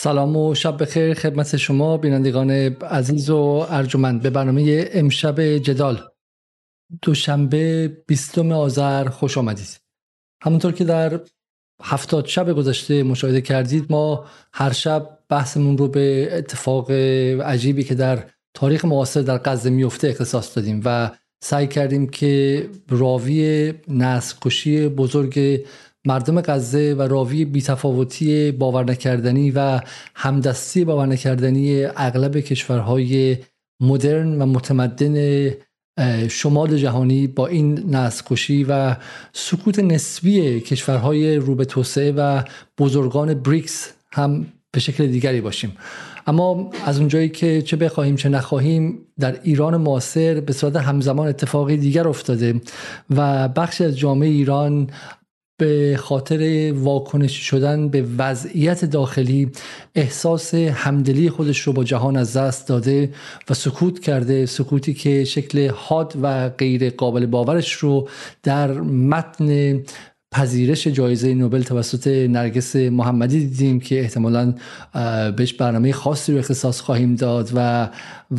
سلام و شب بخیر. خدمت شما بینندگان عزیز و ارجمند به برنامه امشب جدال. دوشنبه بیستم آذر خوش آمدید. همونطور که در هفتاد شب گذشته مشاهده کردید ما هر شب بحثمون رو به اتفاق عجیبی که در تاریخ معاصر در غزه میفته اختصاص دادیم و سعی کردیم که راوی نسل بزرگ مردم غزه و راوی بیتفاوتی باور نکردنی و همدستی باور نکردنی اغلب کشورهای مدرن و متمدن شمال جهانی با این نسل و سکوت نسبی کشورهای رو به توسعه و بزرگان بریکس هم به شکل دیگری باشیم. اما از اونجایی که چه بخواهیم چه نخواهیم در ایران معاصر به صورت همزمان اتفاقی دیگر افتاده و بخشی از جامعه ایران به خاطر واکنش شدن به وضعیت داخلی احساس همدلی خودش رو با جهان از دست داده و سکوت کرده سکوتی که شکل حاد و غیر قابل باورش رو در متن پذیرش جایزه نوبل توسط نرگس محمدی دیدیم که احتمالا بهش برنامه خاصی رو اختصاص خواهیم داد و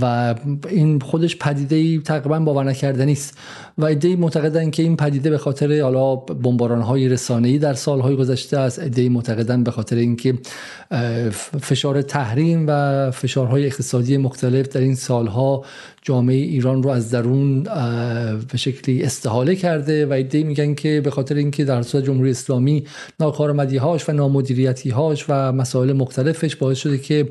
و این خودش پدیده ای تقریبا باور نکردنی است. و ایده معتقدن که این پدیده به خاطر حالا بمباران های رسانه‌ای در سالهای گذشته است. ایده معتقدن به خاطر اینکه فشار تحریم و فشارهای اقتصادی مختلف در این سالها جامعه ایران رو از درون به شکلی استحاله کرده و ایده میگن که به خاطر اینکه در صورت جمهوری اسلامی هاش و نامدیریتی هاش و مسائل مختلفش باعث شده که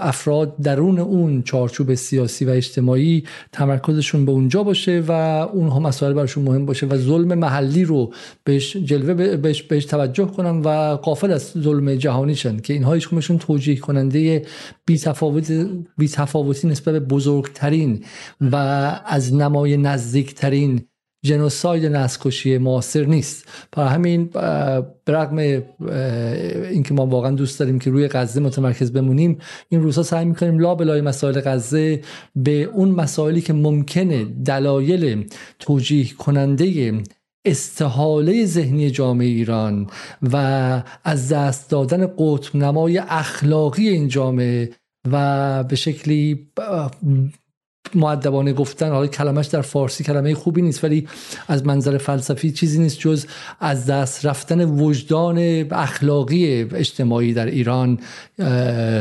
افراد درون اون چارچوب سیاسی و اجتماعی تمرکزشون به اونجا باشه و اونها مسائل براشون مهم باشه و ظلم محلی رو بهش جلوه بهش, بهش توجه کنن و قافل از ظلم جهانیشن که اینها هیچ توجیه کننده بی تفاوتی نسبت به بزرگترین و از نمای نزدیکترین جنوساید نسکشی معاصر نیست. برای همین برغم اینکه ما واقعا دوست داریم که روی غزه متمرکز بمونیم این روزها سعی می‌کنیم لا بلای مسائل غزه به اون مسائلی که ممکنه دلایل توجیه کننده استحاله ذهنی جامعه ایران و از دست دادن قطب نمای اخلاقی این جامعه و به شکلی معدبانه گفتن حالا کلمش در فارسی کلمه خوبی نیست ولی از منظر فلسفی چیزی نیست جز از دست رفتن وجدان اخلاقی اجتماعی در ایران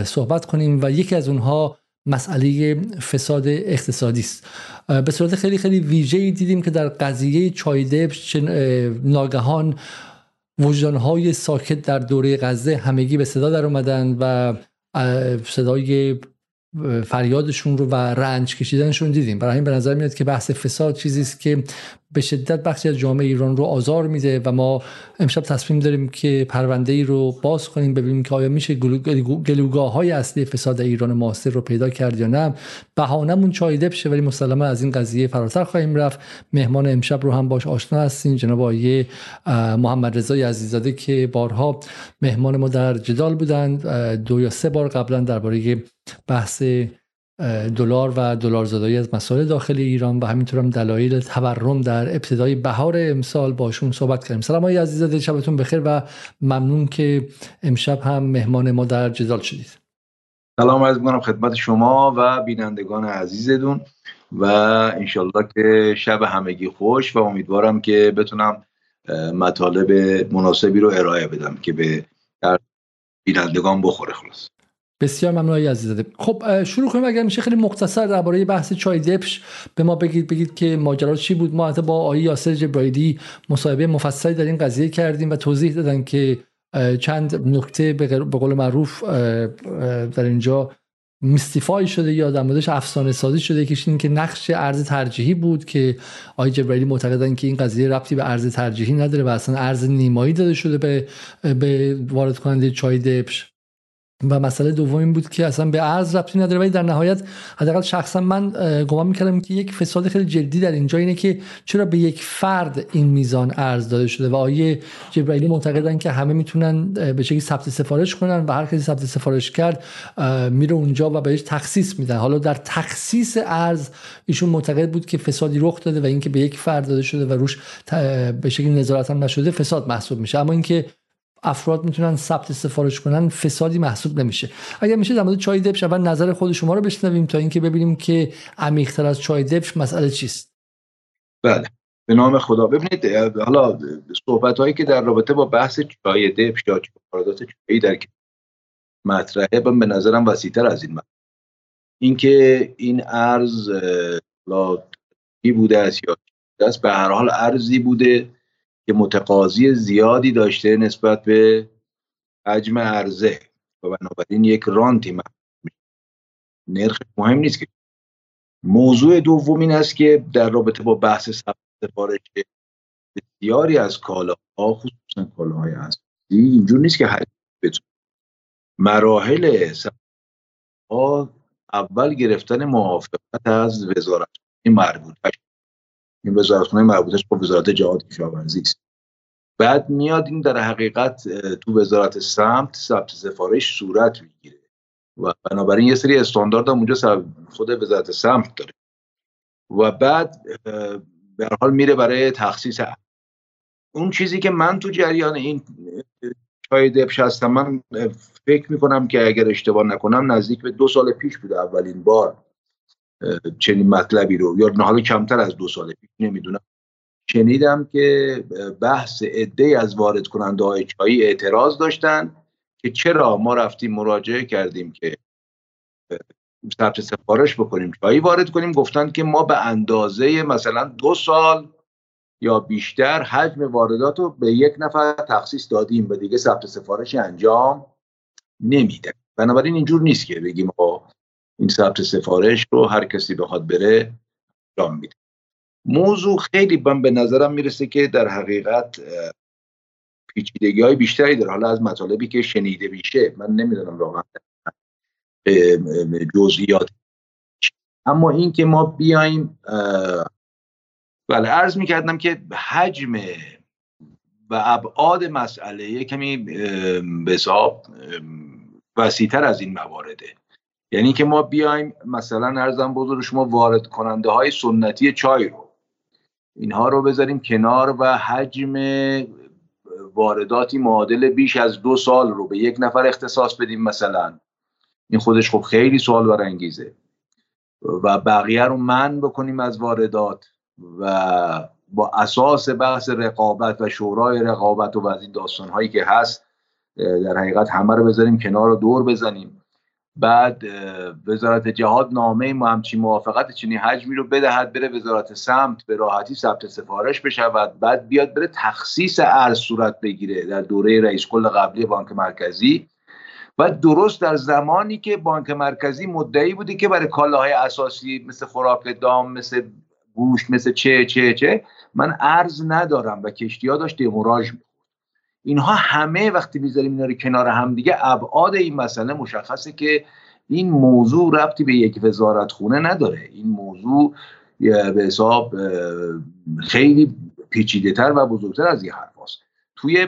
صحبت کنیم و یکی از اونها مسئله فساد اقتصادی است. به صورت خیلی خیلی ویژه‌ای دیدیم که در قضیه چایدب ناگهان وجدانهای ساکت در دوره غزه همگی به صدا در اومدن و صدای فریادشون رو و رنج کشیدنشون دیدیم. برای این به نظر میاد که بحث فساد چیزی است که به شدت بخشی از جامعه ایران رو آزار میده و ما امشب تصمیم داریم که پرونده ای رو باز کنیم ببینیم که آیا میشه گلوگاه های اصلی فساد ایران معاصر رو پیدا کرد یا نه. بهانمون چایده بشه ولی مسلما از این قضیه فراتر خواهیم رفت. مهمان امشب رو هم باش آشنا هستیم جناب آقای محمد رضای عزیزاده که بارها مهمان ما در جدال بودند. دو یا سه بار قبلا درباره بحث دلار و دلار زدایی از مسائل داخلی ایران و همینطور هم دلایل تورم در ابتدای بهار امسال باشون صحبت کردیم. سلام های عزیزاده شبتون بخیر و ممنون که امشب هم مهمان ما در جدال شدید. سلام عرض می‌کنم خدمت شما و بینندگان عزیزتون و انشالله که شب همگی خوش و امیدوارم که بتونم مطالب مناسبی رو ارائه بدم که به بینندگان بخوره خلاص. بسیار ممنون آقای عزیزاده. خب شروع کنیم اگر میشه خیلی مختصر درباره بحث چای دپش به ما بگید بگید که ماجرا چی بود. ما حتی با آقای یاسر جبرایدی مصاحبه مفصلی در این قضیه کردیم و توضیح دادن که چند نکته به قول معروف در اینجا میستیفای شده یا در موردش افسانه سازی شده که این که نقش ارز ترجیحی بود که آقای جبرائیلی معتقدن که این قضیه ربطی به ارز ترجیحی نداره و اصلا ارز نیمایی داده شده به به وارد کننده چای دپش. و مسئله دوم این بود که اصلا به ارز ربطی نداره ولی در نهایت حداقل شخصا من گمان می‌کردم که یک فساد خیلی جدی در اینجا اینه که چرا به یک فرد این میزان ارز داده شده و آیه جبرائیلی معتقدن که همه می‌تونن به شکلی ثبت سفارش کنن و هر کسی ثبت سفارش کرد میره اونجا و بهش تخصیص میدن. حالا در تخصیص ارز ایشون معتقد بود که فسادی رخ داده و اینکه به یک فرد داده شده و روش به شکلی نظارت هم نشده فساد محسوب میشه. اما اینکه افراد می‌تونن ثبت سفارش کنن فسادی محسوب نمیشه. اگر میشه در مورد چای دبش اول نظر خود شما رو بشنویم تا اینکه ببینیم که عمیق‌تر از چای دبش مسئله چیست. بله. به نام خدا. ببینید حالا صحبت هایی که در رابطه با بحث چای دبش یا واردات چایی در مطرحه به نظرم وسیعتر از این اینکه این ارز بوده است یا است به هر حال ارزی بوده. که متقاضی زیادی داشته نسبت به حجم عرضه. و بنابراین یک رانتی نرخ مهم نیست که. موضوع دوم این است که در رابطه با بحث سفارش بسیاری از کالاها خصوصا کالاهای اساسی اینجور نیست که مراحل ها اول گرفتن موافقت از وزارت مربوط این وزارتخانه مربوطش با وزارت جهاد کشاورزی است. بعد میاد این در حقیقت تو وزارت سمت ثبت سفارش صورت می‌گیره. و بنابراین یه سری استاندارد هم اونجا خود وزارت سمت داره. و بعد به حال میره برای تخصیص اون چیزی که من تو جریان این چای دبش هستم من فکر می‌کنم که اگر اشتباه نکنم نزدیک به دو سال پیش بوده اولین بار چنین مطلبی رو. یا حالا کمتر از دو سال پیش نمی‌دونم. شنیدم که بحث عده از وارد کننده های چایی اعتراض داشتن که چرا ما رفتیم مراجعه کردیم که ثبت سفارش بکنیم چایی وارد کنیم. گفتن که ما به اندازه مثلا دو سال یا بیشتر حجم واردات رو به یک نفر تخصیص دادیم و دیگه ثبت سفارش انجام نمیده بنابراین اینجور نیست که بگیم این ثبت سفارش رو هر کسی بخواد بره انجام میده. موضوع خیلی من به نظرم می‌رسه که در حقیقت پیچیدگی های بیشتری داره. حالا از مطالبی که شنیده میشه من نمی‌دونم واقعا جزئیات اما این که ما بیایم بله عرض می‌کردم که حجم و ابعاد مسئله کمی به حساب وسیعتر از این موارده یعنی که ما بیایم مثلا ارزم بزرگ شما وارد کننده های سنتی چای رو اینها رو بذاریم کنار و حجم وارداتی معادل بیش از دو سال رو به یک نفر اختصاص بدیم مثلا. این خودش خب خیلی سوال برانگیزه و بقیه رو من بکنیم از واردات و با اساس بحث رقابت و شورای رقابت و از این داستان هایی که هست در حقیقت همه رو بذاریم کنار رو دور بزنیم. بعد وزارت جهاد نامه ما همچین موافقت چنین حجمی رو بدهد بره وزارت سمت به راحتی ثبت سفارش بشود بعد بیاد بره تخصیص ارز صورت بگیره در دوره رئیس کل قبلی بانک مرکزی. و درست در زمانی که بانک مرکزی مدعی بوده که برای کالاهای اساسی مثل خوراک دام مثل گوشت مثل چه چه چه من ارز ندارم و کشتی ها داشت دموراژ اینها همه وقتی می‌ذاریم اینا رو کنار هم دیگه ابعاد این مسئله مشخصه که این موضوع ربطی به یک وزارت خونه نداره این موضوع به حساب خیلی پیچیده تر و بزرگتر از این حرف هست. توی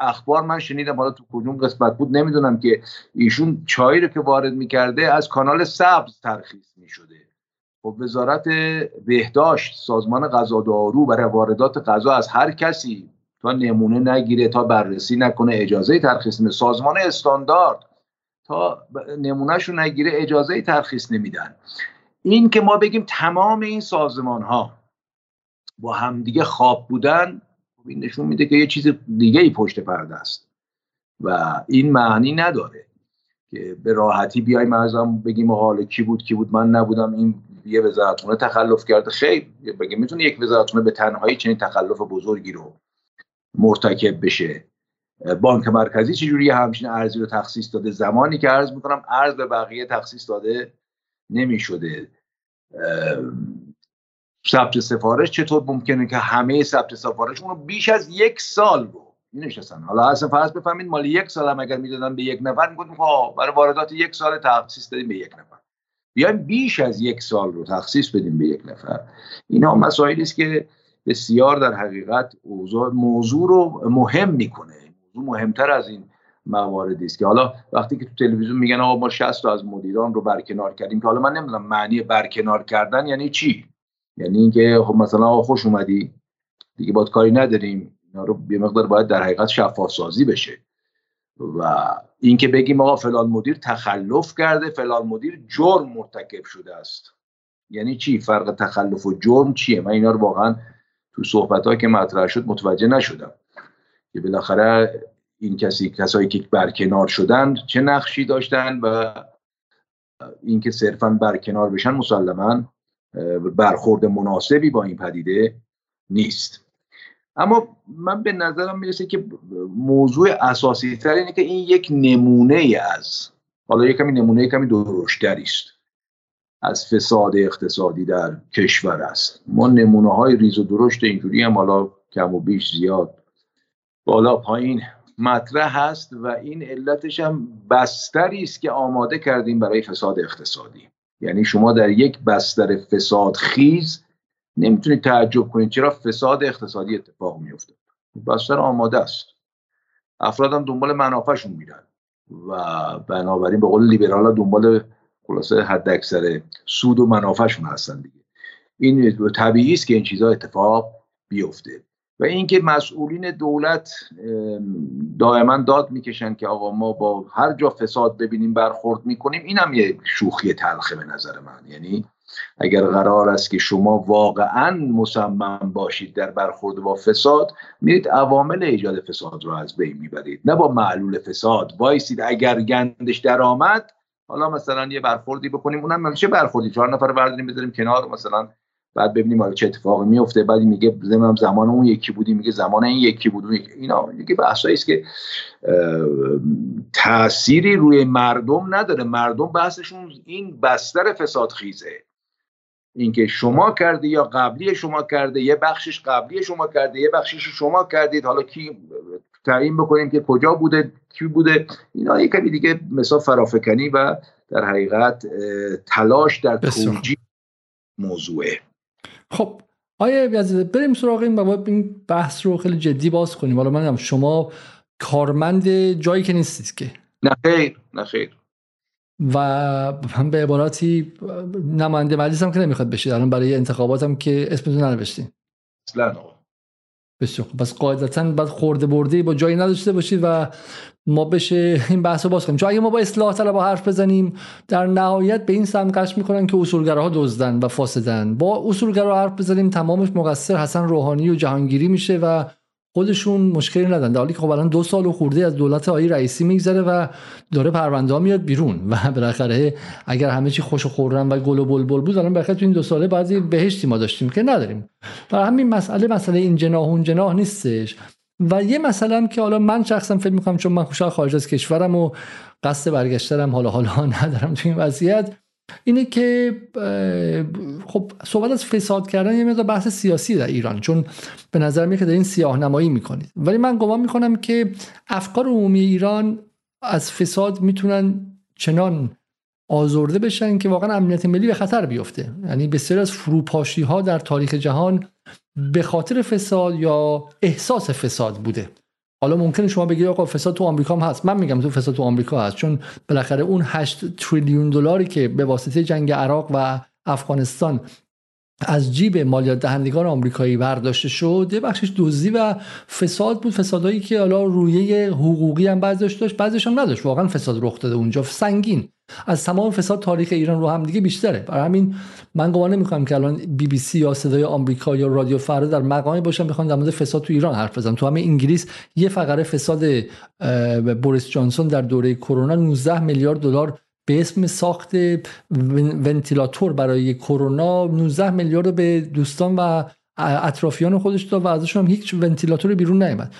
اخبار من شنیدم حالا تو کدوم قسمت بود نمی‌دونم که ایشون چایی رو که وارد می‌کرده از کانال سبز ترخیص می‌شده خب وزارت بهداشت سازمان غذا دارو برای واردات غذا از هر کسی تا نمونه نگیره تا بررسی نکنه اجازه ترخیص نمیده. سازمان استاندارد تا نمونهشو نگیره اجازه ترخیص نمیدن. این که ما بگیم تمام این سازمان ها با همدیگه خواب بودن خب این نشون میده که یه چیز دیگه ای پشت پرده است. و این معنی نداره که به راحتی بیایم ازم بگیم حال کی بود کی بود من نبودم این یه وزارتخونه تخلف کرده. خیر بگیم می‌تونه یک وزارتخونه به تنهایی چنین تخلف بزرگی رو مرتکب بشه. بانک مرکزی چجوری همچین ارزی رو تخصیص داده. زمانی که ارز می‌کنم ارز به بقیه تخصیص داده نمی‌شده. ثبت سفارش چطور ممکنه که همه ثبت سفارش رو بیش از یک سال رو نشستن حالا اصلا فرض بفهمید مالی یک سال هم اگر می‌دادن به یک نفر می‌گفتیم خب برای واردات یک سال تخصیص دادیم به یک نفر. بیایم بیش از یک سال رو تخصیص بدیم به یک نفر. اینا مسائلی است که بسیار در حقیقت موضوع رو مهم می‌کنه. موضوع مهمتر از این مواردی است که حالا وقتی که تو تلویزیون میگن آقا ما 60 تا از مدیران رو برکنار کردیم که حالا من نمی‌دونم معنی برکنار کردن یعنی چی؟ یعنی اینکه خب مثلا آقا خوش اومدی دیگه باید کاری نداریم اینا رو یه مقدار باید در حقیقت شفاف سازی بشه. و اینکه بگیم آقا فلان مدیر تخلف کرده فلان مدیر جرم مرتکب شده است. یعنی چی؟ فرق تخلف و جرم چیه؟ من اینا رو واقعا تو صحبت که مطرح شد متوجه نشدم که بالاخره این کسی کسایی که برکنار شدن چه نقشی داشتن و اینکه صرفا برکنار بشن مسلما برخورد مناسبی با این پدیده نیست. اما من به نظرم می‌رسه که موضوع اساسی تر اینه که این یک نمونه از حالا یک کمی نمونه کمی درشتری است. از فساد اقتصادی در کشور است. ما نمونه های ریز و درشت اینجوری هم حالا کم و بیش زیاد بالا پایین مطرح هست و این علتش هم بستری است که آماده کردیم برای فساد اقتصادی. یعنی شما در یک بستر فساد خیز نمی‌تونید تعجب کنید چرا فساد اقتصادی اتفاق میفته بستر آماده است. افراد هم دنبال منافعشون میرن و بنابراین به قول لیبرال دنبال خلاصه حد اکثر سود و منافعشون هستن دیگه. این طبیعی است که این چیزها اتفاق بیفته. و اینکه مسئولین دولت دائما داد می‌کشن که آقا ما با هر جا فساد ببینیم برخورد می‌کنیم این هم یه شوخی تلخه به نظر من. یعنی اگر قرار است که شما واقعا مصمم باشید در برخورد با فساد میرید عوامل ایجاد فساد رو از بین می‌برید. نه با معلول فساد. وایسید اگر گندش درآمد حالا مثلا یه برخوردی بکنیم اونم چه برخوردی؟ چهار نفر برداریم بذاریم کنار مثلا بعد ببینیم حالا چه اتفاقی میفته. بعد میگه زمان زمان اون یکی بودی میگه زمان این یکی بود. اینا دیگه بحثایی است که تأثیری روی مردم نداره. مردم بحثشون این بستر فساد خیزه اینکه شما کرده یا قبلی شما کرده یه بخشش قبلی شما کرده یه بخشش شما کردید. حالا کی تعیین بکنیم که کجا بوده کی بوده. اینا یه کمی دیگه مثلا فرافکنی و در حقیقت تلاش در توجیه موضوعه. خب آیا بریم سراغ این این بحث رو خیلی جدی باز کنیم. حالا من شما کارمند جایی که نیستید که. نه خیر نه خیر. و هم به عباراتی نماینده مجلس هم که نمی‌خواد بشید الان برای انتخاباتم که اسمتون ننوشتین. اصلا بسیار خب پس قاعدتا بعد خورده برده با جایی نداشته باشید و ما بشه این بحث رو باز کنیم. چون اگه ما با اصلاح طلب حرف بزنیم در نهایت به این سمت قش می‌کنن که اصولگراها دزدن و فاسدن. با اصولگرا حرف بزنیم تمامش مقصر حسن روحانی و جهانگیری میشه و خودشون مشکلی ندن در حالی که خب الان دو سال و خورده از دولت آقای رئیسی میگذره و داره پرونده میاد بیرون. و بالاخره اگر همه چی خوش و خورم و گل و بلبل بود الان بالاخره تو این دو ساله بعضی بهشتی ما داشتیم که نداریم. برای همین مسئله مسئله این جناح اون جناح نیستش. و یه مثلا که حالا من شخصا فکر می‌کنم چون من خوشحال خارج از کشورم و قصد برگشترم حالا حالا ندارم تو این وضعیت. اینه که خب صحبت از فساد کردن یه مقدار بحث سیاسی در ایران چون به نظر میاد که دارین سیاه نمایی می‌کنید. ولی من گمان می‌کنم که افکار عمومی ایران از فساد می‌تونن چنان آزرده بشن که واقعا امنیت ملی به خطر بیفته. یعنی بسیار از فروپاشی ها در تاریخ جهان به خاطر فساد یا احساس فساد بوده. حالا ممکنه شما بگید آقا فساد تو آمریکا هم هست. من میگم تو فساد تو آمریکا هست. چون بالاخره اون 8 تریلیون دلاری که به واسطه جنگ عراق و افغانستان از جیب مالیات دهندگان آمریکایی برداشته شد. یه بخشش دزدی و فساد بود. فسادهایی که حالا رویه حقوقی هم بعضش داشت بعضش هم نداشت. واقعا فساد رخ داده اونجا. سنگین. از تمام فساد تاریخ ایران رو هم دیگه بیشتره. برای همین من گمان نمی‌کنم که الان بی بی سی یا صدای آمریکا یا رادیو فردا در مقامی باشن بخوان در مورد فساد تو ایران حرف بزنن. تو همه انگلیس یه فقره فساد بوریس جانسون در دوره کرونا 19 میلیارد دلار به اسم ساخت ونتیلاتور برای کرونا 19 میلیارد به دوستان و اطرافیان خودش داد و ازشون هم هیچ ونتیلاتور بیرون نیامد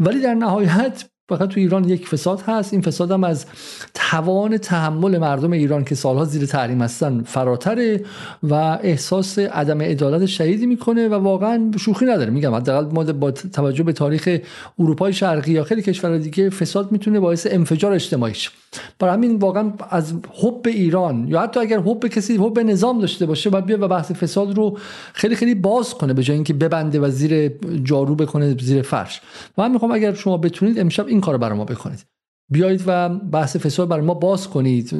ولی در نهایت فقط تو ایران یک فساد هست. این فساد هم از توان تحمل مردم ایران که سالها زیر تحریم هستن فراتره و احساس عدم عدالت شدیدی می‌کنه و واقعا شوخی نداره. میگم حداقل ما با توجه به تاریخ اروپای شرقی یا خیلی کشورهای دیگه فساد می‌تونه باعث انفجار اجتماعی شه. برای همین واقعا از حب ایران یا حتی اگر حب کسی حب نظام داشته باشه باید بیا و بحث فساد رو خیلی خیلی باز کنه به جای اینکه ببنده و زیر جارو بکنه زیر فرش. من می‌خوام اگر شما بتونید امشب این کار برای ما بکنید. بیایید و بحث فساد برای ما باز کنید.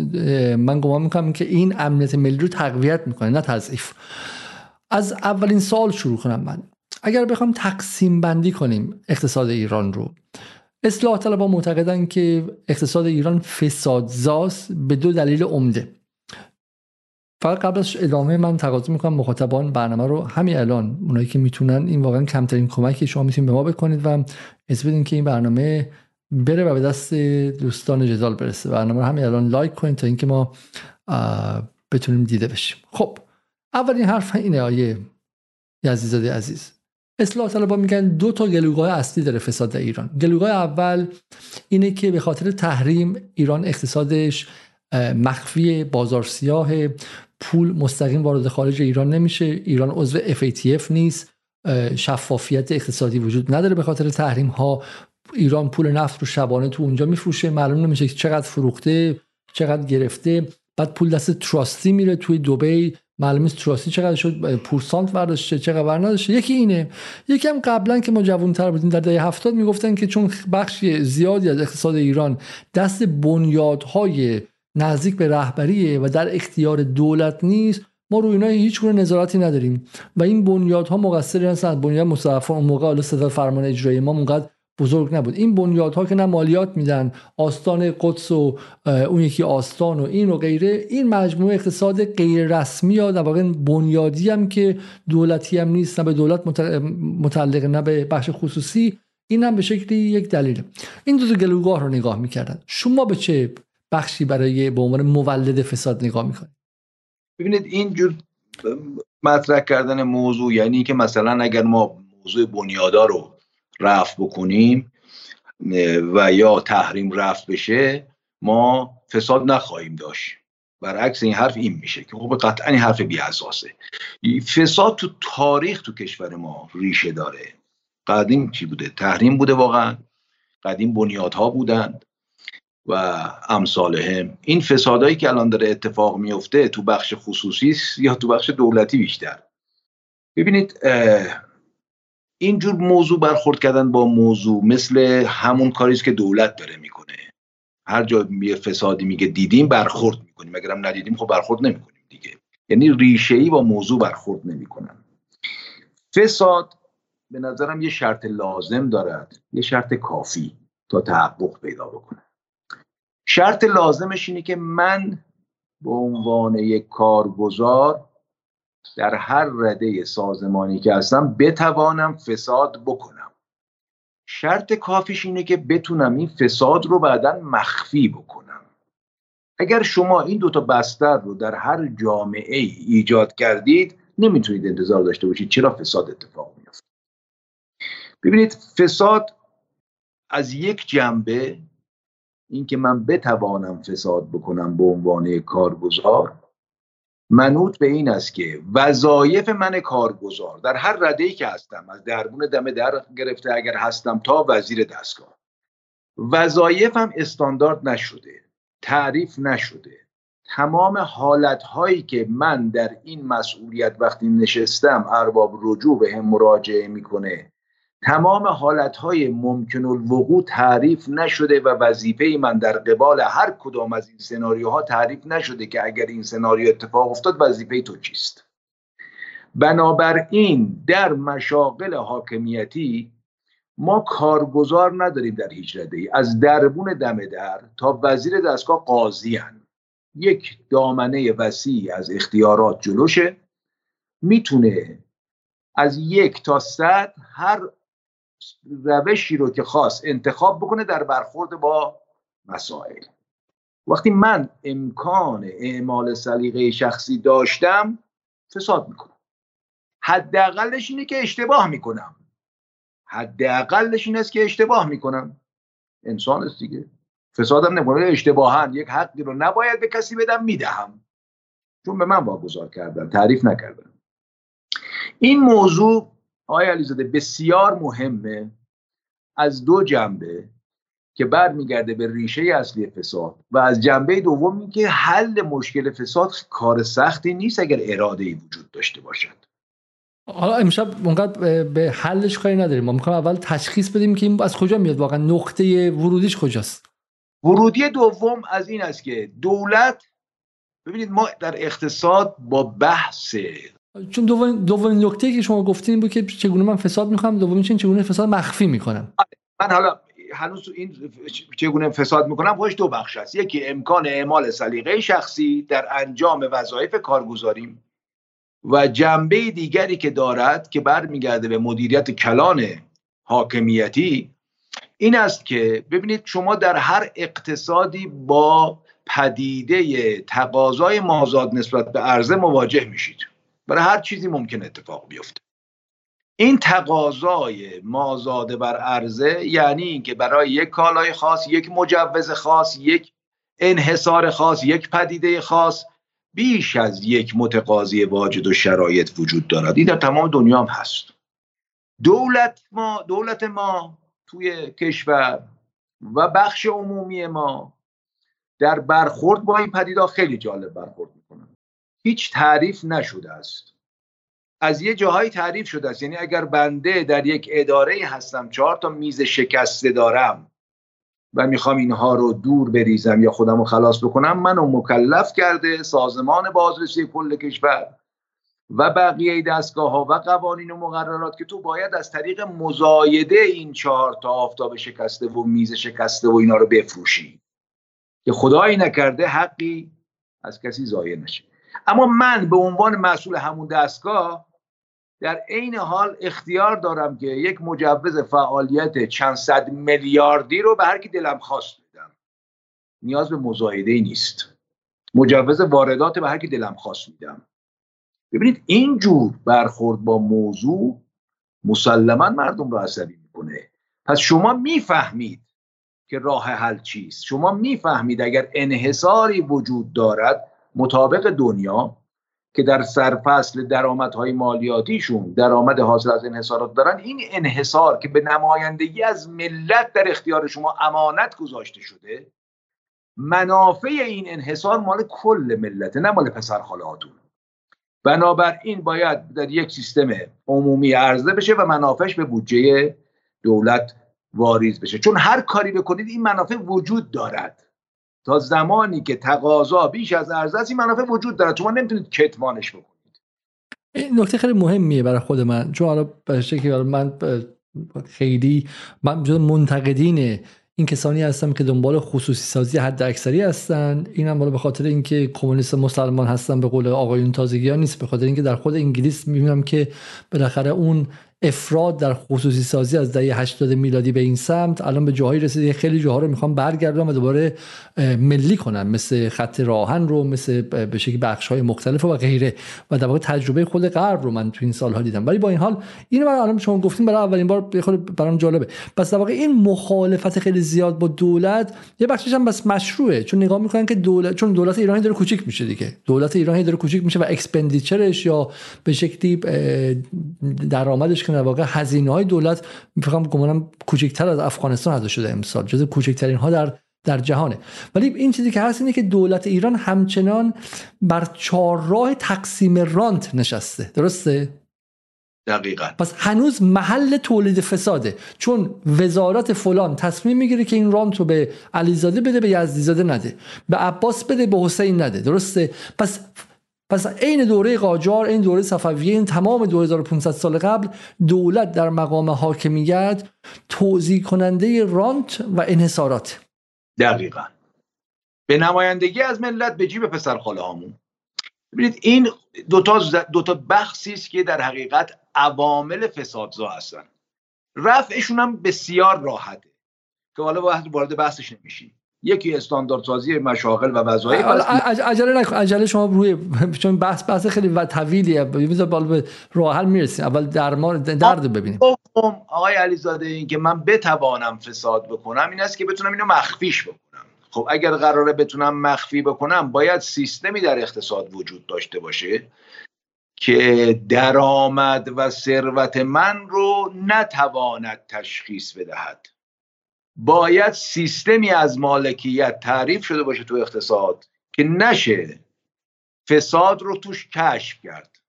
من گمان می‌کنم که این امنیت ملی رو تقویت می‌کنه نه تضعیف. از اولین سال شروع کنم من. اگر بخوام تقسیم بندی کنیم اقتصاد ایران رو. اصلاح طلبها معتقدن که اقتصاد ایران فسادزاست به دو دلیل عمده. فقط قبل از ادامه من تقاضا می‌کنم مخاطبان برنامه رو همین الان اونایی که می‌تونن این واقعا کمترین کمکی شما می‌تونید به ما بکنید و بدین که این برنامه بره و به دست دوستان جدال برسه. برنامه همین الان لایک کنید تا اینکه ما بتونیم دیده بشیم. خب اولین حرف اینه آیه یزیزاده عزیز. اصلاح طلبا میگن دو تا گلوگاه اصلی داره فساد در ایران. گلوگاه اول اینه که به خاطر تحریم ایران اقتصادش مخفی بازار سیاه پول مستقیم وارد خارج ایران نمیشه. ایران عضو FATF نیست. شفافیت اقتصادی وجود نداره به خاطر تحریم ها ایران پول نفت رو شبانه تو اونجا میفروشه معلوم نمیشه چقدر فروخته چقدر گرفته. بعد پول دست تراستی میره توی دبی معلومه تراستی چقدر شد پورسانت برداشته چقدر نداشته. یکی اینه. یکی هم قبلا که ما جوانتر بودیم در دهه هفتاد می‌گفتن که چون بخشی زیادی از اقتصاد ایران دست بنیادهای نزدیک به رهبریه و در اختیار دولت نیست ما روی اینا هیچ گونه نظارتی نداریم. و این بنیادها مقصری هستند بنیاد مصطفی اون موقع حالا فرمان اجرایی ما اونقدر بزرگ نبود. این بنیادها که نه مالیات میدن آستان قدس و اون یکی آستان و این و غیره این مجموعه اقتصاد غیر رسمی یا در واقع بنیادی هم که دولتی هم نیست نه به دولت متعلق نه به بخش خصوصی این هم به شکلی یک دلیل. این دو, دو گلوگاه رو نگاه می‌کردن. شما به چه بخشی برای به عنوان مولد فساد نگاه می‌کنید؟ ببینید این جور مطرح کردن موضوع یعنی که مثلا اگر ما موضوع بنیادا رو رفت بکنیم و یا تحریم رفت بشه ما فساد نخواهیم داشت. برعکس این حرف این میشه که خب قطعا این حرف بی اساسه فساد تو تاریخ تو کشور ما ریشه داره. قدیم چی بوده؟ تحریم بوده واقعا. قدیم بنیادها بودند و امثالهم. این فسادهایی که الان داره اتفاق میفته تو بخش خصوصی یا تو بخش دولتی بیشتر. ببینید اینجور موضوع برخورد کردن با موضوع مثل همون کاریست که دولت داره می‌کنه. هر جا یه فسادی میگه دیدیم برخورد می‌کنیم. اگرم ندیدیم خب برخورد نمی‌کنیم دیگه. یعنی ریشه ای با موضوع برخورد نمی‌کنن. فساد به نظرم یه شرط لازم دارد یه شرط کافی تا تحقق پیدا بکنه. شرط لازمش اینه که من به عنوان یک کارگزار در هر رده سازمانی که هستم بتوانم فساد بکنم. شرط کافیش اینه که بتونم این فساد رو بعدا مخفی بکنم. اگر شما این دوتا بستر رو در هر جامعه ای ایجاد کردید نمی‌تونید انتظار داشته باشید چرا فساد اتفاق میفته ببینید فساد از یک جنبه اینکه من بتوانم فساد بکنم به عنوان کارگزار منوط به این است که وظایف من کارگزار در هر رده ای که هستم از دربون دم در گرفته اگر هستم تا وزیر دستگاه. وظایفم استاندارد نشده تعریف نشده. تمام حالت هایی که من در این مسئولیت وقتی نشستم ارباب رجوع به هم مراجعه می‌کنه. تمام حالتهای ممکن الوقوع تعریف نشده و وظیفه من در قبال هر کدام از این سناریوها تعریف نشده که اگر این سناریو اتفاق افتاد وظیفه تو چیست؟ بنابراین در مشاغل حاکمیتی ما کارگزار نداریم در هیچ رده ای از دربون دم در تا وزیر دستگاه قاضی هن. یک دامنه وسیع از اختیارات جلوشه. می‌تونه از یک تا صد هر روشی رو که خواست انتخاب بکنه در برخورد با مسائل. وقتی من امکان اعمال سلیقه شخصی داشتم فساد می‌کنم. حداقلش اینه که اشتباه می‌کنم. حداقلش این است که اشتباه می‌کنم. انسان است دیگه. فسادم نمی‌کنه اشتباها یک حقی رو نباید به کسی بدم می‌دهم. چون به من واگذار کردن تعریف نکردم این موضوع آقای علیزاده بسیار مهمه از دو جنبه که برمیگرده به ریشه اصلی فساد و از جنبه دوم که حل مشکل فساد کار سختی نیست اگر اراده ای وجود داشته باشد. حالا امشب اونقدر به حلش کاری نداریم. ما می‌خوایم اول تشخیص بدیم که این از کجا میاد واقعا نقطه ورودیش کجاست. ورودی دوم از این است که دولت ببینید ما در اقتصاد با بحث چون دومین دومین نکته که شما گفتین بود که چگونه من فساد می‌کنم دومین چگونه فساد مخفی می‌کنم. من حالا هنوز این چگونه فساد می‌کنم خودش دو بخش است. یکی امکان اعمال سلیقه شخصی در انجام وظایف کارگزاریم و جنبه دیگری که دارد که برمیگرده به مدیریت کلان حاکمیتی این است که ببینید شما در هر اقتصادی با پدیده تقاضای مازاد نسبت به عرضه مواجه میشید. برای هر چیزی ممکن اتفاق بیفته. این تقاضای مازاده بر عرضه یعنی اینکه برای یک کالای خاص یک مجوز خاص یک انحصار خاص یک پدیده خاص بیش از یک متقاضی واجد و شرایط وجود دارد. این در تمام دنیا هم هست. دولت ما دولت ما توی کشور و بخش عمومی ما در برخورد با این پدیده خیلی جالب برخورد هیچ تعریف نشده است. از یه جاهایی تعریف شده است. یعنی اگر بنده در یک اداره هستم چهار تا میز شکسته دارم و می‌خوام اینها رو دور بریزم یا خودم رو خلاص بکنم منو مکلف کرده سازمان بازرسی کل کشور و بقیه دستگاه ها و قوانین و مقررات که تو باید از طریق مزایده این چهار تا آفتاب شکسته و میز شکسته و اینا رو بفروشی. که خدایی نکرده حقی از کسی ضایع نشه. اما من به عنوان مسئول همون دستگاه در عین حال اختیار دارم که یک مجوز فعالیت چند صد میلیاردی رو به هر کی دلم خواست بدم. نیاز به مزایده ای نیست. مجوز واردات به هر کی دلم خواست میدم. ببینید این جور برخورد با موضوع مسلما مردم رو عصبی می‌کنه. پس شما می‌فهمید که راه حل چیست. شما می‌فهمید اگر انحصاری وجود دارد مطابق دنیا که در سرفصل درآمدهای مالیاتیشون درآمد حاصل از انحصارات دارن این انحصار که به نمایندگی از ملت در اختیار شما امانت گذاشته شده منافع این انحصار مال کل ملته نه مال پسر خالهاتون بنابراین باید در یک سیستم عمومی عرضه بشه و منافعش به بودجه دولت واریز بشه. چون هر کاری بکنید این منافع وجود دارد. تا زمانی که تقاضا بیش از عرضه است این منافع وجود دارد. شما نمی‌تونید کتمانش بکنید. این نکته خیلی مهمیه برای خود من. چون حالا که من خیلی من جز منتقدین این کسانی هستم که دنبال خصوصی سازی حد اکثری هستن. این هم به خاطر اینکه کمونیست مسلمان هستن به قول آقایون تازگی ها نیست. به خاطر اینکه در خود انگلیس می‌بینم که بالاخره اون افراد در خصوصی سازی از دهه 80 میلادی به این سمت الان به جاهایی رسیده. خیلی جاها رو می‌خوام برگردم و دوباره ملی کنن. مثل خط راهن رو مثل به شکل بخش های مختلف و غیره. و در واقع تجربه خود غرب رو من تو این سالها دیدم. ولی با این حال اینو برای الان شما گفتیم برای اولین بار خود برام جالبه. پس در واقع این مخالفت خیلی زیاد با دولت یه بخشش هم بس مشروعه. چون نگاه می‌کنن که دولت چون دولت ایرانی داره کوچیک میشه دیگه. دولت ایرانی داره کوچیک میشه و expenditure ش یا به شکلی درآمدش که در واقع هزینه های دولت می‌فهمم گمانم کوچکتر از افغانستان ادا شده امسال جز کوچکترین ها در در جهانه. ولی این چیزی که هست اینه که دولت ایران همچنان بر چهارراه تقسیم رانت نشسته. درسته؟ دقیقا. پس هنوز محل تولید فساده. چون وزارت فلان تصمیم می‌گیره که این رانت رو به علیزاده بده به یزدیزاده نده. به عباس بده به حسین نده. درسته؟ پس پس عین دوره قاجار این دوره صفویه این تمام 2500 سال قبل دولت در مقام حاکمیت توضیح کننده رانت و انحصارات. دقیقا. به نمایندگی از ملت به جیب پسر خاله هامون. ببینید این دوتا, دوتا بخشی است که در حقیقت عوامل فسادزا هستن. رفعشون هم بسیار راحته. که حالا وارد بحثش نمیشیم. یکی استانداردسازی مشاغل و وظایف عجله نکن عجله شما روی چون بحث بحث خیلی و طویلیه. بذار بالا به راه حل می‌رسیم. اول درمان درد ببینیم. آقای علیزاده این که من بتوانم فساد بکنم این است که بتونم اینو مخفیش بکنم. خب اگر قراره بتونم مخفی بکنم باید سیستمی در اقتصاد وجود داشته باشه که درآمد و ثروت من رو نتواند تشخیص بدهد. باید سیستمی از مالکیت تعریف شده باشه تو اقتصاد که نشه فساد رو توش کشف کرد.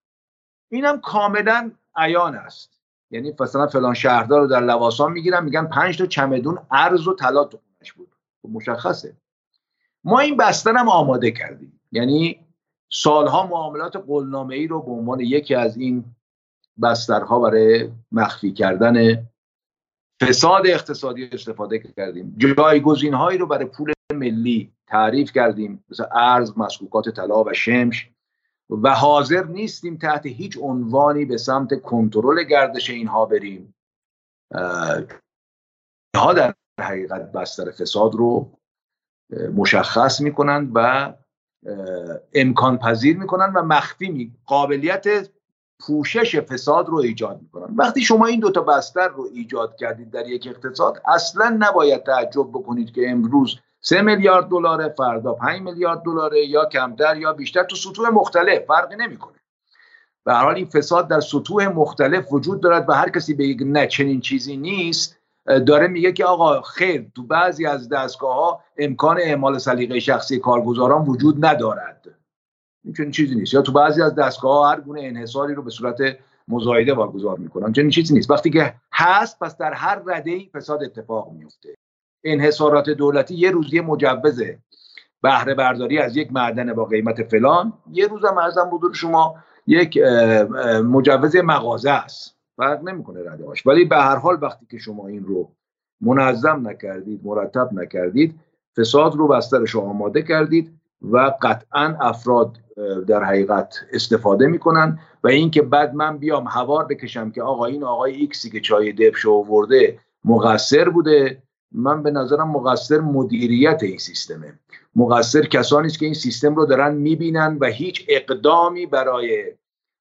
اینم کاملا عیان است. یعنی مثلا فلان شهردار رو در لواسان می‌گیرن میگن پنج تا چمدون ارز و طلا تو خونش بود. خب مشخصه. ما این بستن هم آماده کردیم. یعنی سالها معاملات قلنامه ای رو به عنوان یکی از این بسترها برای مخفی کردن فساد اقتصادی استفاده کردیم. جایگزین هایی رو برای پول ملی تعریف کردیم. مثل ارز مسکوکات طلا و شمش. و حاضر نیستیم تحت هیچ عنوانی به سمت کنترل گردش اینها بریم. ها در حقیقت بستر فساد رو مشخص می‌کنند و امکان پذیر می‌کنن و مخفی می قابلیت پوشش فساد رو ایجاد می‌کنن. وقتی شما این دوتا بستر رو ایجاد کردید در یک اقتصاد اصلا نباید تعجب بکنید که امروز سه میلیارد دلار فردا 5 میلیارد دلاره یا کمتر یا بیشتر تو سطوح مختلف فرقی نمی‌کنه. به هر حال این فساد در سطوح مختلف وجود دارد و هر کسی بگه نه چنین چیزی نیست داره میگه که آقا خیر تو بعضی از دستگاه ها امکان اعمال سلیقه شخصی کارگزاران وجود ندارد. چنین چیزی نیست. یا تو بعضی از دستگاه هر گونه انحصاری رو به صورت مزایده واگذار می‌کنن. چنین چیزی نیست. وقتی که هست پس در هر رده ای فساد اتفاق میفته انحصارات دولتی یه روز یه مجوز بهره برداری از یک معدن با قیمت فلان یه روز هم ارزم بودور شما یک مجوز مغازه است. فرق نمی‌کنه رده هاش ولی به هر حال وقتی که شما این رو منظم نکردید مرتب نکردید فساد رو بسترش آماده کردید. و قطعا افراد در حقیقت استفاده می‌کنن و اینکه بعد من بیام هوار بکشم که آقا این آقای ایکسی که چای دبش آورده مقصر بوده من به نظرم مقصر مدیریت این سیستمه. مقصر کسانی است که این سیستم رو دارن می‌بینن و هیچ اقدامی برای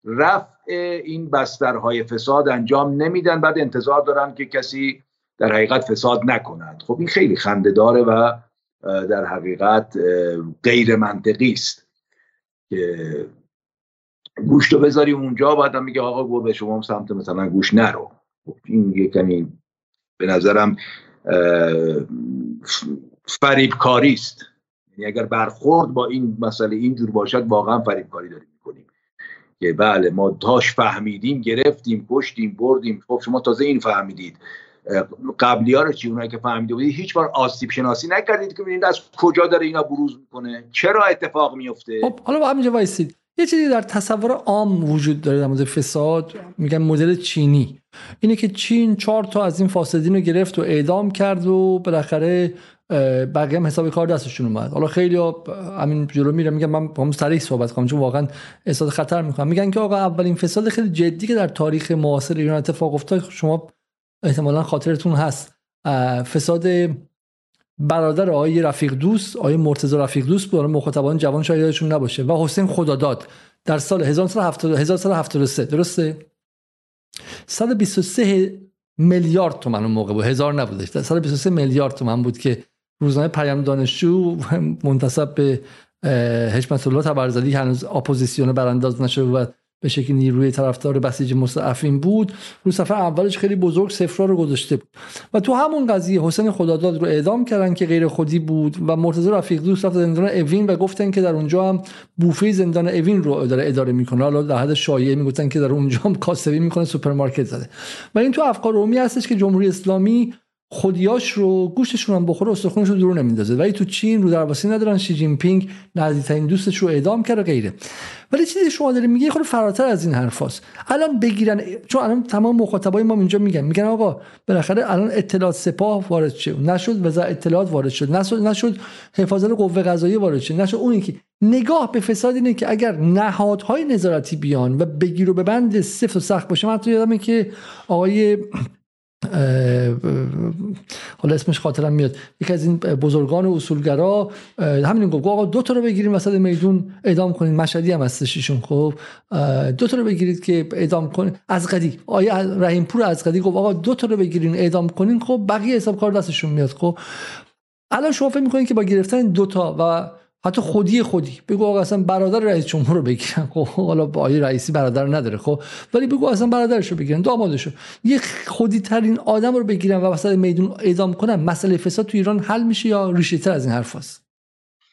رفع این بسترهای فساد انجام نمیدن. بعد انتظار دارن که کسی در حقیقت فساد نکند. خب این خیلی خنده داره و در حقیقت غیر منطقی است که گوشت رو بذاری اونجا بعد هم میگه آقا به شما سمت مثلا گوش نرو. این یه کمی به نظرم فریبکاری است. یعنی اگر برخورد با این مسئله اینجور باشد واقعا فریبکاری داریم می‌کنیم. که بله ما داش فهمیدیم گرفتیم پشتیم بردیم. خب شما تازه این فهمیدید. قبلی ها رو چی اونایی که فهمیده بودید هیچ بار آسیب شناسی نکردید که ببینید از کجا داره اینا بروز می‌کنه؟ چرا اتفاق میفته خب حالا با همینجا وایسید. یه چیزی در تصور عام وجود داره در مورد فساد میگن مدل چینی. اینه که چین چهار تا از این فاسدین رو گرفت و اعدام کرد و بالاخره بقیه هم حساب کار دستشون اومد. حالا خیلی همین جلو میره میگن من هم سریع صحبت کنم چون واقعا احساس خطر می‌کنم. میگن که آقا اولین فساد خیلی جدی که در تاریخ معاصر ایران اتفاق افتاد شما احتمالا خاطرتون هست. فساد برادر آقای رفیق دوست آقای مرتضی رفیق دوست بود. مخاطبان جوان شاید یادشون نباشه. و حسین خداداد در سال 1973 درسته؟ 123 میلیارد تومن اون موقع بود. هزار نبودش. 123 میلیارد تومن بود که روزنامه پیام دانشجو منتسب به حشمت الله طبرزدی هنوز اپوزیسیون برانداز نشده و به شکل نیروی طرفدار بسیج مستضعفین بود. رو صفحه اولش خیلی بزرگ صفرا رو گذاشته بود. و تو همون قضیه حسین خداداد رو اعدام کردن که غیر خودی بود و مرتضی رفیق دوست رفت زندان اوین و گفتن که در اونجا هم بوفه زندان اوین رو داره اداره می‌کنه. حالا در حد شایعه می‌گفتن که در اونجا هم کاسبی می‌کنه سوپرمارکت زده. و این تو افکار رومی هستش که جمهوری اسلامی خودیاش رو گوشتشون هم بخوره استخونش رو دور نمیندازه. ولی تو چین رو درواسی ندارن شی جین پینگ نزدیکترین دوستش رو اعدام کرد و غیره. ولی چیزی شما داره میگه خود فراتر از این حرفاست الان بگیرن چون الان تمام مخاطبای ما اینجا میگن. میگن آقا بالاخره الان اطلاعات سپاه وارد شد. نشد وزارت اطلاعات وارد شد. نشد نشد حفاظت قوه قضاییه وارد شد. نشد اونی که نگاه به فساد اینه که اگر نهادهای نظارتی بیان و بگیر و ببند سفت و سخت باشه من حتی یادمه که آقای حالا اسمش خاطرم میاد. یکی از این بزرگان اصولگرا همین گفت آقا دو تا رو بگیریم وسط میدون اعدام کنید مشهدی هم هستش ایشون خب. دو تا رو بگیرید که اعدام کنید از قدی آیا رحیم پور از قدی گفت آقا دو تا رو بگیرین اعدام کنین. خب بقیه حساب کار دستشون میاد خب. الان شما فکر می‌کنین که با گرفتن دو تا و حتی خودی خودی. بگو آقا اصلا برادر رئیس جمهور رو بگیرن. خب حالا با آقای رئیسی برادر نداره خب. ولی بگو اصلا برادرش رو بگیرن دامادش رو یه خودی ترین آدم رو بگیرن و وسط میدون اعدام کنن مسئله فساد تو ایران حل میشه یا ریشه تر از این حرف هست؟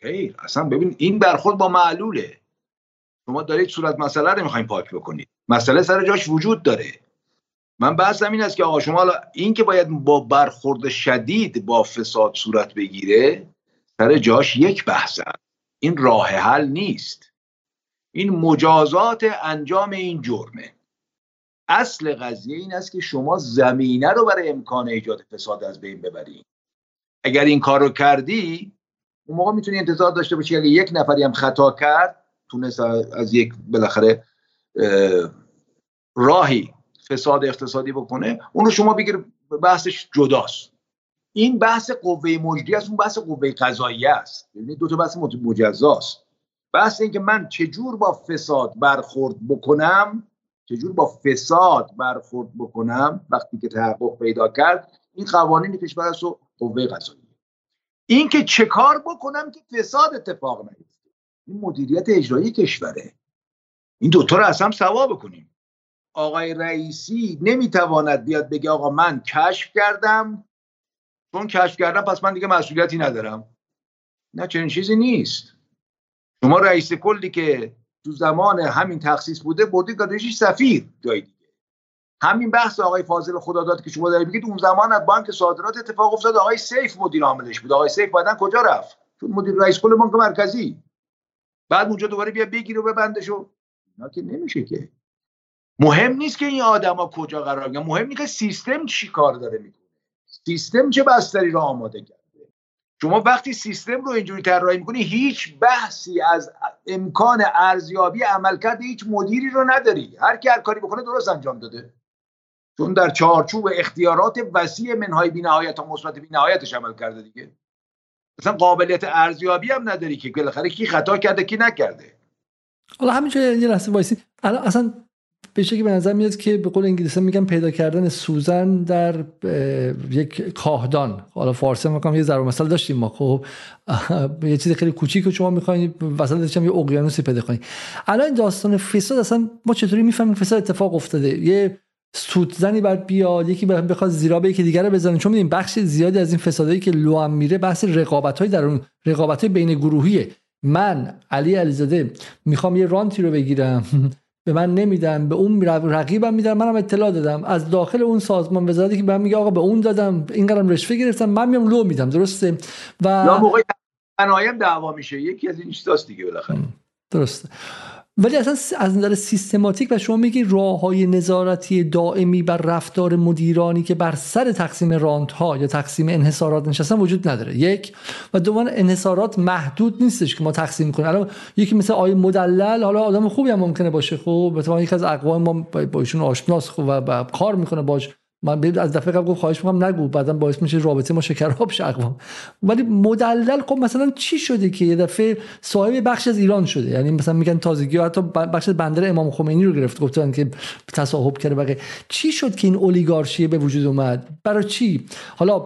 خیر اصلا ببین این برخورد با معلوله. شما دارید صورت مسئله رو می‌خواین پاک بکنید. مسئله سر جاش وجود داره. من بحثم این است که آقا شما این که باید با برخورد شدید با فساد صورت بگیره سر جاش یک بحث این راه حل نیست. این مجازات انجام این جرمه. اصل قضیه این است که شما زمینه رو برای امکان ایجاد فساد از بین ببرید. اگر این کار رو کردی اون موقع می‌تونی انتظار داشته باشی اگه یک نفری هم خطا کرد تونست از یک بالاخره راهی فساد اقتصادی بکنه اون رو شما بگیر بحثش جداست. این بحث قوه مجری است اون بحث قوه قضایی است. ببینید دو تا بحث مجزاست. بحث این که من چجور با فساد برخورد بکنم چجور با فساد برخورد بکنم وقتی که تحقق پیدا کرد این قوانین کشور است و قوه قضایی. این که چه کار بکنم که فساد اتفاق نیفته. این مدیریت اجرایی کشوره. این دوتا رو از هم سوا بکنیم. آقای رئیسی نمی‌تواند بیاد بگه آقا من کشف کردم چون کشف کردم پس من دیگه مسئولیتی ندارم. نه چنین چیزی نیست. شما رئیس کلی که تو زمان همین تخصیص بوده بردی دادیش سفیر جای دیگه. همین بحث آقای فاضل خداداد که شما دارید بگید اون زمان از بانک صادرات اتفاق افتاد آقای سیف مدیر عاملش بود. آقای سیف بعدن کجا رفت؟ چون مدیر رئیس کل بانک مرکزی. بعد اونجا دوباره بیا بگیر و ببندشو اینا که نمیشه که. مهم نیست که این آدما کجا قرار گرفتن مهم نیست که سیستم چی کار داره می‌کنه. سیستم چه بستری رو آماده کرده؟ شما وقتی سیستم رو اینجوری طراحی می‌کنی هیچ بحثی از امکان ارزیابی عملکرد هیچ مدیری رو نداری. هر کی هر کاری بکنه درست انجام داده. چون در چارچوب اختیارات وسیع منهای بینهایت و مثبت بینهایتش عمل کرده دیگه. مثلا قابلیت ارزیابی هم نداری که بالاخره کی خطا کرده کی نکرده. حالا همینجا یه لحظه وایسی اصلا به شکلی به نظر میاد که به قول انگلیسی میگن پیدا کردن سوزن در یک کاهدان. حالا فارسی میگم یه ضرب مثال داشتیم ما. خب یه چیز خیلی کوچیک که شما می‌خواین وسط یه اقیانوسی پیدا کنید الان داستان فساد اصلا ما چطوری می‌فهمیم فساد اتفاق افتاده؟ یه زنی بعد بیاد یکی بخواد زیرا به یکی دیگه رو بزنه. چون میدیم بخش زیادی از این فسادایی که لو هم میره بحث رقابت های در اون رقابت بین گروهیه. من علی علیزاده می‌خوام یه رانتی رو بگیرم. به من نمیدن به اون رقیبم میدن منم اطلاع دادم. از داخل اون سازمان وزارتی که به من میگه آقا به اون دادم این قرم رشوه گرفتم من میام لو میدم درسته؟ و یا موقع دعوا میشه یکی از این چیزاست دیگه بالاخره. درسته. ولی اصلا از نظر سیستماتیک و شما میگی راه های نظارتی دائمی بر رفتار مدیرانی که بر سر تقسیم رانت ها یا تقسیم انحصارات نشستن وجود نداره. یک و دوم انحصارات محدود نیستش که ما تقسیم کنیم. الان یکی مثل آیه مدلل حالا آدم خوبی هم ممکنه باشه. خب مثلا یکی از اقوام ما با ایشون آشناس خب و کار می‌کنه باش. من از دفعه قبل گفت خواهش می‌کنم نگو. بعدا باعث میشه رابطه ما شکراب شه اقوام ولی مدلل خب مثلا چی شده که یه دفعه صاحب بخش از ایران شده؟ یعنی مثلا میگن تازگی حتی بخش بندر امام خمینی رو گرفت گفتن که تصاحب کرده. بقیه چی شد که این اولیگارشی به وجود اومد؟ برای چی؟ حالا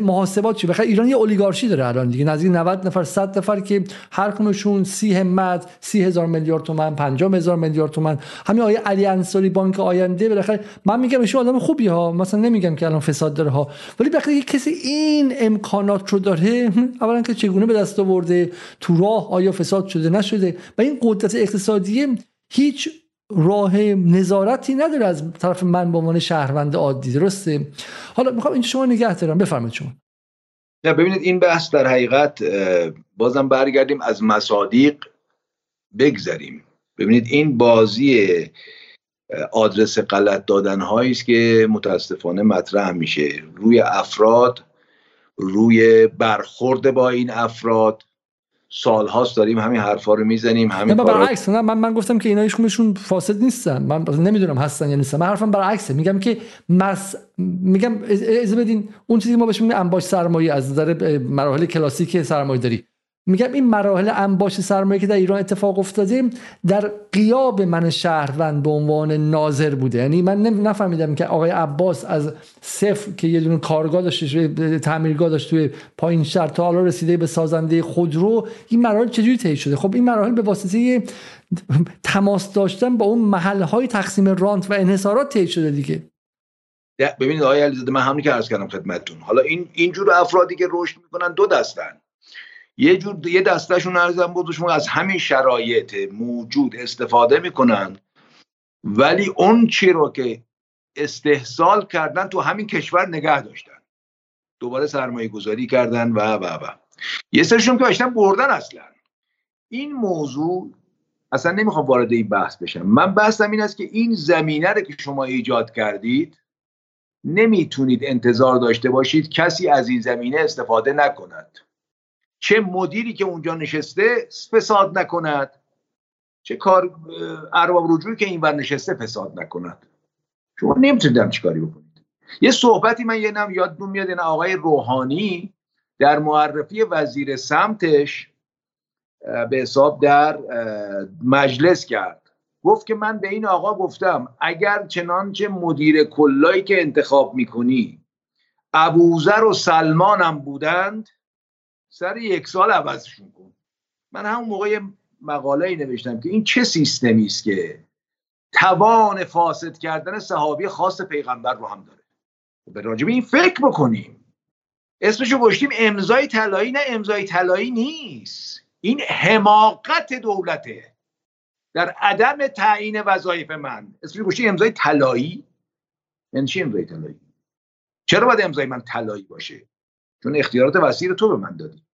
محاسبات چی؟ بخاطر ایران یه اولیگارشی داره الان دیگه. نزدیک 90 نفر 100 نفر که هر کدومشون 30 همت 30 هزار میلیارد تومان 50 هزار میلیارد تومان. همین آیه علی انصاری بانک آینده بالاخره من میگم ایشون آدم خوبی ها مثلا نمیگم که الان فساد داره ها ولی وقتی کسی این امکانات رو داره اولا که چگونه به دست آورده؟ تو راه آیا فساد شده نشده؟ و این قدرت اقتصادی هیچ راه نظارتی نداره از طرف من به عنوان شهروند عادی درسته؟ حالا می‌خوام اینجا شما نگه دارم. بفرمایید شما. نه ببینید این بحث در حقیقت بازم برگردیم از مصادیق بگذریم. ببینید این بازی آدرس غلط دادن هایی است که متاسفانه مطرح میشه. روی افراد روی برخورد با این افراد سالهاست داریم همین حرفا رو می‌زنیم همین برعکس نه من, من گفتم که اینا هیچ فاسد نیستن. من نمی‌دونم هستن یا نیستن. من حرفم برعکسه. میگم که مس... میگم از بدین اون چیزی ما بهش میگیم انباش سرمایه از نظر مراحل کلاسیک سرمایه داری میگم این مراحل انباش سرمایه که در ایران اتفاق افتاده در قیاب من شهروند به عنوان ناظر بوده. یعنی من نفهمیدم که آقای عباس از صفر که یه دونه کارگاه داشته تعمیرگاه داشت توی پایین شهر تا حالا رسیده به سازنده خودرو این مراحل چجوری طی شده؟ خب این مراحل به واسطه تماس داشتن با اون محل های تقسیم رانت و انحصارات طی شده دیگه. ببینید آقای علیزاده من همین که عرض کردم خدمتتون. حالا این اینجور افرادی که رشد می‌کنن دو دستن. یه جور یه دستشون ارزم بود شما از همین شرایط موجود استفاده می‌کنن. ولی اون چی رو که استحصال کردن تو همین کشور نگه داشتن. دوباره سرمایه گذاری کردن و و و. یه سرشون که باشتن بردن اصلا. این موضوع اصلا نمی‌خوام وارد این بحث بشم. من بحثم این است که این زمینه رو که شما ایجاد کردید نمی‌تونید انتظار داشته باشید کسی از این زمینه استفاده نکند. چه مدیری که اونجا نشسته فساد نکند. چه کار ارباب رجوعی که اینور نشسته فساد نکند. شما نمی‌تونید هم چیکاری بکنید. یه صحبتی من یه نم یادتون میاد این آقای روحانی در معرفی وزیر سمتش به حساب در مجلس کرد. گفت که من به این آقا گفتم اگر چنانچه مدیر کلایی که انتخاب می‌کنی ابوذر و سلمان هم بودند سر یک سال عوضشون کن. من همون موقع مقاله ای نوشتم که این چه سیستمی است که توان فاسد کردن صحابی خاص پیغمبر رو هم داره. به راجب این فکر بکنیم. اسمشو گشتیم امضای طلایی. نه امضای طلایی نیست. این حماقت دولته. در عدم تعیین وظایف من. اسمش گوشی امضای طلایی. یعنی چی امضای طلایی؟ چرا باید امضای من طلایی باشه؟ چون اختیارات وسیع تو به من دادی.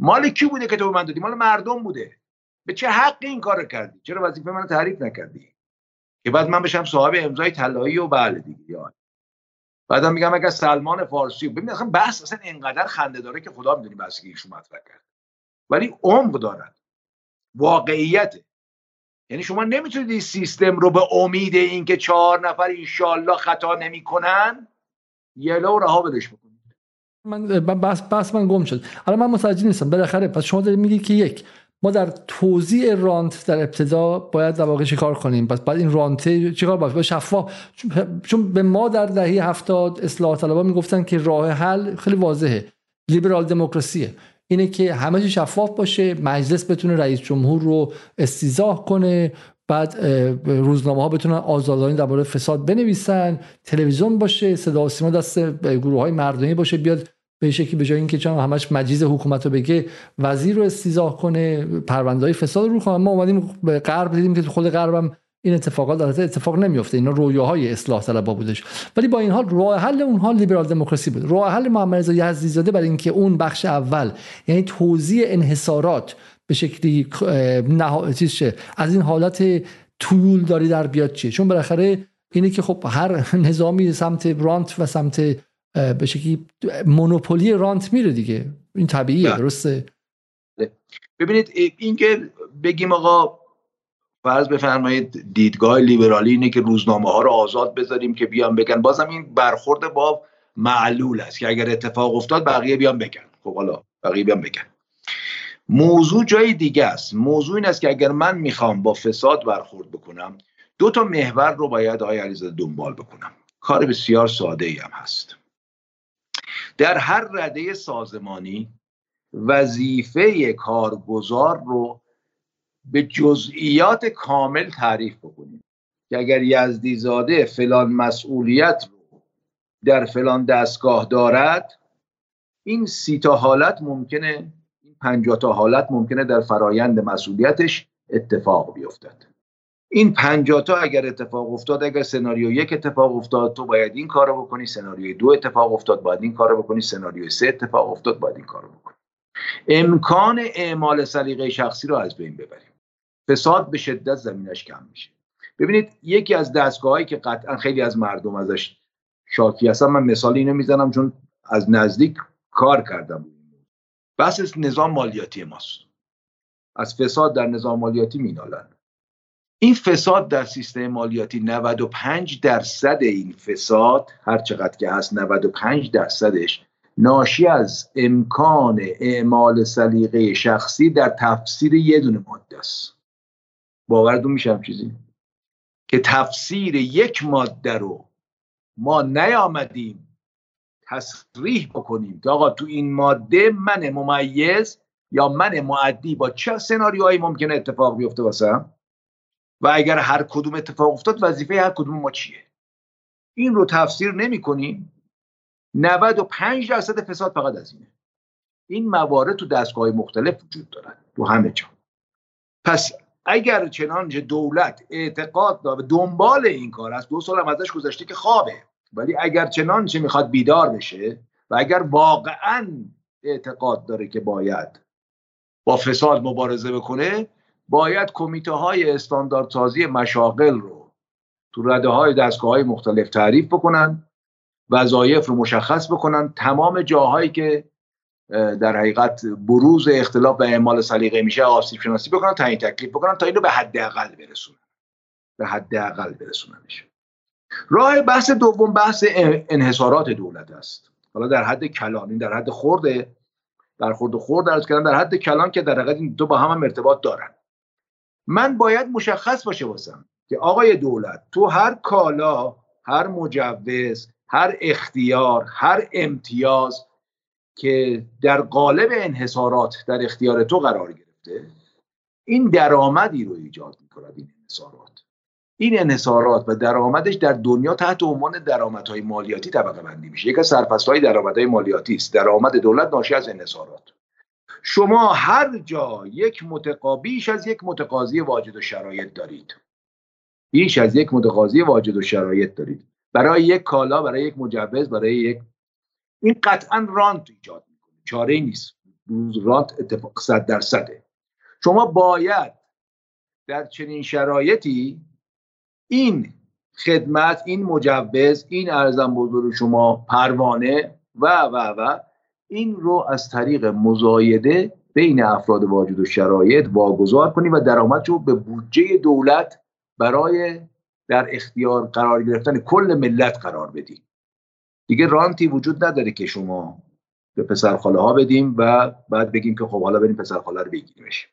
مال کی بوده که تو به من دادی؟ مال مردم بوده. به چه حقی این کار کردی؟ چرا وظیفه من تعریف نکردی؟ که بعد من بشم صاحب امضای طلایی و بله دیگه بعدم میگم اگر سلمان فارسی ببین اصلا بحث اصلا اینقدر خنده داره که خدا می‌دونی بحثی که ایشون مطرح کرد. ولی عمق دارد. واقعیت. یعنی شما نمی‌تونید این سیستم رو به امید اینکه چهار نفر انشالله خطا نمی‌کنن یلو رها بدش بکنید من بس بس من گم شد. حالا من متوجه نیستم. بالاخره پس شما دارید میگید که یک ما در توزیع رانت در ابتدا باید در واقع چیکار کنیم؟ پس بعد این رانت چیکار باید؟ شفاف. چون به ما در دهه هفتاد اصلاح طلبا می‌گفتن که راه حل خیلی واضحه. لیبرال دموکراسیه. اینه که همه چی شفاف باشه مجلس بتونه رئیس جمهور رو استیزاه کنه بعد روزنامه ها بتونن آزادانه درباره فساد بنویسن تلویزیون باشه صدا و سیما دست گروه های مردمی باشه بیاد به شکلی به جای اینکه چون همش مجیز حکومت رو بگه وزیر رو استیزاه کنه پرونده های فساد رو کنه ما اومدیم به غرب دیدیم که خود غربم این اتفاقات در اتفاق نمیفته اینا رویاهای اصلاح طلبا بودش. ولی با این حال راه حل اونها لیبرال دموکراسی بود. راه حل محمد رضا یزدی زاده برای اینکه اون بخش اول یعنی توزیع انحصارات به شکلی نه... از این حالت طول داری در بیاد چیه؟ چون بالاخره اینه که خب هر نظامی سمت رانت و سمت به شکلی مونوپولی رانت میره دیگه. این طبیعیه درسته؟ ببینید اینکه بگیم آقا فرض بفرمایید دیدگاه لیبرالی اینه که روزنامه ها رو آزاد بذاریم که بیان بگن. بازم این برخورد با معلول است که اگر اتفاق افتاد بقیه بیان بگن. خب حالا بقیه بیان بگن. موضوع جای دیگه است. موضوع این است که اگر من می‌خوام با فساد برخورد بکنم دو تا محور رو باید آقای علیزاده دنبال بکنم. کار بسیار ساده ای هم هست. در هر رده سازمانی وظیفه کارگزار رو به جزئیات کامل تعریف بکنیم که اگر یزدی زاده فلان مسئولیت رو در فلان دستگاه دارد این سی تا حالت ممکنه این پنجاه تا حالت ممکنه در فرایند مسئولیتش اتفاق بیفتد. این پنجاه تا اگر اتفاق افتاد اگر سناریو یک اتفاق افتاد تو باید این کارو بکنی سناریوی دو اتفاق افتاد باید این کارو بکنی سناریوی سه اتفاق افتاد باید این کارو بکنی. امکان اعمال سلیقه شخصی رو از بین ببریم. فساد به شدت زمینش کم میشه. ببینید یکی از دستگاهایی که قطعا خیلی از مردم ازش شاکی هستن من مثال اینو می‌زنم چون از نزدیک کار کردم. بحث نظام مالیاتی ماست. از فساد در نظام مالیاتی مینالن. این فساد در سیستم مالیاتی 95 درصد این فساد هر چقدر که هست 95 درصدش ناشی از امکان اعمال سلیقه شخصی در تفسیر یه دونه ماده است. باورتون میشم چیزی؟ که تفسیر یک ماده رو ما نیامدیم تصریح بکنیم که آقا تو این ماده من ممیز یا من معدی با چه سناریوهایی ممکنه اتفاق بیفته واسم؟ و اگر هر کدوم اتفاق افتاد وظیفه هر کدوم ما چیه؟ این رو تفسیر نمی کنیم. 95 درصد فساد فقط از اینه. این موارد تو دستگاه مختلف وجود دارن تو همه جا. پس اگر چنانچه دولت اعتقاد داره دنبال این کار است. دو سال هم ازش گذشته که خوابه. ولی اگر چنانچه می‌خواد بیدار بشه و اگر واقعا اعتقاد داره که باید با فساد مبارزه بکنه باید کمیته های استانداردسازی مشاغل رو تو رده های دستگاه های مختلف تعریف بکنن وظایف رو مشخص بکنن. تمام جاهایی که در حقیقت بروز اختلاف و اعمال سلیقه میشه آسیب شناسی بکنن تعیین تکلیف بکنن تا اینو به حداقل برسونن. به حداقل برسوننش. راه بحث دوم بحث انحصارات دولت است. حالا در حد کلان این در حد خورده در خورد خورد درست کردن در حد کلان که در حقیقت این دو با هم, هم ارتباط دارن. من باید مشخص باشه واسم که آقای دولت تو هر کالا هر مجوز هر اختیار هر امتیاز که در قالب انحصارات در اختیار تو قرار گرفته این درآمدی رو ایجاد می‌کند این انحصارات. این انحصارات و درآمدش در دنیا تحت عنوان درآمدهای مالیاتی طبقه بندی میشه. یک از سرپرستهای درآمدهای مالیاتی است. درآمد دولت ناشی از انحصارات. شما هر جا یک متقابیش از یک متقاضی واجد و شرایط دارید. بیش از یک متقاضی واجد و شرایط دارید. برای یک کالا برای یک مجوز برای یک این قطعا رانت ایجاد می‌کنه. چاره نیست. رانت اتفاق صد درصده. شما باید در چنین شرایطی این خدمت این مجوز این ارزم بزرگ شما پروانه و و و این رو از طریق مزایده بین افراد واجد و شرایط واگذار کنی و درآمد رو به بودجه دولت برای در اختیار قرار گرفتن کل ملت قرار بدی دیگه رانتی وجود نداره که شما به پسر خاله ها بدیم و بعد بگیم که خب حالا بریم پسر خاله رو بگیریمش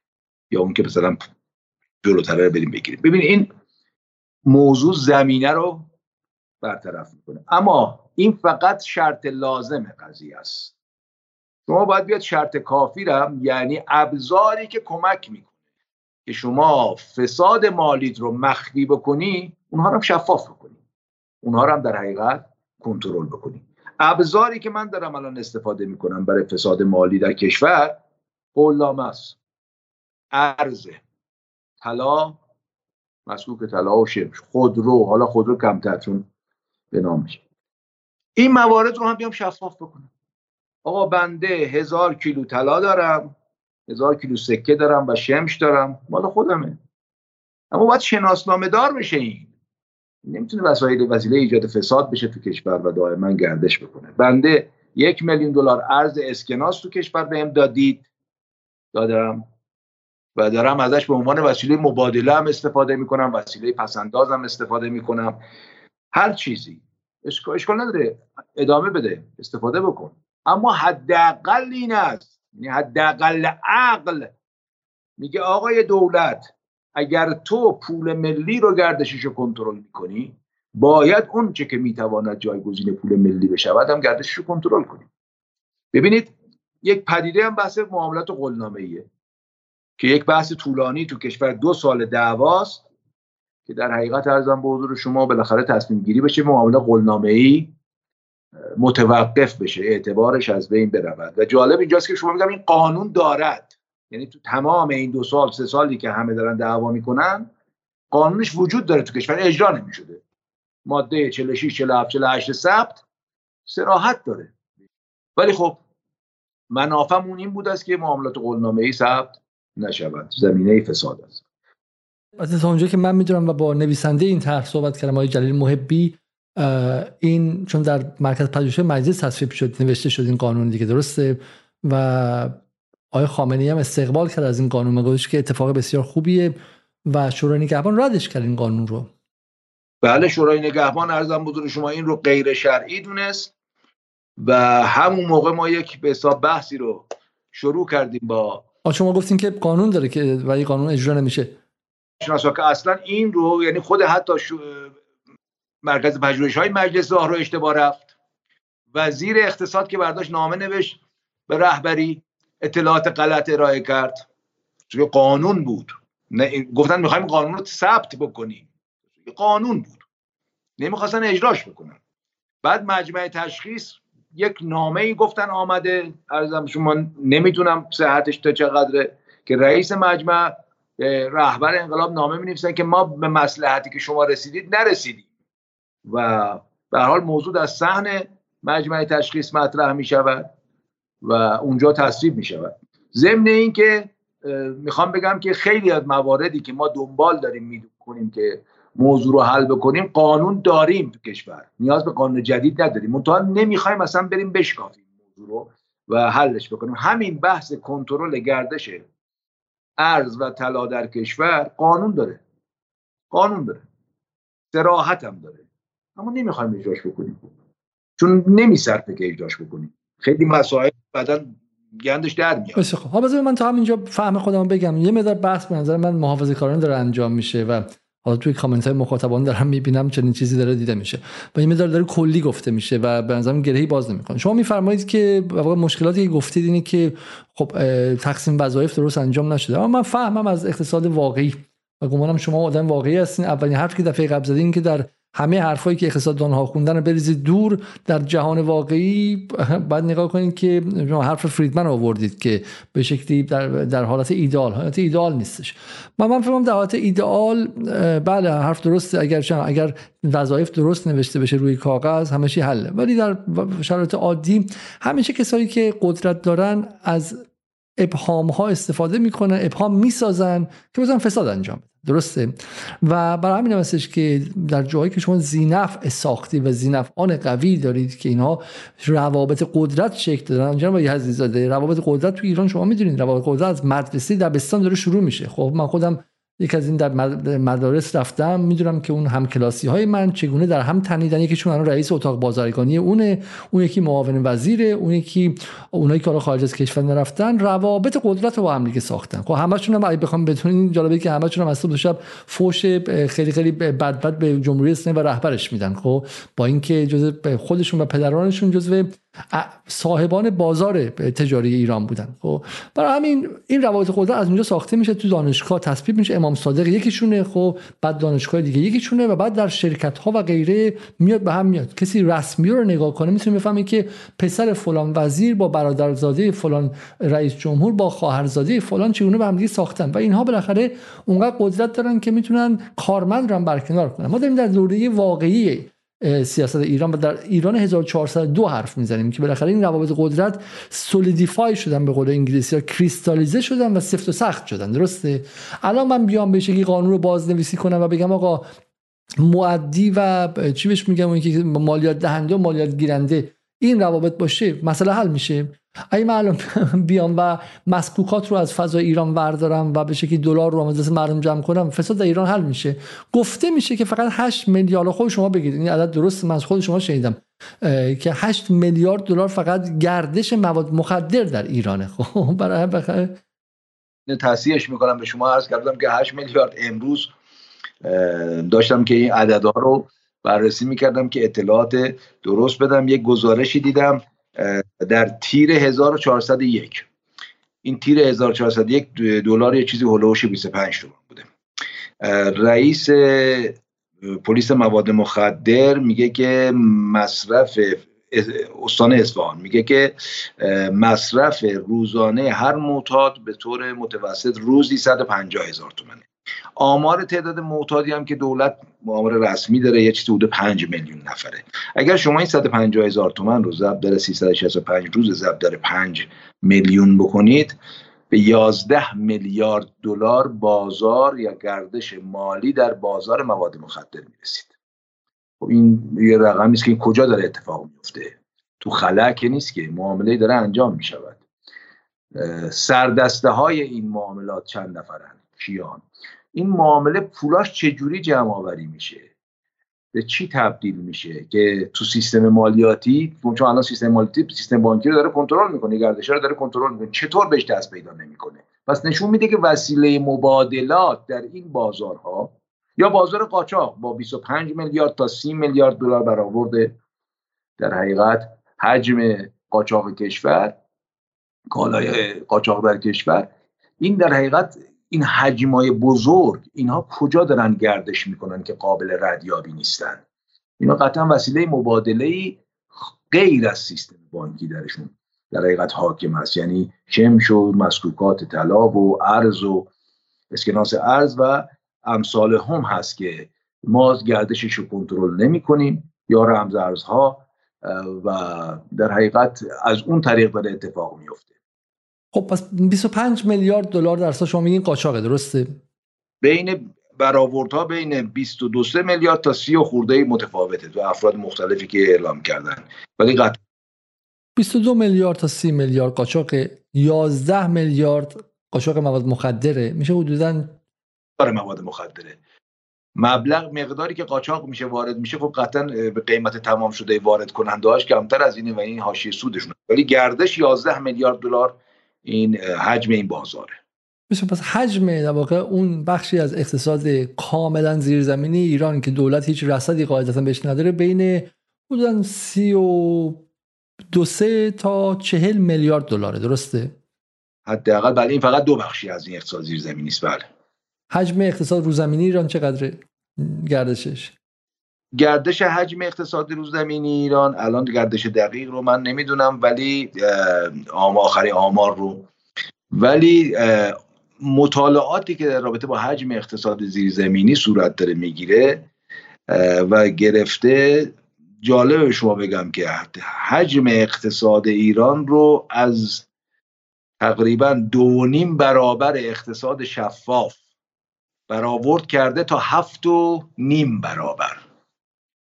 یا اون که مثلا جلوتره رو بریم بگیریم. ببین این موضوع زمینه رو برطرف می‌کنه. اما این فقط شرط لازم قضیه است. شما باید بیاد شرط کافی هم یعنی ابزاری که کمک می‌کنه که شما فساد مالیت رو مخفی بکنی اونها رو شفاف بکنی. اونها رو هم در حقیقت کنترل بکنی. ابزاری که من دارم الان استفاده می‌کنم برای فساد مالی در کشور قولنامه است. ارز طلا مسکوک طلا و شمش خودرو حالا خودرو کمتر چون به نامش این موارد رو هم بیام شفاف بکنم. آقا بنده هزار کیلو طلا دارم هزار کیلو سکه دارم و شمش دارم. مال خودمه. اما باید شناسنامه دار بشه این. نمی‌تونه وسایل وسیله ایجاد فساد بشه تو کشور و دائما گردش بکنه. بنده یک میلیون دلار ارز اسکناس تو کشور بهم دادید. دادم. و دارم ازش به عنوان وسیله مبادله هم استفاده می‌کنم وسیله پسنداز هم استفاده می‌کنم. هر چیزی. اشکال نداره. ادامه بده. استفاده بکن. اما حداقل این است. یعنی حداقل عقل. میگه آقای دولت اگر تو پول ملی رو گردشش رو کنترل می‌کنی باید اون چه که می‌تواند جایگزین پول ملی بشود هم گردشش رو کنترل کنی. ببینید یک پدیده هم بحث معاملات قلنامه ایه که یک بحث طولانی تو کشور دو سال دعواست که در حقیقت ارزم به حضور شما بالاخره تصمیم گیری بشه معامله قلنامه ای متوقف بشه اعتبارش از بین برود. و جالب اینجاست که شما میگم این قانون دارد. یعنی تو تمام این دو سال سه سالی که همه دارن دعوا می‌کنن قانونش وجود داره تو کشور اجرا نمی‌شده. ماده 46 47 48 ثبت سراحت داره. ولی خب منافعمون این بود است که معاملات قولنامه ای ثبت نشود. زمینه فساد است. از اونجا که من می‌دونم و با نویسنده این طرح صحبت کردم آقای جلیل محبی این چون در مرکز پژوهش مجلس تصویب شد نوشته شد این قانون دیگه درسته؟ و آقای خامنه‌ای هم استقبال کرد از این قانون گفتش که اتفاق بسیار خوبیه و شورای نگهبان ردش کرد این قانون رو. بله شورای نگهبان ارزم بزرگ شما این رو غیر شرعی دونست و همون موقع ما یک به حساب بحثی رو شروع کردیم با شما گفتین که قانون داره که ولی قانون اجرا نمیشه. شناسا که اصلا این رو یعنی خود حتی مرکز پژوهش های مجلس رو اشتباه رفت. وزیر اقتصاد که برداشت نامه نوشت به رهبری اطلاعات غلط ارائه کرد. توی قانون بود. نه گفتن می‌خوایم قانون رو ثبت بکنیم. قانون بود. نمی‌خواستن اجراش بکنن. بعد مجمع تشخیص یک نامه ای گفتن آمده. ارزم شما نمی‌تونم صحتش تا چقدره. که رئیس مجمع رهبر انقلاب نامه می که ما به مسلحتی که شما رسیدید نرسیدیم. و به حال موضوع در صحن مجمع تشخیص مطرح می شود و اونجا تصویب می شود ضمن اینکه می‌خوام بگم که خیلی از مواردی که ما دنبال داریم می‌کنیم که موضوع رو حل بکنیم قانون داریم تو کشور. نیاز به قانون جدید نداریم. منتها نمی‌خوایم مثلا بریم بشکافیم موضوع رو و حلش بکنیم. همین بحث کنترل گردش ارز و طلا در کشور قانون داره. قانون داره. سراحت هم داره. اما نمی‌خوایم اجراش بکنیم. چون نمیصرفه که اجراش بکنیم. خیلی مسائل بعدا گندش در میاد. خب. من تا همینجا فهم خودم بگم. یه مقدار بحث به نظر من محافظه کاران داره انجام میشه و حالا توی کامنت های مخاطبان دارم می‌بینم چنین چیزی داره دیده میشه. و این مقدار داره کلی گفته میشه و به نظرم گرهی باز نمی‌کنه. شما میفرمایید که واقعا مشکلاتی که گفتید اینه که خب تقسیم وظایف درست انجام نشده. اما من فهمم از اقتصاد واقعی. و گمانم شما آدم واقعی هستین. اولین حرفی که دفعه قبل زدین که در همه حرفایی که اقتصاددان ها خوندن رو بریزید دور در جهان واقعی. بعد نگاه کنید که حرف فریدمن آوردید که به شکلی در, در حالت ایدال حالت ایدال نیستش. من من فهمم در حالت ایدال بله حرف درست اگر اگر وظایف درست نوشته بشه روی کاغذ همه حله. ولی در شرایط عادی همیشه کسایی که قدرت دارن از ابهام ها استفاده می‌کنن ابهام می‌سازن که بزن فساد انجام درسته؟ و برای همین هستش که در جایی که شما زینف ساختی و زینف آن قوی دارید که اینها روابط قدرت شکل دارن جناب عزیزاده روابط قدرت تو ایران شما می‌دونید روابط قدرت از مدرسه دبستان داره شروع میشه. خب من خودم یک از این در مدارس رفتم می‌دونم که اون همکلاسی های من چگونه در هم تنیدن. یکیشون الان رئیس اتاق بازرگانی اونه اون یکی معاون وزیره اون یکی اونایی که خارج از کشور نرفتن روابط قدرت رو با هم دیگه ساختن. خب همشون هم اگه بخوام بدونین جالبه که همشون هم صبح شب فوش خیلی خیلی بد بد به جمهوری اسلامی و رهبرش میدن. خب با اینکه جزء خودشون و پدرانشون جزء صاحبان بازار تجاری ایران بودن. خب برای همین این روابط قدرت از اونجا ساخته میشه تو دانشگاه تصویب میشه. امام صادق یکیشونه خب بعد دانشگاه دیگه یکیشونه و بعد در شرکت ها و غیره میاد به هم میاد. کسی رسمی رو نگاه کنه می‌تونه بفهمه که پسر فلان وزیر با برادرزاده فلان رئیس جمهور با خواهرزاده فلان چگونه به هم دیگه ساختن؟ و اینها بالاخره اونقدر قدرت دارن که می‌تونن کارمند رو برکنار کنن. ما داریم در دوره واقعی سیاست ایران و در ایران 1402 حرف می‌زنیم که بالاخره این روابط قدرت سولیدیفای شدن به قول انگلیسی ها کریستالیزه شدن و سفت و سخت شدن. درسته؟ الان من بیام به شکلی قانون رو بازنویسی کنم و بگم آقا معدی و چی بهش میگم؟ اون که مالیات دهنده و مالیات گیرنده این روابط باشه مسئله حل میشه. اگه من الان بیام و مسکوکات رو از فضای ایران وردارم و به شکلی دلار رو از مردم جمع کنم فساد در ایران حل میشه. گفته میشه که فقط 8 میلیارد خود شما بگید این عدد درست من از خود شما شنیدم که 8 میلیارد دلار فقط گردش مواد مخدر در ایرانه. خب برای بخیر تصحیحش می‌کنم. به شما عرض کردم که 8 میلیارد امروز داشتم که این عددها رو بررسی می‌کردم که اطلاعات درست بدم. یک گزارشی دیدم در تیر 1401 این تیر 1401 دلار یه چیزی هلوش 25 تومان بوده. رئیس پلیس مواد مخدر میگه که مصرف استان اصفهان میگه که مصرف روزانه هر معتاد به طور متوسط روزی 150 هزار تومنه. آمار تعداد معتادی هم که دولت آمار رسمی داره یه چیزی حدود 5 میلیون نفره. اگر شما این 150 هزار تومن رو ضرب در 365 روز ضرب در 5 میلیون بکنید به 11 میلیارد دلار بازار یا گردش مالی در بازار مواد مخدر می‌رسید. خب این یه رقمی است که کجا داره اتفاق میفته تو خلا که نیست که معامله داره انجام می‌شود. سردسته های این معاملات چند نفرن؟ کیان؟ این معامله پولاش چجوری جمع آوری میشه؟ به چی تبدیل میشه که تو سیستم مالیاتی چون الان سیستم مالیاتی سیستم بانکی رو داره کنترل می‌کنه گردش رو داره کنترل می‌کنه. چطور بهش دست پیدا نمی‌کنه؟ پس نشون میده که وسیله مبادلات در این بازارها یا بازار قاچاق با 25 میلیارد تا 30 میلیارد دلار برآورده در حقیقت حجم قاچاق کشور کالای قاچاق در کشور این در حقیقت این حجمای بزرگ اینها کجا دارن گردش می‌کنن که قابل ردیابی نیستن؟ اینا قطعا وسیله مبادله غیر از سیستم بانکی درشون در حقیقت حاکم هست یعنی شمش و مسکوکات طلا و ارز و اسکناس ارز و امثال هم هست که ما گردشش رو کنترل نمی کنیم یا رمز ارزها و در حقیقت از اون طریق داره اتفاق میفته خب پس 25 میلیارد دلار در سال شما میگین قاچاقه درسته؟ بین برآوردها بین 22 میلیارد تا 30 خورده متفاوته تو افراد مختلفی که اعلام کردن. ولی قطعا 22 میلیارد تا 30 میلیارد قاچاق 11 میلیارد قاچاق مواد مخدره. میشه حدودا آره مواد مخدره. مبلغ مقداری که قاچاق میشه وارد میشه خب قطعا به قیمت تمام شده وارد کننده هاش کمتر از اینه و این حاشیه سودشون ولی گردش 11 میلیارد دلار این حجم این بازاره. میشه پس حجم در واقع اون بخشی از اقتصاد کاملا زیرزمینی ایران که دولت هیچ رصدی قاعدتا بهش نداره بین حدودا سی و دو سه تا چهل میلیارد دلاره درسته؟ حداقل بله این فقط دو بخشی از این اقتصاد زیرزمینی است بله. حجم اقتصاد روزمینی ایران چقدره گردشش؟ گردش حجم اقتصاد روزمینی ایران. الان گردش دقیق رو من نمی‌دونم ولی آخری آمار رو. ولی مطالعاتی که در رابطه با حجم اقتصاد زیرزمینی صورت داره می‌گیره و گرفته جالب شما بگم که حجم اقتصاد ایران رو از تقریبا دو نیم برابر اقتصاد شفاف برآورد کرده تا هفت و نیم برابر.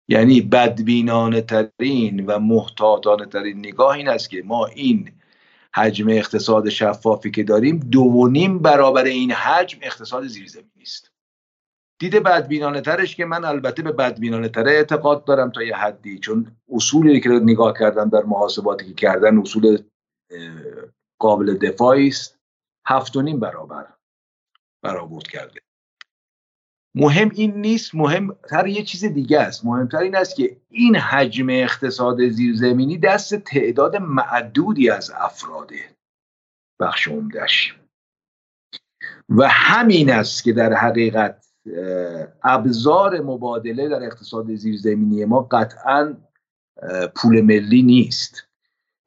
یعنی بدبینانه ترین و محتاطانه ترین نگاه این است که ما این حجم اقتصاد شفافی که داریم دو نیم برابر این حجم اقتصاد زیرزمینی است. دید بدبینانه ترش که من البته به بدبینانه تره اعتقاد دارم تا یه حدی چون اصولی که نگاه کردم در محاسباتی که کردن اصول قابل دفاعی است. هفت و نیم برابر برآورد کرده. مهم این نیست مهمتر یه چیز دیگه است. مهمتر این است که این حجم اقتصاد زیرزمینی دست تعداد معدودی از افراده بخش عمدش و همین است که در حقیقت ابزار مبادله در اقتصاد زیرزمینی ما قطعا پول ملی نیست.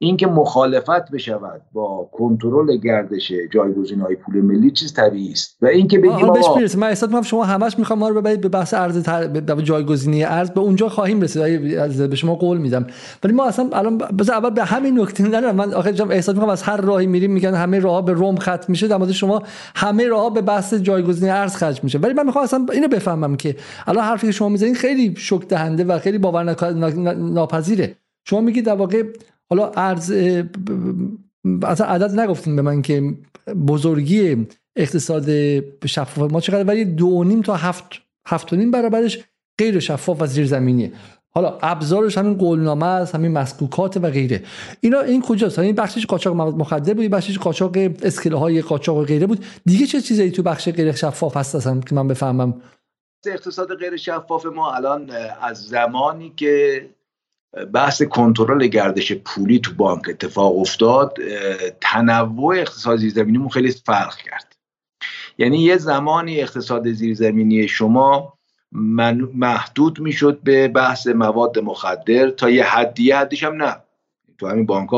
اینکه مخالفت بشود با کنترل گردش جایگزین های پول ملی چیز طبیعی است. و اینکه بگیم آقا من احساس می‌کنم شما همش می‌خوام ما رو ببرید به بحث ارز تر... جایگزینی ارز به اونجا خواهیم رسید. به شما قول میدم. ولی ما اصلا الان بذار اول به همین نکته نه من آخه احساس می‌کنم از هر راهی میریم میگن همه راه به روم ختم میشه. در مورد شما همه راه به بحث جایگزینی ارز خرج میشه. ولی من می‌خوام اصلا اینو بفهمم که الان حرفی که شما می‌زنید خیلی شوک دهنده و خیلی باور ناپذیره. شما میگید در واقع حالا ارز اصلا عدد نگفتیم به من که بزرگی اقتصاد شفاف ما چقدر ولی دو نیم تا هفت هفت و نیم برابرش غیر شفاف و زیرزمینیه. حالا ابزارش همین قولنامه است همین مسکوکات و غیره. اینا این کجاست؟ این بخشش قاچاق مخدر بود بخشش قاچاق اسکله های قاچاق و غیره بود. دیگه چه چیزایی تو بخش غیر شفاف هست اصلا که من بفهمم؟ اقتصاد غیر شفاف ما الان از زمانی که بحث کنترل گردش پولی تو بانک اتفاق افتاد تنوع اقتصاد زیرزمینیمون خیلی فرق کرد. یعنی یه زمانی اقتصاد زیرزمینی شما محدود می‌شد به بحث مواد مخدر تا یه حدی حدیش هم نه. تو همین بانک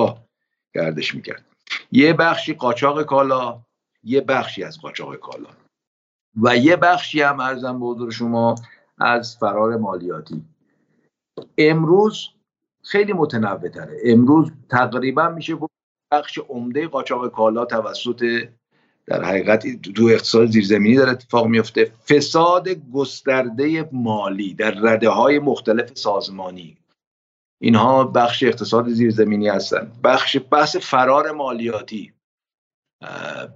گردش می‌کرد یه بخشی قاچاق کالا یه بخشی از قاچاق کالا. و یه بخشی هم ارزم به حضور شما از فرار مالیاتی. امروز خیلی متنوع تره امروز تقریبا میشه گفت بخش عمده قاچاق کالا توسط در حقیقت دو اقتصاد زیرزمینی در اتفاق میفته. فساد گسترده مالی در رده های مختلف سازمانی. اینها بخش اقتصاد زیرزمینی هستند بخش بحث فرار مالیاتی.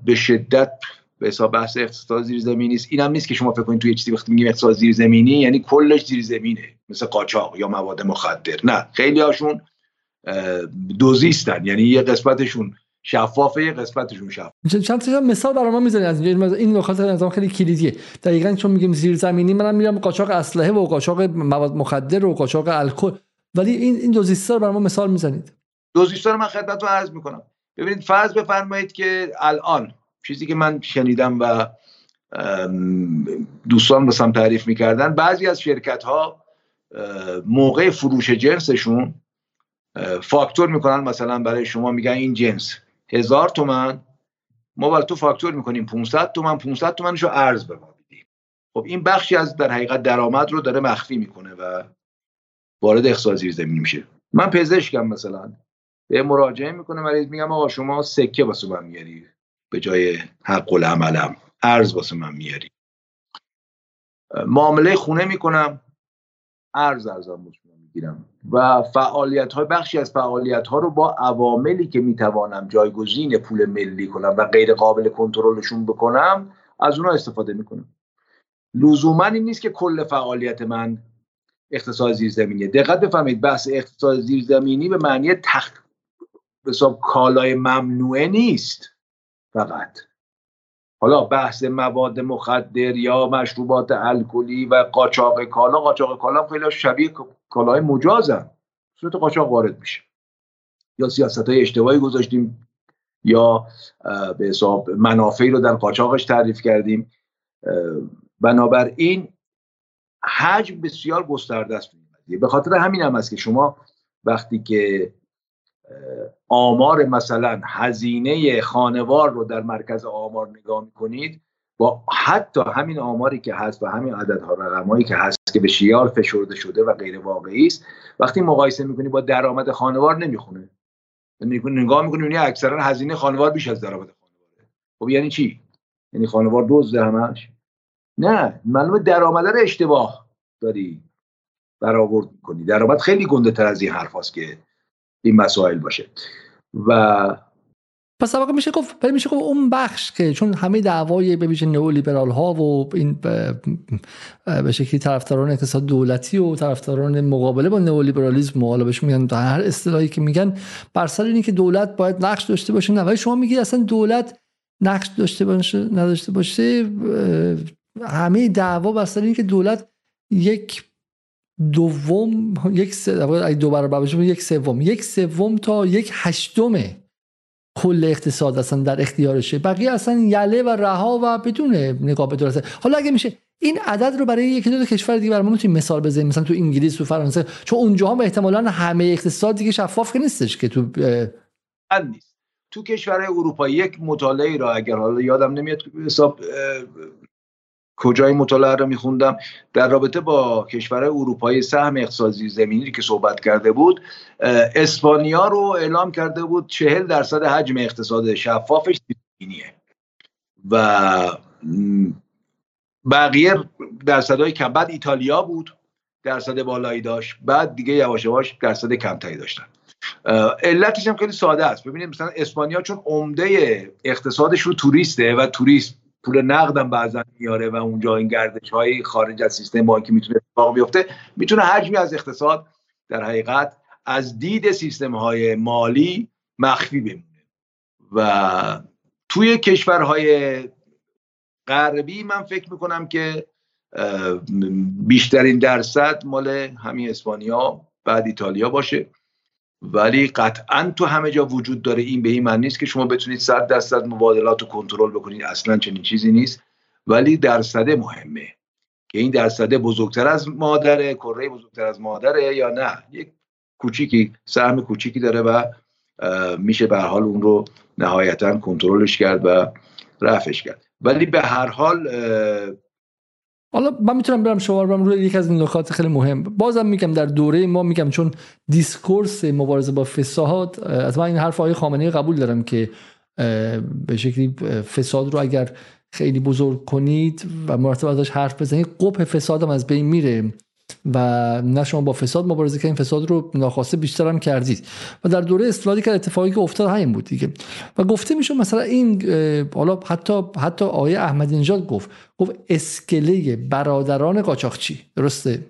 به شدت به حساب بحث اقتصاد زیرزمینی است. اینم نیست که شما فکر کنید توی چیزی وقتی میگیم اقتصاد زیرزمینی یعنی کلش زیرزمینه. مثل قاچاق یا مواد مخدر. نه خیلی هاشون دوزیستن. یعنی یه قسمتشون شفافه یه قسمتشون شفاف. چند تا مثال برای ما می‌زنید از این نکات نظام خیلی کلیدیه. دقیقا چون میگیم زیرزمینی منم میرم قاچاق اسلحه و قاچاق مواد مخدر و قاچاق الکل. ولی این این دوزیستا برای ما مثال می‌زنید. دوزیستا رو من خدمتتون عرض می‌کنم. ببینید فرض بفرمایید که الان چیزی که من شنیدم و دوستان بسم تعریف می‌کردن بعضی از شرکت ها موقع فروش جنسشون فاکتور می‌کنن مثلا برای شما میگن این جنس هزار تومن ما برای تو فاکتور می‌کنیم 500 تومن 500 تومنش رو ارز به ما میدیم. خب این بخشی از در حقیقت درآمد رو داره مخفی می‌کنه و وارد اقتصاد زیرزمینی میشه. من پزشکم مثلا به مراجعه می‌کنه مریض میگم آقا شما سکه واسه من میاری به جای حق العملم ارز واسه من میاری. معامله خونه می‌کنم. ارز ارزم می‌گیرم. و فعالیت های بخشی از فعالیت ها رو با عواملی که می‌توانم جایگزین پول ملی کنم و غیر قابل کنترلشون بکنم از اونها استفاده می‌کنم. لزوما این نیست که کل فعالیت من اقتصاد زیرزمینی دقت بفهمید بحث اقتصاد زیرزمینی به معنی تخ حساب کالای ممنوعه نیست فقط. حالا بحث مواد مخدر یا مشروبات الکلی و قاچاق کالا قاچاق کالا خیلی شبیه کالاهای مجازن. صورت قاچاق وارد میشه. یا سیاست های اشتباهی گذاشتیم یا به حساب منافعی رو در قاچاقش تعریف کردیم. بنابراین حجم بسیار گسترده است به خاطر همین هم است که شما وقتی که آمار مثلا هزینه خانوار رو در مرکز آمار نگاه می‌کنید با حتی همین آماری که هست و همین عددها رقمایی که هست که به شیار فشرده شده و غیر واقعی است وقتی مقایسه می‌کنی با درآمد خانوار نمی‌خونه. نگاه می‌کنی یعنی اکثرا هزینه خانوار بیش از درآمد خانواره. خب یعنی چی؟ یعنی خانوار دزد همش؟ نه معلومه درآمد رو اشتباه داری برآورد می‌کنی. درآمد خیلی گنده تر از این حرف که این مسائل باشه. و پس واقع میشه گفت ولی میشه گفت اون بخش که چون همه دعوای به ویژه نئولیبرال ها و این به شکلی طرفداران اقتصاد دولتی و طرفداران مقابله با نئولیبرالیسم حالا بهش میگن هر اصطلاحی که میگن بر سر اینه که دولت باید نقش داشته باشه. نه ولی شما میگید اصلا دولت نقش داشته باشه نداشته باشه همه دعوا بر سر اینه که دولت یک دوم یک سه دو برابر یک سوم. یک سوم تا یک هشتم کل اقتصاد اصلا در اختیارشه. بقیه اصلا یله و رها و بدون نگاه به درسته حالا اگه میشه این عدد رو برای یکی دو کشور دیگه برامون می‌تونیم مثال بزنیم. مثلا تو انگلیس و فرانسه. چون اونجا هم احتمالا همه اقتصاد دیگه شفاف که نیستش که تو نیست. تو کشورهای اروپایی یک مطالعه را اگر حالا یادم نمیاد حساب کجای مطالعه رو میخوندم. در رابطه با کشور اروپایی سهم اقتصادی زمینی که صحبت کرده بود اسپانیا رو اعلام کرده بود چهل درصد حجم اقتصاد شفافش زمینیه. و بقیه درصدهای کم بعد ایتالیا بود درصد بالایی داشت بعد دیگه یواش یواش درصد کمتری داشتن. علتش هم خیلی ساده است. ببینید مثلا اسپانیا چون عمده اقتصادش رو توریسته و توریست پول نقدم بعضا میاره و اونجا این گردش های خارج از سیستم بانکی می‌تونه اتفاق بیفته می‌تونه حجمی از اقتصاد در حقیقت از دید سیستم های مالی مخفی بمونه. و توی کشورهای غربی من فکر می‌کنم که بیشترین درصد مال همین اسپانیا بعد ایتالیا باشه. ولی قطعا تو همه جا وجود داره. این به این معنی نیست که شما بتونید صد درصد مبادلات رو کنترل بکنید. اصلا چنین چیزی نیست. ولی درصد مهمه که این درصده بزرگتر از مادره کره بزرگتر از مادره یا نه. یک کوچیکی سهم کوچیکی داره و میشه به حال اون رو نهایتا کنترلش کرد و رفعش کرد. ولی به هر حال حالا من می‌تونم برم شما برم روی یک از این نکات خیلی مهم. بازم میگم در دوره ما میگم چون دیسکورس مبارزه با فساد از من این حرف آقای خامنه‌ای قبول دارم که به شکلی فساد رو اگر خیلی بزرگ کنید و مرتب ازش حرف بزنید قبح فساد هم از بین میره. و نه شما با فساد مبارزه کردین فساد رو ناخواسته بیشتر هم کردید. و در دوره استفاده که اتفاقی که افتاد همین بود دیگه. و گفته میشه مثلا این حالا حتی حتی آیه احمدی نژاد گفت گفت اسکله برادران قاچاقچی. درسته؟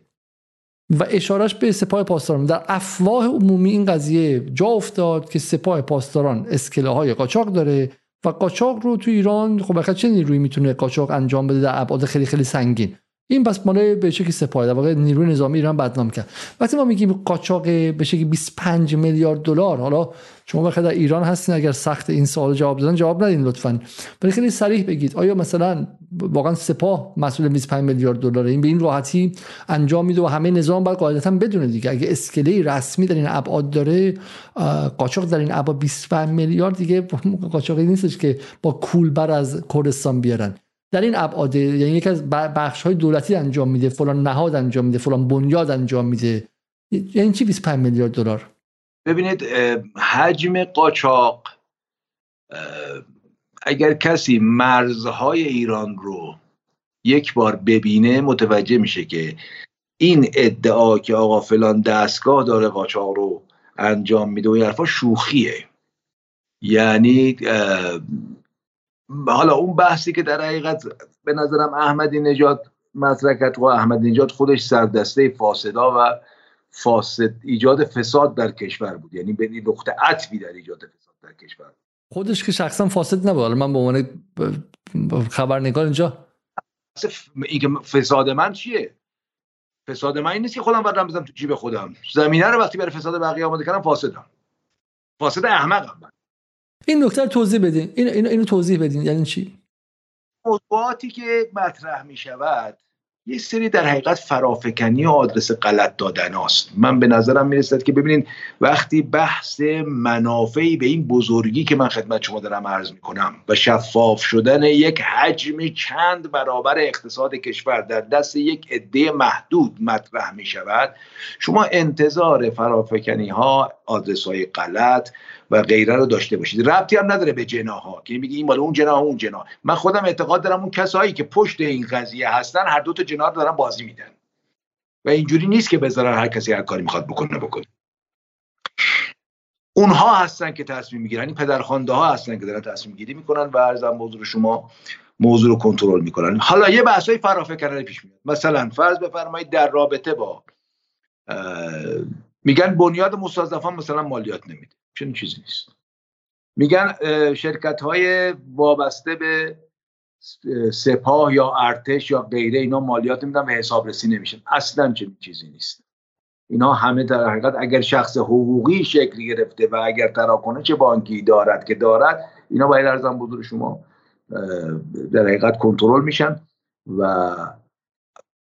و اشارش به سپاه پاسداران. در افواه عمومی این قضیه جا افتاد که سپاه پاسداران اسکله های قاچاق داره و قاچاق رو تو ایران خب چه نیرویی می‌تونه قاچاق انجام بده در ابعاد خیلی خیلی سنگین؟ این پس مال به شکلی سپاه در واقع نیروی نظامی ایران بدنام کرد. وقتی ما میگیم قاچاق به شکلی 25 میلیارد دلار حالا شما بخاطر در ایران هستین اگر سخت این سوال جواب دادن جواب ندین لطفا. ولی خیلی صریح بگید آیا مثلا واقعا سپاه مسئول 25 میلیارد دلار این به این راحتی انجام میده و همه نظام باید قاعدتا بدونه دیگه. اگه اسکله رسمی در این ابعاد داره قاچاق در این ابعاد 25 میلیارد دیگه قاچاقی نیستش که با کولبر از کردستان بیارن. در این ابعاد یعنی یک از بخش های دولتی انجام میده فلان نهاد انجام میده فلان بنیاد انجام میده یعنی چی 25 میلیارد دلار؟ ببینید حجم قاچاق اگر کسی مرزهای ایران رو یک بار ببینه متوجه میشه که این ادعا که آقا فلان دستگاه داره قاچاق رو انجام میده و این حرفا شوخیه. یعنی حالا اون بحثی که در حقیقت به نظرم احمدی نجات مطرح کرد و احمدی نجات خودش سردسته فاسدا و فاسد ایجاد فساد در کشور بود. یعنی به نقطه عطفی در ایجاد فساد در کشور خودش که شخصا فاسد نبود. من به عنوان خبرنگار اینجا. اینکه فساد من چیه؟ فساد من این نیست که خودم برم بزنم تو جیب خودم. زمینه رو وقتی برای فساد بقیه آماده کردم فاسدم. فاسد احمقم من. این نکته توضیح بدین. این اینو, اینو توضیح بدین. یعنی چی؟ موضوعاتی که مطرح می شود یه سری در حقیقت فرافکنی و آدرس غلط دادن است من به نظرم می‌رسد که ببینید وقتی بحث منافعی به این بزرگی که من خدمت شما دارم عرض می‌کنم و شفاف شدن یک حجم چند برابر اقتصاد کشور در دست یک عده محدود مطرح می شود شما انتظار فرافکنی ها آدرس های غلط و غیره رو داشته باشید. ربطی هم نداره به جناها. که میگی این مال اون جناح اون جناح من خودم اعتقاد دارم اون کسایی که پشت این قضیه هستن هر دو تا جناح دارن بازی میدن. و اینجوری نیست که بذارن هر کسی هر کاری می‌خواد بکنه بکنه. اونها هستن که تصمیم می‌گیرن. این پدرخوانده ها هستن که دارن تصمیم گیری می‌کنن و ارزم موضوع شما موضوع رو کنترل می‌کنن. حالا یه بحثای فرافکنانه پیش میاد. مثلا فرض بفرمایید در رابطه با میگن بنیاد مستضعفان مثلا مالیات نمیده. چنین چیزی نیست. میگن شرکت های وابسته به سپاه یا ارتش یا غیره اینا مالیات نمیدن و حسابرسی نمیشن. اصلا چنین چیزی نیست. اینا همه در حقیقت اگر شخص حقوقی شکل گرفته و اگر تراکنش بانکی دارد که دارد اینا باید ارزم بزرگ شما در حقیقت کنترل میشن و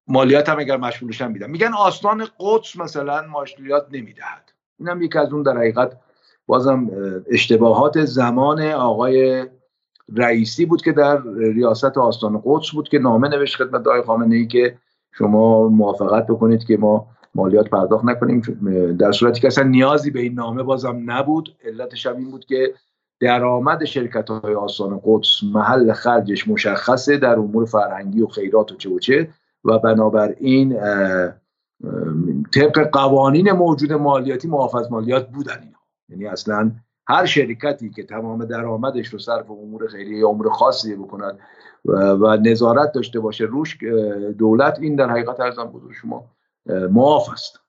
مالیات هم اگر مشمولشن میدن. میگن آستان قدس مثلا مالیات نمی‌دهد. اینم یکی از اون در حقیقت بازم اشتباهات زمان آقای رئیسی بود که در ریاست آستان قدس بود که نامه نوشت خدمت آقای خامنه ای که شما موافقت بکنید که ما مالیات پرداخت نکنیم. در صورتی که اصلا نیازی به این نامه بازم نبود. علتش هم این بود که درآمد شرکت های آستان قدس محل خرجش مشخصه در امور فرهنگی و خیرات و چه و چه و بنابراین طبق قوانین موجود مالیاتی محافظ مالیات بودن یعنی اصلا هر شرکتی که تمام درآمدش رو صرف امور خیریه یا امور خاصی بکند و, نظارت داشته باشه روش دولت این در حقیقت ارزم بزرگ شما معاف است.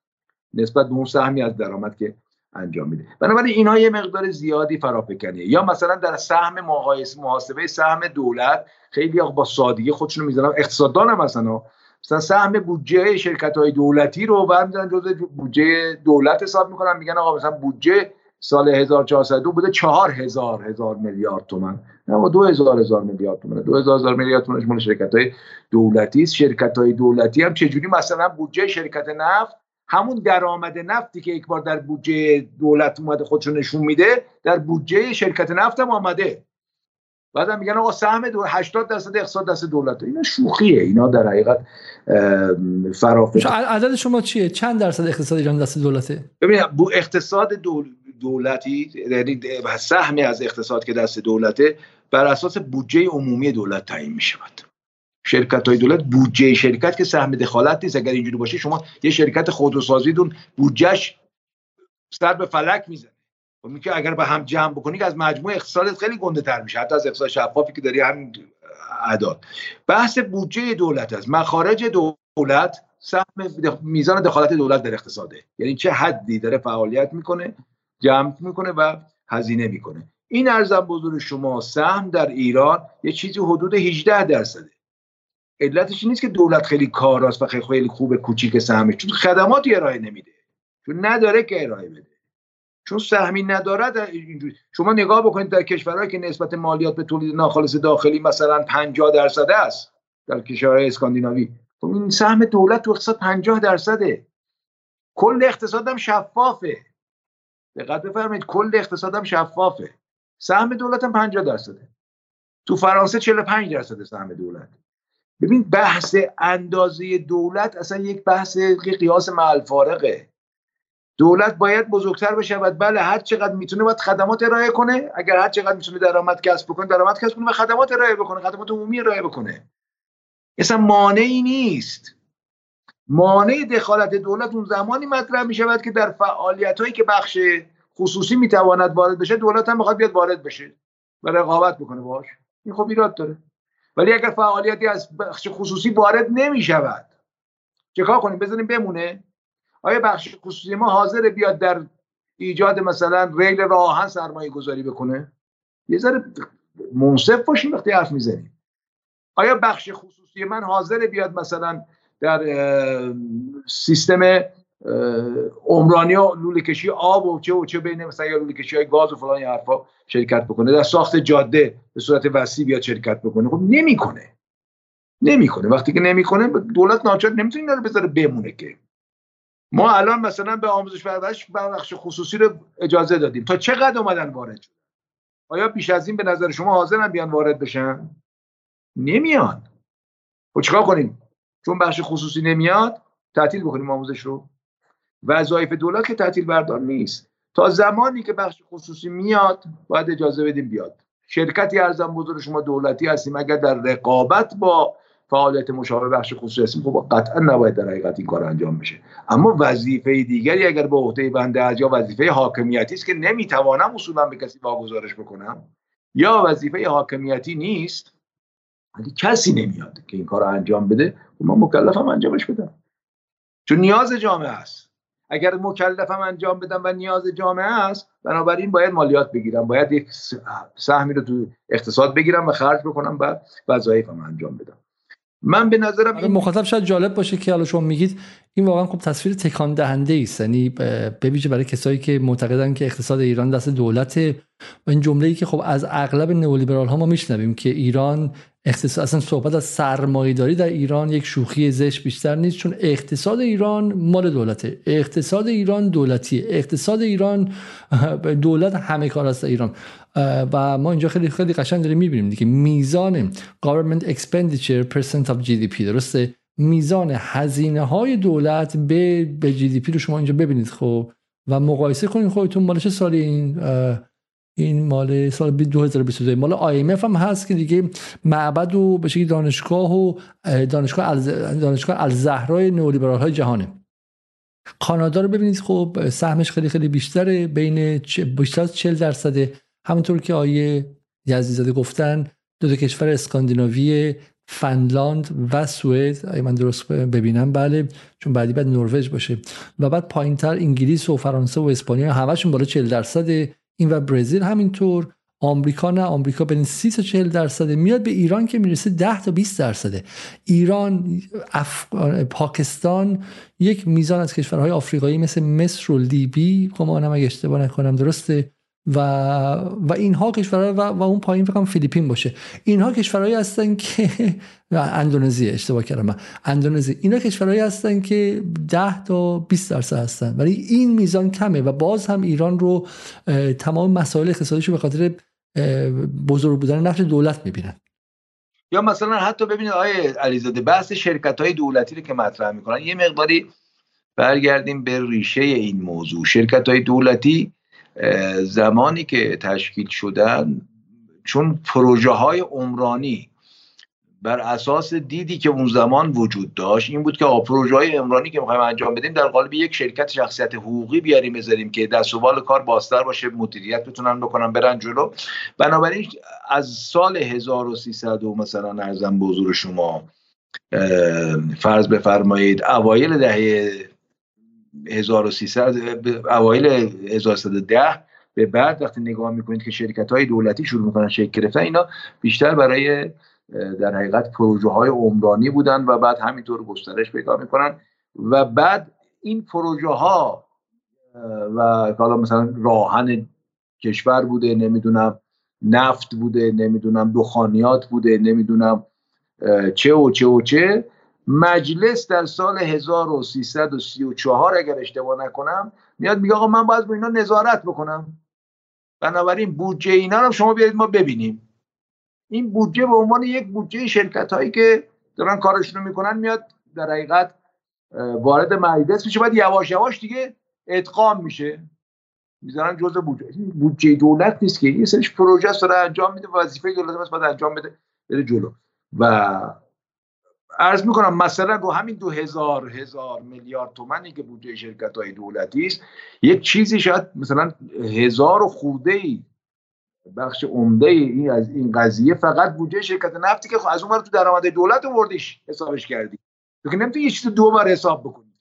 نسبت به اون سهمی از درآمد که انجام میده. بنابراین اینها یه مقدار زیادی فراپکنیه یا مثلا در سهم مقایسه محاسبه سهم دولت خیلی با سادگی خودشونو می‌زنن اقتصاددان هم مثلا مثلا سهم بودجه شرکت های دولتی رو برمیدارن جزء بودجه دولت حساب می‌کنن. میگن آقا مثلا بودجه سال 1402 بوده 4000 هزار میلیارد تومان. نه دو هزار هزار میلیارد تومان دو هزار هزار میلیارد تومنش مال شرکت های دولتی است. شرکت های دولتی هم چجوری مثلا بودجه شرکت نفت همون درآمد نفتی که یک بار در بودجه دولت اومده خودشو نشون میده در بودجه شرکت نفت هم آمده. بعدم میگن آقا سهم دو 80 درصد اقتصاد دست دولت اینا شوخیه. اینا در حقیقت فرافه. عدد شما چیه؟ چند درصد اقتصاد ایران دست دولته؟ ببینید اقتصاد دول... دولتی یعنی سهمی از اقتصاد که دست دولته بر اساس بودجه عمومی دولت تعیین می شود شرکت های دولت بودجه شرکت که سهم دخالت نیست اگر اینجوری باشه شما یه شرکت خودروسازی دون بودجهش سر به فلک می‌زنه. و خب که اگر به هم جمع بکنی که از مجموع اقتصادت خیلی گنده تر میشه حتی از اقتصاد شفافی که داری همین اعداد بحث بودجه دولت است. مخارج دولت سهم میزان دخالت دولت در اقتصاده. یعنی چه حدی داره فعالیت می‌کنه؟ جمع می‌کنه و هزینه می‌کنه. این ارزم بزرگ شما سهم در ایران یه چیزی حدود 18 درصده. علتش نیست که دولت خیلی کاراست و خیلی خوب کوچیک سهمش چون خدماتی ارائه نمیده. چون نداره که ارائه بده. چون سهمی ندارد شما نگاه بکنید در کشورهایی که نسبت مالیات به تولید ناخالص داخلی مثلا 50 درصد است در کشورهای اسکاندیناوی. خب این سهم دولت تو اقتصاد 50 درصده. کل اقتصادم شفافه. دقت بفرمایید کل اقتصادم شفافه. سهم دولت هم 50 درصده. تو فرانسه 45 درصد سهم دولت. ببین بحث اندازه دولت اصلا یک بحث قیاس معل فارقه دولت باید بزرگتر بشود بله هر چقدر می‌تونه باید خدمات ارائه کنه. اگر هر چقدر می‌تونه درآمد کسب بکنه درآمد کسب کنه و خدمات ارائه بکنه خدمات عمومی ارائه بکنه. اصلا مانعی نیست. مانع دخالت دولت اون زمانی مطرح می شود که در فعالیت هایی که بخش خصوصی می‌تواند وارد بشه دولت هم می‌خواد بیاد وارد بشه و رقابت بکنه باش این خب ایراد داره. ولی اگر فعالیتی از بخش خصوصی وارد نمی شود چه کنیم؟ بزنیم بمونه؟ آیا بخش خصوصی ما حاضر بیاد در ایجاد مثلا ریل راهن سرمایه گذاری بکنه؟ یه ذره منصف باشیم وقتی حرف می‌زنیم. آیا بخش خصوصی من حاضر بیاد مثلا در سیستم عمرانی و لوله کشی آب و چه و چه بین مثلا یا لوله کشی های گاز و فلان حرفا شرکت بکنه. در ساخت جاده به صورت وسیع بیاد شرکت بکنه. خب نمی‌کنه. نمی‌کنه. وقتی که نمی‌کنه دولت ناچار نمی‌تونه اینا رو بذاره بمونه که. ما الان مثلا به آموزش پرورش بخش خصوصی رو اجازه دادیم. تا چقدر اومدن وارد شدن؟ آیا بیش از این به نظر شما حاضرن بیان وارد بشن؟ نمیان. خب چیکار کنیم؟ چون بخش خصوصی نمیاد تعطیل بکنیم آموزش رو. وظایف دولت که تعطیل بردار نیست. تا زمانی که بخش خصوصی میاد باید اجازه بدیم بیاد. شرکتی ارزم بزرگ شما دولتی هستیم. اگر در رقابت با فعالیت مشابه بخش خصوصی هستیم خب قطعا نباید در حقیقت این کار انجام بشه. اما وظیفه دیگری اگر به عهده بنده از یا وظیفه حاکمیتی است که نمی‌توانم اصولا به کسی واگذارش بکنم یا وظیفه حاکمیتی نیست ولی کسی نمیاد که این کار رو انجام بده و من مکلفم انجامش بدم. چون نیاز جامعه است. اگر مکلفم انجام بدم و نیاز جامعه است بنابراین باید مالیات بگیرم باید یک سهمی رو تو اقتصاد بگیرم و خرج بکنم و وظایفم انجام بدم. من به نظرم این مخاطب شاید جالب باشه که حالا شما میگید این واقعا خب تصویر تکان دهنده است یعنی به ویژه برای کسایی که معتقدن که اقتصاد ایران دست دولت و این جمله ای که خب از اغلب نئولیبرال ها ما میشنویم که ایران اقتصاد اصلا صحبت از سرمایه‌داری در ایران یک شوخی زشت بیشتر نیست چون اقتصاد ایران مال دولته. اقتصاد ایران دولتیه. اقتصاد ایران دولت همه کار است ایران. و ما اینجا خیلی خیلی قشنگ داریم می‌بینیم دیگه. میزان government expenditure percent of GDP درسته؟ میزان هزینه های دولت به به پی رو شما اینجا ببینید خب. و مقایسه کنید خودتون مال چه سالی این این مال سال 2022 مال IMF هم هست که دیگه معبد و به شکلی دانشگاه و دانشگاه. دانشگاه الزهرای نئولیبرال های جهانه. کانادا رو ببینید خب سهمش خیلی خیلی بیشتره بین بیشتر از 40 درصده. همونطور که آیه یزدیزاده گفتن دو تا کشور اسکاندیناوی فنلاند و سوئد. اگه من درست ببینم؟ بله چون بعدی بعد نروژ باشه. و بعد پایینتر انگلیس و فرانسه و اسپانیا همشون بالا 40 درصد این و برزیل همینطور. آمریکا نه آمریکا بین 30 تا 40 درصده. میاد به ایران که می‌رسه 10 تا 20 درصده. ایران اف... پاکستان یک میزان از کشورهای آفریقایی مثل مصر و لیبی. گمانم اگه اشتباه نکنم درسته؟ و و اینها کشورها و, و اون پایین فکر فیلیپین باشه. اینها کشورهایی هستن که اندونزی اشتباه کردم اندونزی. اینا کشورهایی هستن که 10 تا 20 درصد هستن. ولی این میزان کمه و باز هم ایران رو تمام مسائل اقتصادیشو به خاطر بزرگ بودن نفت دولت می‌بینن. یا مثلا حتی ببینید آقای علیزاده بحث شرکت های دولتی رو که مطرح می‌کنن یه مقداری برگردیم به ریشه این موضوع. شرکت های دولتی زمانی که تشکیل شدن چون پروژه های عمرانی بر اساس دیدی که اون زمان وجود داشت این بود که پروژه های عمرانی که می‌خوایم انجام بدیم در قالب یک شرکت شخصیت حقوقی بیاریم بذاریم که دست و بال کار بازتر باشه مدیریت بتونن بکنن برن جلو. بنابراین از سال 1300 و مثلا ارزم به شما فرض بفرمایید اوایل دهه 1300 اوایل 1310 به بعد وقتی نگاه می‌کنید که شرکت های دولتی شروع می‌کنن شکل گرفتن اینا بیشتر برای در حقیقت پروژه های عمرانی بودن و بعد همینطور گسترش پیدا می‌کنن و بعد این پروژه ها و حالا مثلا راهن کشور بوده نمی‌دونم نفت بوده نمی‌دونم دخانیات بوده نمی‌دونم چه و چه و چه مجلس در سال 1334 اگر اشتباه نکنم میاد میگه آقا من باید با اینا نظارت بکنم. بنابراین بودجه اینا رو شما بیارید ما ببینیم. این بودجه به عنوان یک بودجه شرکت هایی که دارن کارشون رو می‌کنن میاد در حقیقت وارد مجلس میشه. باید یواش یواش دیگه ادغام میشه. می‌ذارن جزء بودجه بودجه دولت نیست که. یه سرش پروژه داره انجام میده. وظیفه دولت است باید انجام بده بره جلو. و عرض می‌کنم مثلا رو همین دو هزار هزار میلیارد تومنی که بودجه شرکت های دولتی است یک چیزی شاید مثلا هزار و خورده ای بخش عمده این از این قضیه فقط بودجه شرکت نفتی که از اون تو درآمد دولت آوردیش حسابش کردی. تو که نمی‌تونی یه چیز دو بار حساب بکنی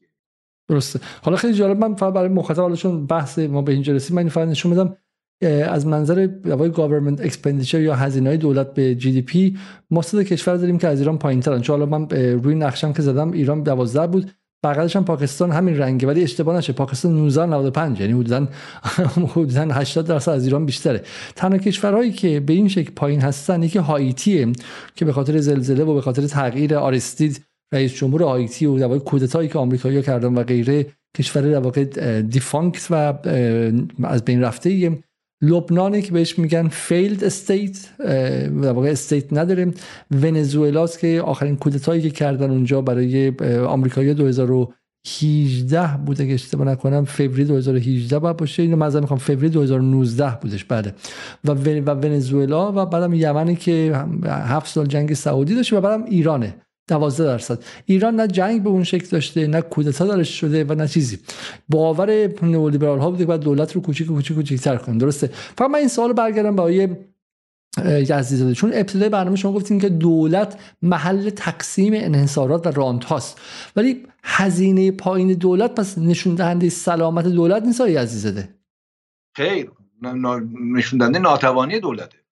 درسته. حالا خیلی جالب من فقط برای مخاطب حالا چون بحث ما به اینجا رسید من فقط نشون بدم از منظر دوای government expenditure یا هزینه های دولت به GDP ما صد کشور داریم که از ایران پایین ترن چون حالا من روی نقشم که زدم ایران 12 بود. بغلش هم پاکستان همین رنگه ولی اشتباه نشه. پاکستان 19 95 یعنی حدودا حدودا 80 درصد از ایران بیشتره. تنها کشورهایی که به این شکل پایین هستن یکی هایتیه که به خاطر زلزله و به خاطر تغییر آریستید رئیس جمهور هایتی و دوای کودتایی که آمریکایی‌ها کردن و غیره کشور در واقع defunct و از بین رفته لبنانی که بهش میگن failed state در واقع state نداره ونزوئلاست که آخرین کودتایی که کردن اونجا برای آمریکایی 2018 بوده که اشتباه نکنم. فوریه 2018 باید باشه. اینو مثلا می‌خوام. فوریه 2019 بودش. بله. و و ونزوئلا و بعدم یمنی که هفت سال جنگ سعودی داشته و بعدم ایرانه. 12 درصد. ایران نه جنگ به اون شکل داشته نه کودتا درش شده و نه چیزی. باور نئولیبرال ها بوده که دولت رو کوچیک کوچیک کوچیک‌تر کنیم درسته. فقط من این سوال برگردم به آیه یزدی چون ابتدای برنامه شما گفتین که دولت محل تقسیم انحصارات و رانت هاست. ولی هزینه پایین دولت پس نشون دهنده سلامت دولت نیست آیه زاده خیر. نشون دهنده ناتوانی دولته.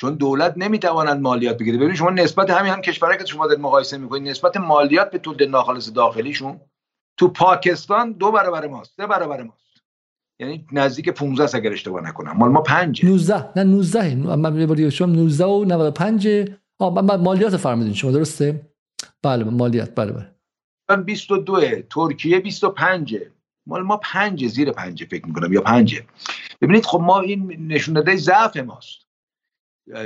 چون دولت نمی‌تواند مالیات بگیره. ببینید شما نسبت همین هم کشورهایی که شما دارید مقایسه می‌کنید نسبت مالیات به تولید ناخالص داخلیشون تو پاکستان دو برابر ماست سه برابر ماست. یعنی نزدیک 15 است اگر اشتباه نکنم. مال ما 5 19 نه 19 من باری شما 19 و 95 آ مالیات فرمودین شما درسته؟ بله مالیات بله بله. 22 ترکیه 25 مال ما 5 زیر 5 فکر می‌کنم یا 5 ببینید خب ما این نشون داده ضعف ماست.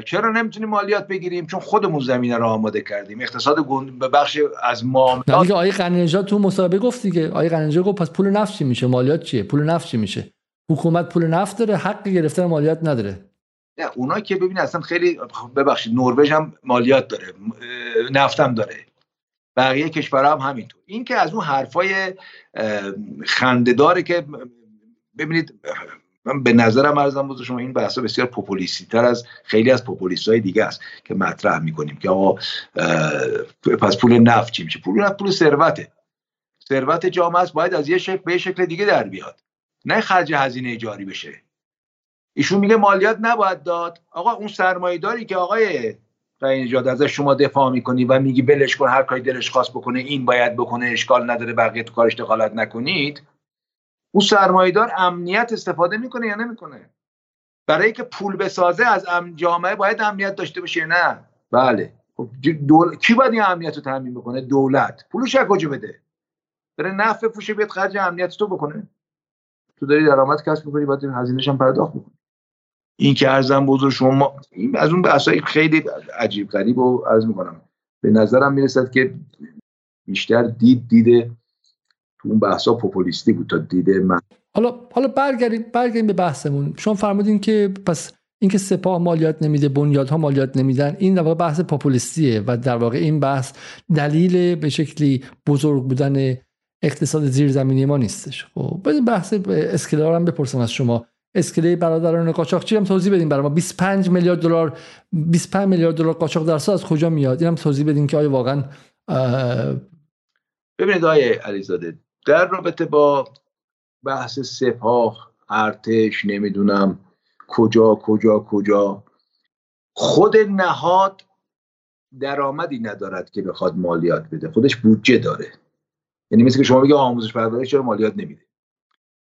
چرا نمی‌تونیم مالیات بگیریم؟ چون خودمون زمینه رو آماده کردیم. اقتصاد گند به بخش از معاملات دیگه آقای قنیجا تو مصاحبه گفت دیگه. آقای قنیجا گفت پس پول نفت چی میشه؟ مالیات چیه؟ پول نفت چی میشه؟ حکومت پول نفت داره حق گرفتن مالیات نداره. نه اونا که ببین اصلا خیلی ببخشید نروژ هم مالیات داره نفت هم داره. بقیه کشورها هم همینطور. این که از اون حرفای خندهداره که ببینید من به نظرم ارزم بزرگ شما این بحثا بسیار پوپولیستی تر از خیلی از پوپولیست های دیگه است که مطرح می‌کنیم که آقا پس پول نفت چی میشه؟ پول نفت پول ثروته. ثروت جامعه است باید از یه شکل به شکل دیگه در بیاد. نه خرج هزینه جاری بشه. ایشون میگه مالیات نباید داد. آقا اون سرمایه داری که آقای نجات ازش شما دفاع می‌کنی و میگی بلش کن هر کاری دلش خواست بکنه این باید بکنه اشکال نداره بقیه تو کارش دخالت نکنید. اون سرمایهدار امنیت استفاده می‌کنه یا نمی‌کنه؟ برای که پول بسازه از جامعه باید امنیت داشته باشه نه؟ بله. خب دول... کی باید این امنیت رو تامین بکنه؟ دولت. پولش از کجا بده. بره نفع فوشه بیاد خرج امنیت تو بکنه. تو داری درآمد کسب می‌کنی باید هزینه‌ش هم پرداخت بکنی. این که ارزم بزرگ شما این از اون بحثای خیلی عجیب غریب و عرض می‌کنم. به نظرم می‌رسد که بیشتر دید دیده تو اون بحثا پوپولیستی بود تا دیده من. حالا حالا برگردیم برگردیم به بحثمون. شما فرمودین که پس اینکه سپاه مالیات نمیده بنیادها مالیات نمیدن این در واقع بحث پاپولیستیه و در واقع این بحث دلیل به شکلی بزرگ بودن اقتصاد زیرزمینی ما نیستش. خب بحث اسکله هم بپرسم از شما. اسکله برادران قاچاقچی هم توضیح بدین برای ما. 25 میلیارد دلار 25 میلیارد دلار قاچاق در سال از کجا میاد؟ اینم توضیح بدین که آیا واقعا ببینید آقای علیزاده در رابطه با بحث سپاه ارتش نمی‌دونم کجا کجا کجا خود نهاد درآمدی ندارد که بخواد مالیات بده. خودش بودجه داره. یعنی مثل که شما بگی آموزش پرورش چرا مالیات نمیده؟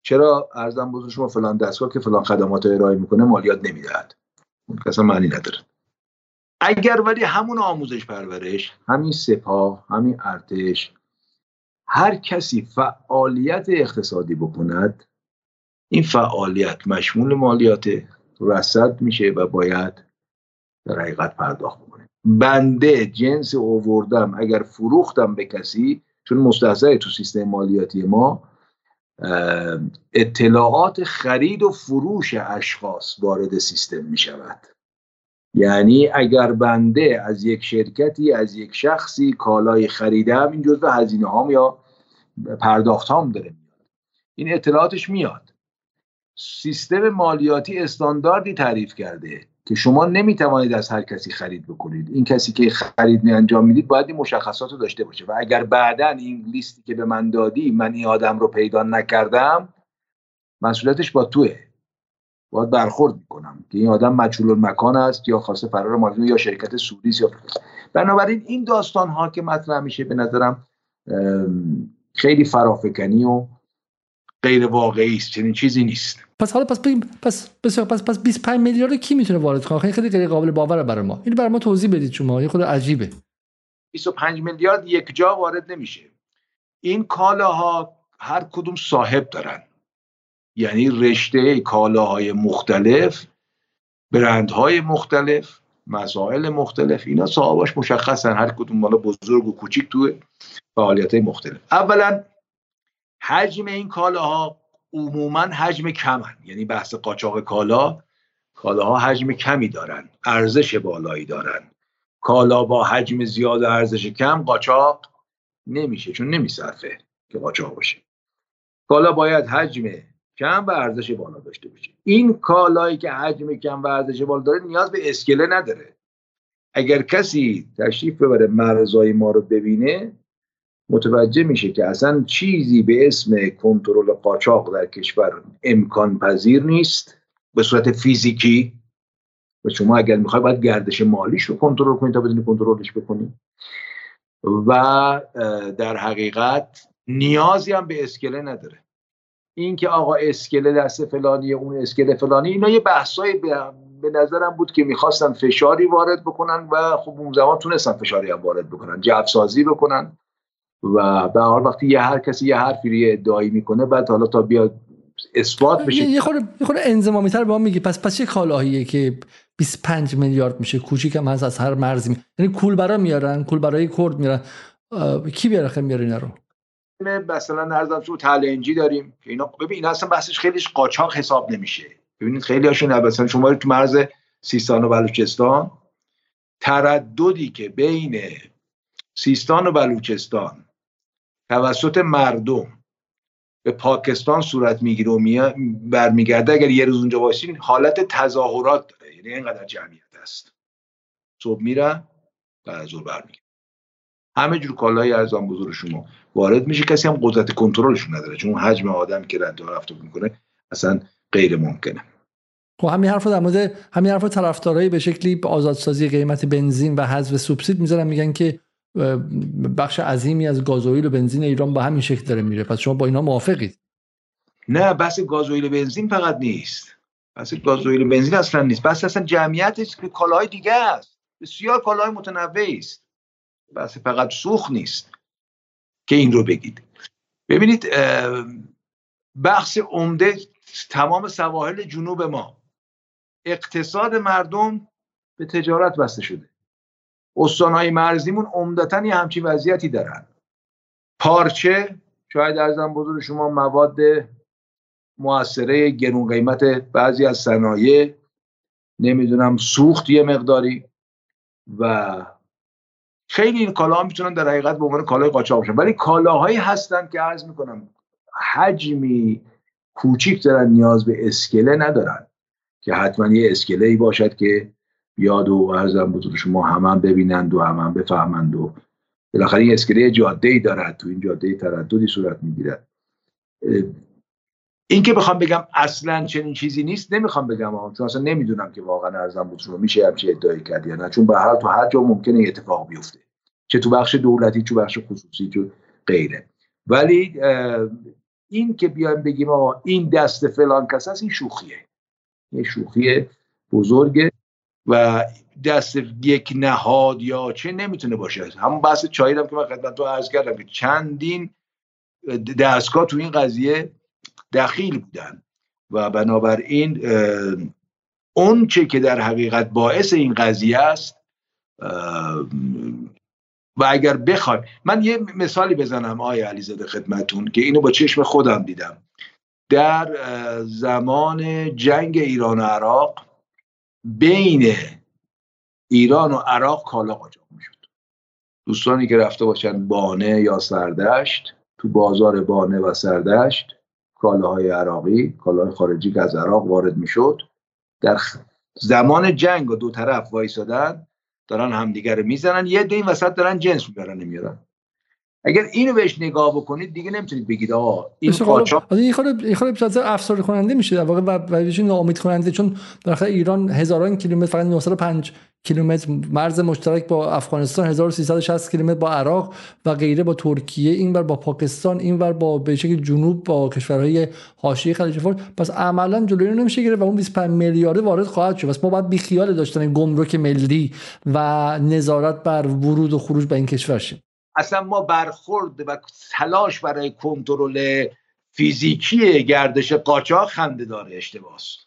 چرا ارزم بزرگ شما فلان دستگاه که فلان خدمات رو ارائه می‌کنه مالیات نمی‌دهد؟ اصلا معنی نداره. اگر ولی همون آموزش پرورش همین سپاه همین ارتش هر کسی فعالیت اقتصادی بکند این فعالیت مشمول مالیات رسد میشه و باید در حقیقت پرداخت بکنه. بنده جنس اووردم اگر فروختم به کسی چون مستحضر تو سیستم مالیاتی ما اطلاعات خرید و فروش اشخاص وارد سیستم می شود یعنی اگر بنده از یک شرکتی از یک شخصی کالای خریدم این جزء هزینه هام یا پرداخت هام داره این اطلاعاتش میاد. سیستم مالیاتی استانداردی تعریف کرده که شما نمی‌توانید از هر کسی خرید بکنید. این کسی که خرید می انجام می‌دید باید این مشخصات رو داشته باشه. و اگر بعدا این لیستی که به من دادی من این آدم رو پیدا نکردم مسئولیتش با توه. باید برخورد می‌کنم که این آدم مجهول مکان است یا خاصه فرار مالی یا شرکت سودی یا بنابراین این داستان ها که مطرح میشه به نظرم خیلی فرافکنی و غیر واقعی است چنین چیزی نیست. پس حالا پس پس پس پس, پس 25 میلیارد کی می‌تونه وارد کنه؟ خیلی خیلی غیر قابل باوره برای ما. این برای ما توضیح بدید شما. یه خود عجیبه. 25 میلیارد یک جا وارد نمیشه. این کالاها هر کدوم صاحب دارن. یعنی رشته کالاهای مختلف برندهای مختلف مسائل مختلف اینا صاحباش مشخصن. هر کدوم مالا بزرگ و کوچیک تو فعالیت مختلف. اولا حجم این کالاها عموما حجم کمن. یعنی بحث قاچاق کالا کالاها حجم کمی دارن ارزش بالایی دارن. کالا با حجم زیاد و ارزش کم قاچاق نمیشه چون نمیصرفه که قاچاق باشه. کالا باید حجم کم و ارزش بالا داشته باشه این کالایی که حجم کم و ارزش بالا داره نیاز به اسکله نداره. اگر کسی تشریف ببره مرزای ما رو ببینه متوجه میشه که اصلا چیزی به اسم کنترل قاچاق در کشور امکان پذیر نیست. به صورت فیزیکی و شما اگر می‌خوای باید گردش مالیش رو کنترل کنید تا بدونی کنترلش بکنید و در حقیقت نیازی هم به اسکله نداره. این که آقا اسکله دست فلانی اون اسکله فلانی اینا یه بحثای به نظرم بود که می‌خواستن فشاری وارد بکنن و خب اون زمان تونستن فشاری هم وارد بکنن جفسازی بکنن و به حال وقتی یه هر کسی یه حرفی رو ادعایی می‌کنه بعد حالا تا بیاد اثبات بشه یه خورده یه خورده انضمامی تر به ما میگی. پس پس چه کالاهیه که 25 میلیارد میشه؟ کوچیک هم هست از هر مرزی یعنی کول برا میارن کول برای کرد میارن کی بیاره خیلی میاره رو؟ مثلا ارزم شو تلنجی داریم که اینا ببین اینا اصلا بحثش خیلیش قاچاق حساب نمیشه. ببینید خیلی هاشون مثلا شما تو مرز سیستان و بلوچستان ترددی که بین سیستان و بلوچستان توسط مردم به پاکستان صورت می‌گیره و برمیگرده اگر یه روز اونجا باشین حالت تظاهرات داره. یعنی اینقدر جمعیت هست صبح میرن بعد از برمیگرد همه جور کالای ارزان بزرگ شما وارد میشه. کسی هم قدرت کنترلشون نداره چون حجم آدم که رد و رفت می‌کنه اصلا غیر ممکنه. خب همین حرف در مورد همین حرف طرفدارایی به شکلی آزادسازی قیمت بنزین و حذف سوبسید می‌ذارن میگن که بخش عظیمی از گازوئیل و بنزین ایران با همین شکل داره میره. پس شما با اینا موافقید؟ نه بحث گازوئیل بنزین فقط نیست. بحث گازوئیل بنزین اصلا نیست. بحث اصلا جمعیتش که کالاهای دیگه است. بسیار کالاهای متنوعی است. بحث فقط سوخت نیست که این رو بگید. ببینید بحث عمده تمام سواحل جنوب ما. اقتصاد مردم به تجارت بسته شده. استانهای مرزیمون عمدتا یه همچین وضعیتی دارن. پارچه شاید ارزم بزرگ شما مواد موثره گرون قیمت بعضی از صنایع نمی‌دونم سوخت یه مقداری و خیلی این کالاها می‌تونن در حقیقت به عنوان کالای قاچاق باشن ولی کالاهایی هستن که عرض می‌کنم حجمی کوچیک دارن نیاز به اسکله ندارن که حتما یه اسکله ای باشد که بیاد و ارزم بزرگ شما هم, هم ببینند و هم, هم بفهمند و بالاخره این اسکله جاده ای دارد تو این جاده ترددی صورت می‌گیرد. این که بخوام بگم اصلا چنین چیزی نیست نمی‌خوام بگم چون اصلا نمی‌دونم که واقعا ارزم بزرگ میشه همچی ادعای کرد یا نه. چون به هر تو هر جا ممکنه اتفاق بیفته. چه تو بخش دولتی چه بخش خصوصی چه غیره. ولی این که بیایم بگیم آقا این دست فلان کس هست این شوخیه. یه شوخی بزرگه. و دست یک نهاد یا چه نمی‌تونه باشه. همون بحث چایی که من خدمت تو عرض کردم که چندین دستگاه تو این قضیه دخیل بودن و بنابراین اون چه که در حقیقت باعث این قضیه است و اگر بخوایم من یه مثالی بزنم آیا علیزاده خدمتون که اینو با چشم خودم دیدم. در زمان جنگ ایران و عراق بین ایران و عراق کالا قاچاق می‌شد. دوستانی که رفته باشن بانه یا سردشت تو بازار بانه و سردشت کالاهای عراقی کالاهای خارجی که از عراق وارد می‌شد در زمان جنگ و دو طرف وایسادن دارن همدیگر رو می‌زنن یه دین وسط دارن جنس می‌برن نمیارن اگر اینو بهش نگاه بکنید دیگه نمی‌تونید بگید آقا این قاچاق. این خود این خود افسرده کننده میشه. در واقع و ناامید کننده چون در ایران هزاران کیلومتر فقط 905 کیلومتر مرز مشترک با افغانستان 1360 کیلومتر با عراق و غیره با ترکیه اینور با پاکستان اینور با به جنوب با کشورهای حاشیه خلیج فارس. پس عملا جلوی رو نمیشه گرفت و اون 25 میلیارد وارد خواهد شد. پس ما باید بیخیال داشتن گمرک ملی و نظارت بر ورود و خروج به این کشور شیم. اصلا ما برخورد و تلاش برای کنترل فیزیکی گردش قاچاق خنده داره اشتباس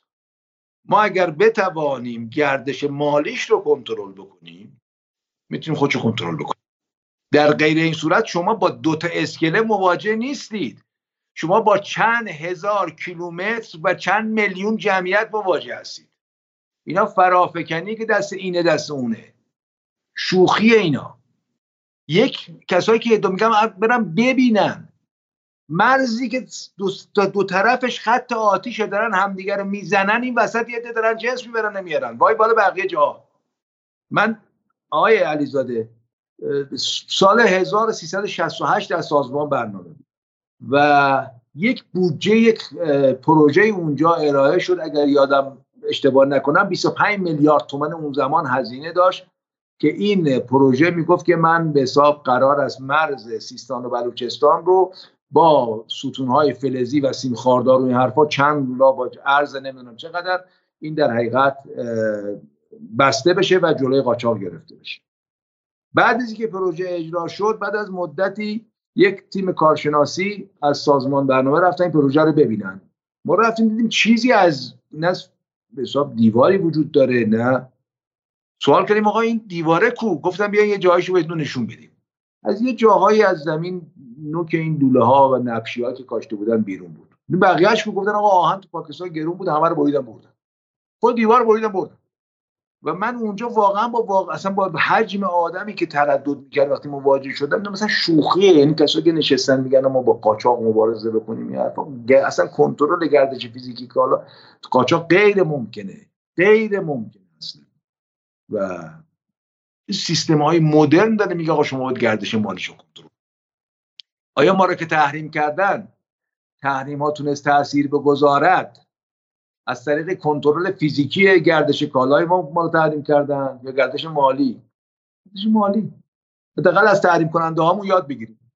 ما اگر بتوانیم گردش مالیش رو کنترل بکنیم می‌تونیم خودشو کنترل بکنیم. در غیر این صورت شما با دو تا اسکله مواجه نیستید. شما با چند هزار کیلومتر و چند میلیون جمعیت مواجه هستید. اینا فرافکنی که دست اینه دست اونه. شوخی اینا. یک کسایی که دو میگم برم ببینن. مرزی که دو, دو طرفش خط آتیش دارن همدیگه رو می‌زنن این وسط یه دارن جنس می‌برن نمیارن. وای بالا بقیه جا. من آقای علیزاده سال 1368 در سازمان برنامه و یک بودجه یک پروژه اونجا ارائه شد. اگر یادم اشتباه نکنم 25 میلیارد تومن اون زمان هزینه داشت. که این پروژه می‌گفت که من به حساب قرار از مرز سیستان و بلوچستان رو با ستونهای فلزی و سیم خاردار و این حرفا چند لا با عرض نمی‌دونم چقدر این در حقیقت بسته بشه و جلوی قاچاق گرفته بشه. بعد از اینکه پروژه اجرا شد بعد از مدتی یک تیم کارشناسی از سازمان برنامه رفتن این پروژه رو ببینن. ما رفتیم دیدیم چیزی از نه به حساب دیواری وجود داره نه سوال کردیم آقا این دیواره کو؟ گفتم بیا یه جایشو بهتون نشون بدیم. از یه جاهایی از زمین نوک این دوله ها و نقشی ها که کاشته بودن بیرون بود. بقیهش گفتن آقا آهن تو پاکستان گرون بود همه رو بریدن بردن. خود دیوار بریدن بردن. و من اونجا واقعا با واقع اصلا با حجم آدمی که تردد می‌کرد وقتی مواجه شدم مثلا شوخیه یعنی کسایی که نشستن میگن ما با قاچاق مبارزه بکنیم یا اصلا کنترل گردش فیزیکی که حالا قاچاق غیر ممکنه غیر اصلا و سیستم های مدرن داره میگه آقا شما باید گردش مالیشو کنترل آیا ما رو که تحریم کردن تحریم ها تونست تاثیر بگذارد؟ از طریق کنترل فیزیکی گردش کالای ما ما رو تحریم کردن یا گردش مالی؟ گردش مالی. حداقل از تحریم کننده هامون یاد بگیریم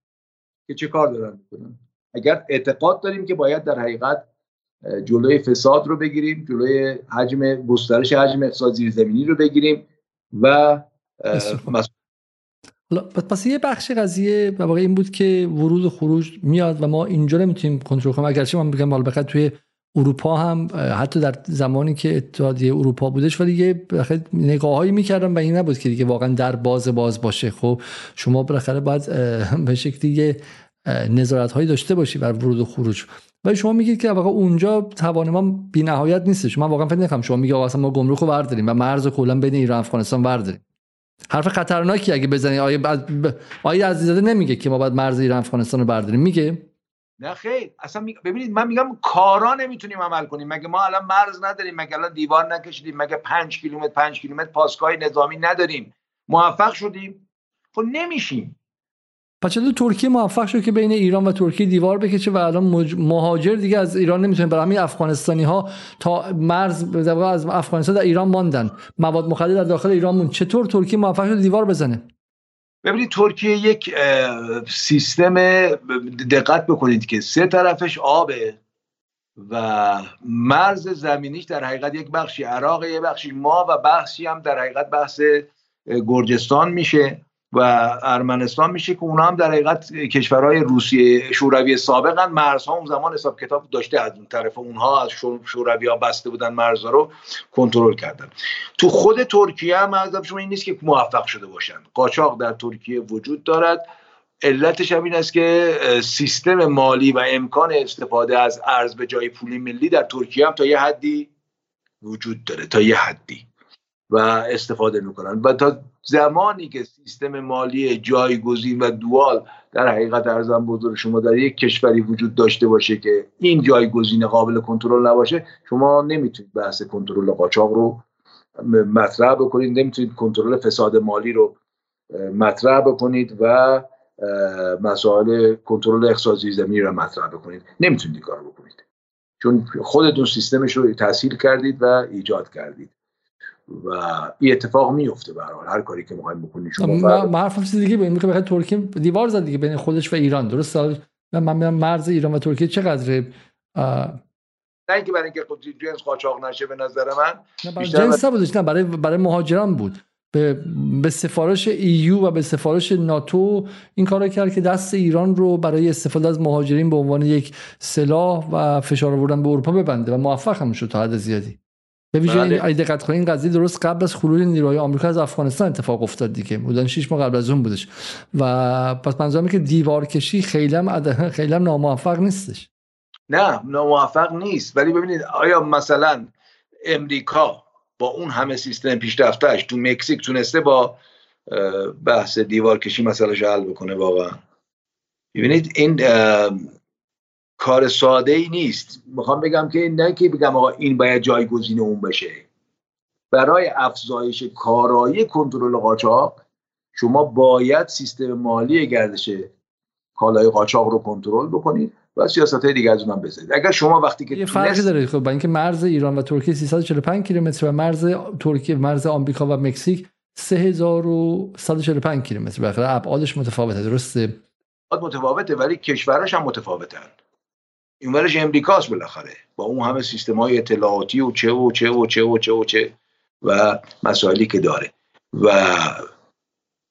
که چه کار دارن می‌کنن. اگر اعتقاد داریم که باید در حقیقت جلوی فساد رو بگیریم جلوی حجم گسترش حجم اقتصاد زیرزمینی رو بگیریم و پس یه بخش قضیه و واقع این بود که ورود و خروج میاد و ما اینجا نمی‌تونیم کنترل کنیم. اگرچه من بگم حالا توی اروپا هم حتی در زمانی که اتحادیه اروپا بودش ولی یه نگاههایی می‌کردم و این نبود که دیگه واقعا در باز باز باشه. خب شما بالاخره باید به شکلی نظارت هایی داشته باشی بر ورود و خروج. ولی شما میگید که واقعا اونجا توان ما بی نهایت نیستش. من واقعا فکر نکنم شما میگه اصلا ما گمرک رو برداریم و مرز کلا بین ایران و افغانستان برداریم حرف خطرناکی اگه بزنی. آیه بعد آیه عزیزاده نمیگه که ما باید مرز ایران افغانستان رو برداریم میگه؟ نه خیر. اصلا می... ببینید من میگم کارا نمی‌تونیم عمل کنیم. مگه ما الان مرز نداریم؟ مگه الان دیوار نکشیدیم؟ مگه پنج کیلومتر پنج کیلومتر پاسگاه نظامی نداریم؟ موفق شدیم؟ خب نمیشیم. چطور ترکیه موفق شد که بین ایران و ترکیه دیوار بکشه و الان مهاجر دیگه از ایران نمی‌تونه برای همین افغانستانی ها تا مرز از افغانستان در ایران ماندن. مواد مخدر در داخل ایران موند. چطور ترکیه موفق شد دیوار بزنه؟ ببینید ترکیه یک سیستم دقت بکنید که سه طرفش آبه و مرز زمینیش در حقیقت یک بخشی عراق یک بخشی ما و بخشی هم در حقیقت بحث گرجستان میشه. و ارمنستان میشه که اونا هم در حقیقت کشورهای روسیه شوروی سابقا مرزها اون زمان حساب کتاب داشته از اون طرف اونها از شوروی ها بسته بودن مرزها رو کنترل کردن. تو خود ترکیه هم از شما این نیست که موفق شده باشن. قاچاق در ترکیه وجود دارد. علتش هم این است که سیستم مالی و امکان استفاده از ارز به جای پول ملی در ترکیه هم تا یه حدی وجود داره. تا یه حدی. و استفاده می‌کنن. و تا زمانی که سیستم مالی جایگزین و دوال در حقیقت ارزم بزرگ شما در یک کشوری وجود داشته باشه که این جایگزین قابل کنترل نباشه شما نمی‌تونید بحث کنترل قاچاق رو مطرح بکنید نمی‌تونید کنترل فساد مالی رو مطرح بکنید و مسائل کنترل اقتصادی زمینی رو مطرح بکنید. نمی‌تونید کار بکنید. چون خودتون سیستمش رو تحصیل کردید و ایجاد کردید. و این اتفاق میفته به هر کاری که می‌خوایم بکنیم شما ما حرفم چیز دیگه ببینیم که ترکیه دیوار زد دیگه بین خودش و ایران. درست من میگم مرز ایران و ترکیه چقدره؟ نه اینکه برای اینکه خود جنس قاچاق نشه به نظر من نه برای جنس نبودش نه برای برای مهاجران بود. به, به سفارش ایو و به سفارش ناتو این کار کرد که دست ایران رو برای استفاده از مهاجرین به عنوان یک سلاح و فشار آوردن به اروپا ببنده و موفق هم شد تا حد زیادی. به ویژه بله. دقت کنین قضیه درست قبل از خروج نیروهای آمریکا از افغانستان اتفاق افتاد دیگه. بودن 6 ماه قبل از اون بودش. و پس منظورم که دیوار کشی خیلی هم خیلی هم ناموفق نیستش. نه ناموفق نیست. ولی ببینید آیا مثلا امریکا با اون همه سیستم پیشرفتهش تو مکزیک تونسته با بحث دیوار کشی مثلا حل بکنه واقعا؟ ببینید این کار ساده ای نیست. می‌خوام بگم که نه که بگم آقا این باید جایگزین اون بشه. برای افزایش کارایی کنترل قاچاق شما باید سیستم مالی گردش کالای قاچاق رو کنترل بکنید و سیاست های دیگه از اونم بذارید اگر شما وقتی که یه فرقی داره خب با اینکه مرز ایران و ترکیه 345 کیلومتر و مرز ترکیه مرز آمریکا و مکزیک 3145 کیلومتر. بخاطر ابعادش متفاوته درسته؟ متفاوته ولی کشورش هم متفاوتن. این ورش امریکاست بالاخره. با اون همه سیستم های اطلاعاتی و چه و چه و چه و چه و چه و مسائلی که داره. و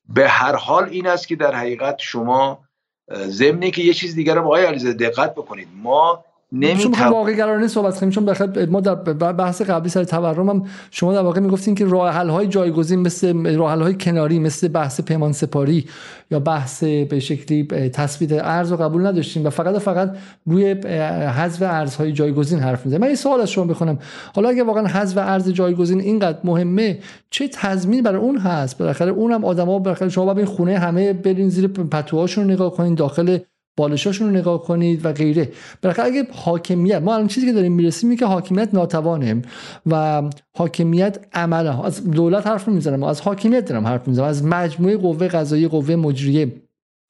به هر حال این است که در حقیقت شما ضمنی که یه چیز دیگر رو آقای دقت بکنید. ما نمی‌تونم واقع گرانه صحبت کنیم چون بخاطر ما در بحث قبلی سر تورم هم شما در واقع می‌گفتین که راه حل های جایگزین مثل راه حل های کناری مثل بحث پیمان سپاری یا بحث به شکلی تثبیت ارز رو قبول نداشتیم و فقط فقط روی حذف ارزهای جایگزین حرف می‌زنیم. من این سوال از شما بخونم. حالا اگه واقعا حذف ارز جایگزین اینقدر مهمه چه تضمین برای اون هست؟ بالاخره اونم آدما بالاخره شما ببین خونه همه برین زیر پتوهاشون نگاه کنین داخل بالشاشون رو نگاه کنید و غیره. بالاخره اگه حاکمیت ما الان چیزی که داریم می‌رسیم که حاکمیت ناتوانه. و حاکمیت عمله. از دولت حرف نمی‌زنم از حاکمیت دارم حرف می‌زنم. از مجموعه قوه قضایی قوه مجریه.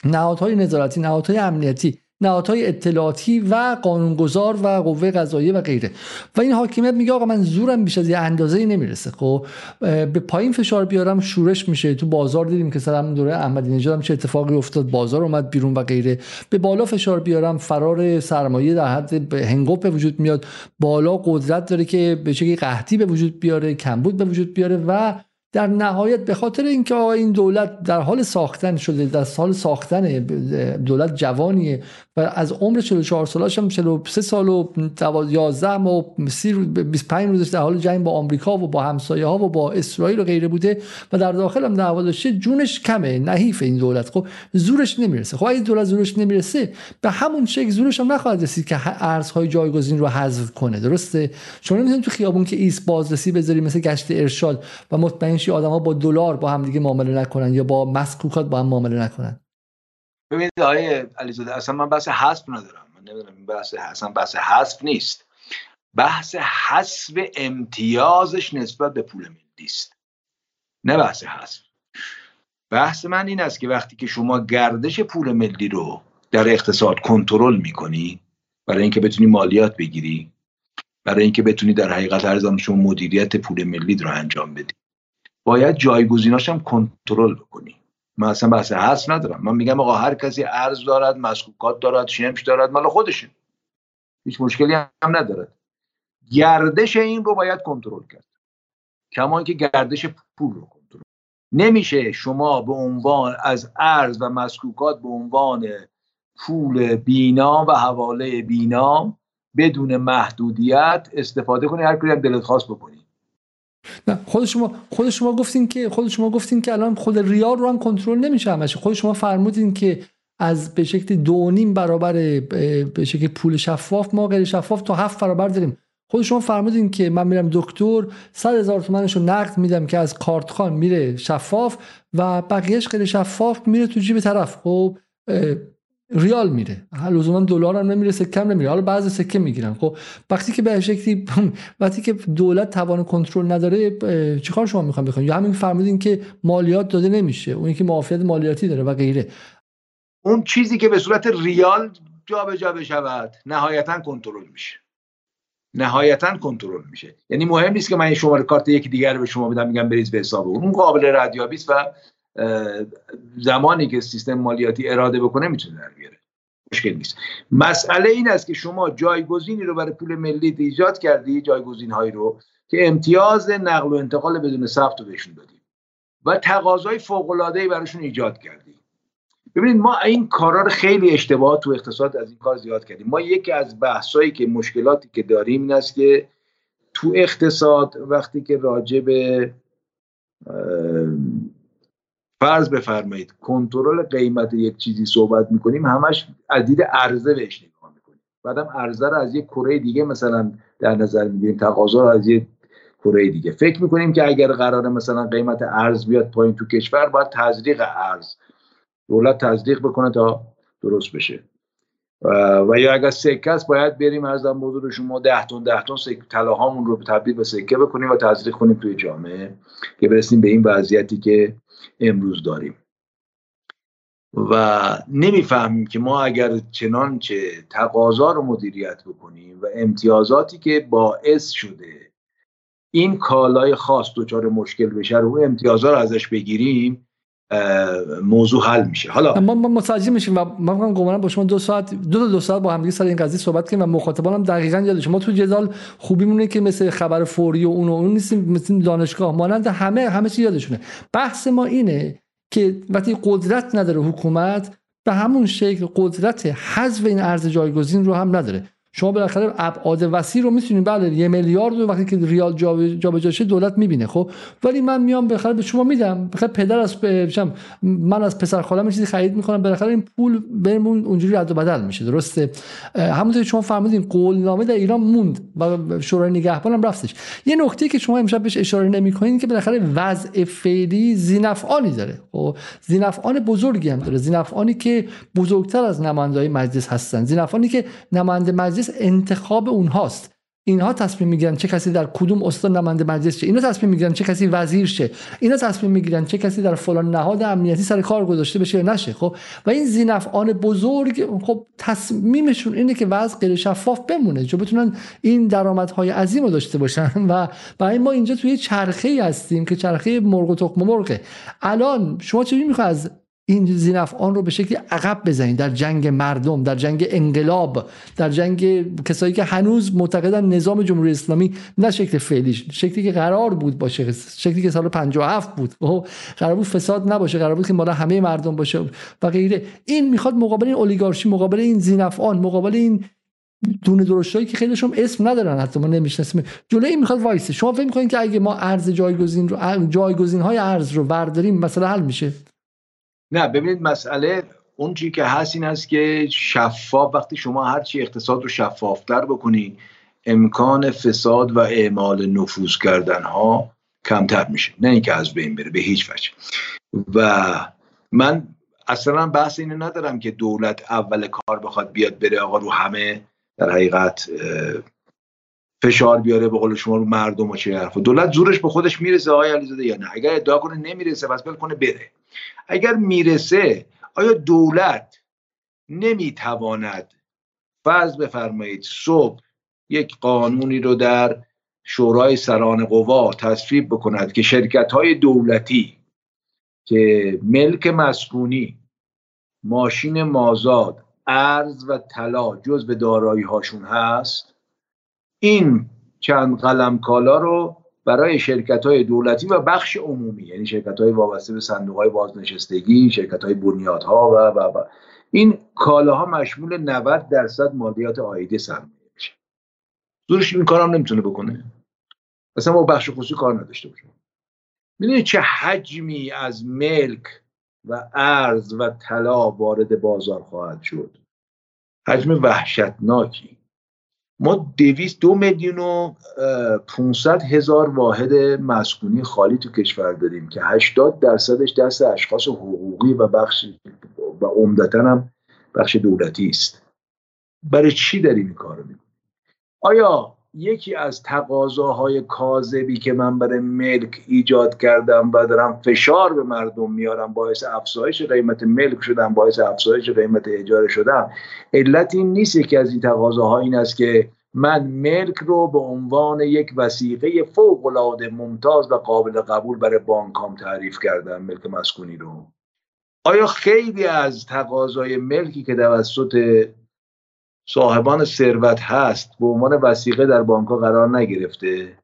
نهادهای نظارتی نهادهای امنیتی. نهادهای اطلاعاتی و قانونگذار و قوه قضاییه و غیره. و این حاکمیت میگه آقا من زورم بیش از یه اندازه نمی‌رسه. خب به پایین فشار بیارم شورش میشه. تو بازار دیدیم که سر دوره احمدی نژاد چه اتفاقی افتاد. بازار اومد بیرون و غیره. به بالا فشار بیارم. فرار سرمایه در حد هنگوپ به وجود میاد. بالا قدرت داره که به شکلی قحطی به وجود بیاره کمبود به وجود بیاره و در نهایت به خاطر اینکه این دولت در حال ساختن شده در حال ساختن دولت جوانیه و از عمر 44 سالش هم 43 سال و 11 و 25 روزش در حال جنگ با آمریکا و با همسایه ها و با اسرائیل و غیره بوده و در داخل هم دعوا داشته جونش کمه نحیف این دولت. خب زورش نمی‌رسه. خب اگه دولت زورش نمی‌رسه به همون شکل زورش هم نخواهد رسید که ارزهای جایگزین رو حذف کنه. درسته؟ شما نمی‌تونید تو خیابون که ایست بازرسی بذاری مثل گشت ارشاد و مطمئن شی آدما با دلار با هم دیگه معامله نکنن یا با مسکوکات با هم معامله نکنن. ببینید آقای علیزاده اصلا من بحث حذف ندارم. من نمی‌دونم بحث اصلا بحث حذف نیست. بحث حذف امتیازش نسبت به پول ملی است. نه بحث حذف. بحث من این است که وقتی که شما گردش پول ملی رو در اقتصاد کنترل می‌کنی برای اینکه بتونی مالیات بگیری برای اینکه بتونی در حقیقت ارزان شما مدیریت پول ملی رو انجام بدی باید جایگزیناش کنترل بکنی. من اصلا بحث حذف ندارم. من میگم آقا هر کسی ارز دارد مسکوکات دارد شمش دارد مال خودشه. هیچ مشکلی هم ندارد. گردش این رو باید کنترل کرد. کما اینکه گردش پول رو کنترل. نمیشه شما به عنوان از ارز و مسکوکات به عنوان پول بینا و حواله بینا بدون محدودیت استفاده کنی. هر کاری هم دلت خواست بکنی. نه خود شما خود شما گفتین که خود شما گفتین که الان خود ریال رو هم کنترل نمیشه همش. خود شما فرمودین که از به شکل دو نیم برابر به شکل پول شفاف ما غیر شفاف تا هفت برابر داریم. خود شما فرمودین که من میرم دکتر 100 هزار تومنش نقد میدم که از کارتخان میره شفاف و بقیهش غیر شفاف میره تو جیب طرف. خب ریال میره. لزوما دلار هم نمیره سکه هم نمیره. حالا بعضی سکه می‌گیرن. خب وقتی که به شکلی وقتی که دولت توان کنترل نداره چیکار شما می‌خوام بکنید؟ یا همین فرمودین که مالیات داده نمیشه. اون که معافیت مالیاتی داره و غیره. اون چیزی که به صورت ریال جابجا جا بشود نهایتا کنترل میشه. نهایتا کنترل میشه. یعنی مهم نیست که من این شماره کارت یکی دیگر به شما بدم میگم بریز به حساب اون. قابل ردیابی و زمانی که سیستم مالیاتی اراده بکنه می‌تونه در بیاره. مشکل نیست. مسئله این است که شما جایگزینی رو برای پول ملی ایجاد کردی جایگزین هایی رو که امتیاز نقل و انتقال بدون ثبت رو بهشون دادی و تقاضای فوق العاده براشون ایجاد کردی. ببینید ما این کارا رو خیلی اشتباه تو اقتصاد از این کار زیاد کردیم. ما یکی از بحثایی که مشکلاتی که داریم این است که تو اقتصاد وقتی که راجع به فرض بفرمایید کنترل قیمت یک چیزی صحبت می‌کنیم همش از دید عرضه بهش نگاه می‌کنیم. بعدم عرضه رو از یک کره دیگه مثلا در نظر می‌گیریم تقاضا رو از یک کره دیگه. فکر می‌کنیم که اگر قرار مثلا قیمت ارز بیاد پایین تو کشور باید تزریق ارز دولت تزریق بکنه تا درست بشه. و یا اگر سکه است باید بریم ارزم بزرگ شما ده تن ده تن طلاهامون رو تبدیل به سکه بکنیم و تزریق کنیم توی جامعه. که برسیم به این وضعیتی که امروز داریم. و نمی‌فهمیم که ما اگر چنانچه تقاضا رو مدیریت بکنیم و امتیازاتی که باعث شده این کالای خاص دچار مشکل بشه رو امتیازات رو ازش بگیریم موضوع حل میشه. حالا ما ما متوجه میشیم و من گمانم با شما دو ساعت دو تا دو ساعت با هم سر این قضیه صحبت کنیم و مخاطبانم دقیقاً یادش ما تو جدال خوبیمونه که مثل خبر فوری و اون و اون نیستیم مثل دانشگاه. مانند همه همه چی یادشونه. بحث ما اینه که وقتی قدرت نداره حکومت به همون شکل قدرت حذف این ارز جایگزین رو هم نداره. شما بالاخره ابعاد وسیع رو می‌تونید بله یه میلیارد وقتی که ریال جابجا شه دولت می‌بینه خب؟ ولی من میام بالاخره به شما میدم بخاطر پدر از من از پسر خالم چیزی خرید می‌کنم بالاخره این پول بهمون اونجوری رد و بدل میشه درسته؟ همونطور که شما فهمیدین قولنامه در ایران موند و شورای نگهبان هم رفتش. یه نکته که شما امشب بهش اشاره نمی‌کنین که بالاخره وضع فعلی زینفعانی داره. خب زینفعان بزرگی هم داره. زینفعانی که بزرگتر از نمایندای مجلس هستن. زینفعانی که نماینده مجلس انتخاب اونهاست. اینها تصمیم می‌گیرن چه کسی در کدوم استان نماینده مجلس شه. اینا تصمیم می‌گیرن چه کسی وزیر شه. اینا تصمیم می‌گیرن چه کسی در فلان نهاد امنیتی سر کار گذاشته بشه یا نشه خب؟ و این زینفعان بزرگ خب تصمیمشون اینه که وضع غیر شفاف بمونه چون بتونن این درآمدهای عظیم داشته باشن. و برای ما اینجا توی چرخه ای هستیم که چرخه مرغ و تخم مرغه. الان شما چه می‌خواد از این زینفعان رو به شکلی عقب بزنید در جنگ مردم در جنگ انقلاب در جنگ کسایی که هنوز معتقدن نظام جمهوری اسلامی نه شکل فعلیش شکلی که قرار بود باشه شکلی که سال 57 بود. و خب، قرار بود فساد نباشه قرار بود که مال همه مردم باشه و غیره. این می‌خواد مقابل این اولیگارشی مقابل این زینفعان مقابل این دونه درشتایی که خیلیشون اسم ندارن حتی ما نمی‌شناسیم. جلوی این می‌خواد وایسه. شما فکر می‌کنید که اگه ما ارز جایگزین رو جایگزین های ارز رو برداریم مثلا حل میشه؟ نه ببینید مسئله اون چی که هست این است که شفاف وقتی شما هرچی اقتصاد رو شفافتر بکنی امکان فساد و اعمال نفوذ کردن ها کمتر میشه. نه اینکه از بین بره به هیچ وجه. و من اصلا بحث اینو ندارم که دولت اول کار بخواد بیاد بره آقا رو همه در حقیقت فشار بیاره به قول شما رو مردم و چه حرف دولت زورش به خودش می‌رسه آقای علیزاده یا نه؟ اگر ادعا کنه نمی‌رسه پس کنه بره. اگر می‌رسه آیا دولت نمی‌تواند فرض بفرمایید صبح یک قانونی رو در شورای سران قوا تصویب بکند که شرکت های دولتی که ملک مسکونی ماشین مازاد ارز و طلا جز به دارایی هاشون هست این چند قلم کالا رو برای شرکت های دولتی و بخش عمومی یعنی شرکت های وابسته به صندوق های بازنشستگی شرکت های بنیادها و و و. این کالاها مشمول 90 درصد مالیات عایده سرمایه میشه. زورش این کارم نمی‌تونه بکنه. اصلا با بخش خصوصی کار نداشته باشه. می‌دونید چه حجمی از ملک و ارز و طلا وارد بازار خواهد شد؟ حجم وحشتناکی. ما دویست دو میلیون و 500 هزار واحد مسکونی خالی تو کشور داریم که 80 درصدش دست اشخاص حقوقی و بخش و عمدتا هم بخش دولتی است. برای چی داریم این کارو می‌کنیم؟ آیا یکی از تقاضاهای کاذبی که من برای ملک ایجاد کردم و دارم فشار به مردم میارم باعث افزایش قیمت ملک شدم باعث افزایش قیمت اجاره شدم. علت این نیست یکی از این تقاضاها این است که من ملک رو به عنوان یک وسیقه فوق العاده ممتاز و قابل قبول برای بانکام تعریف کردم ملک مسکونی رو. آیا خیلی از تقاضای ملکی که توسط صاحبان ثروت هست به عنوان وسیقه در بانک قرار نگرفته.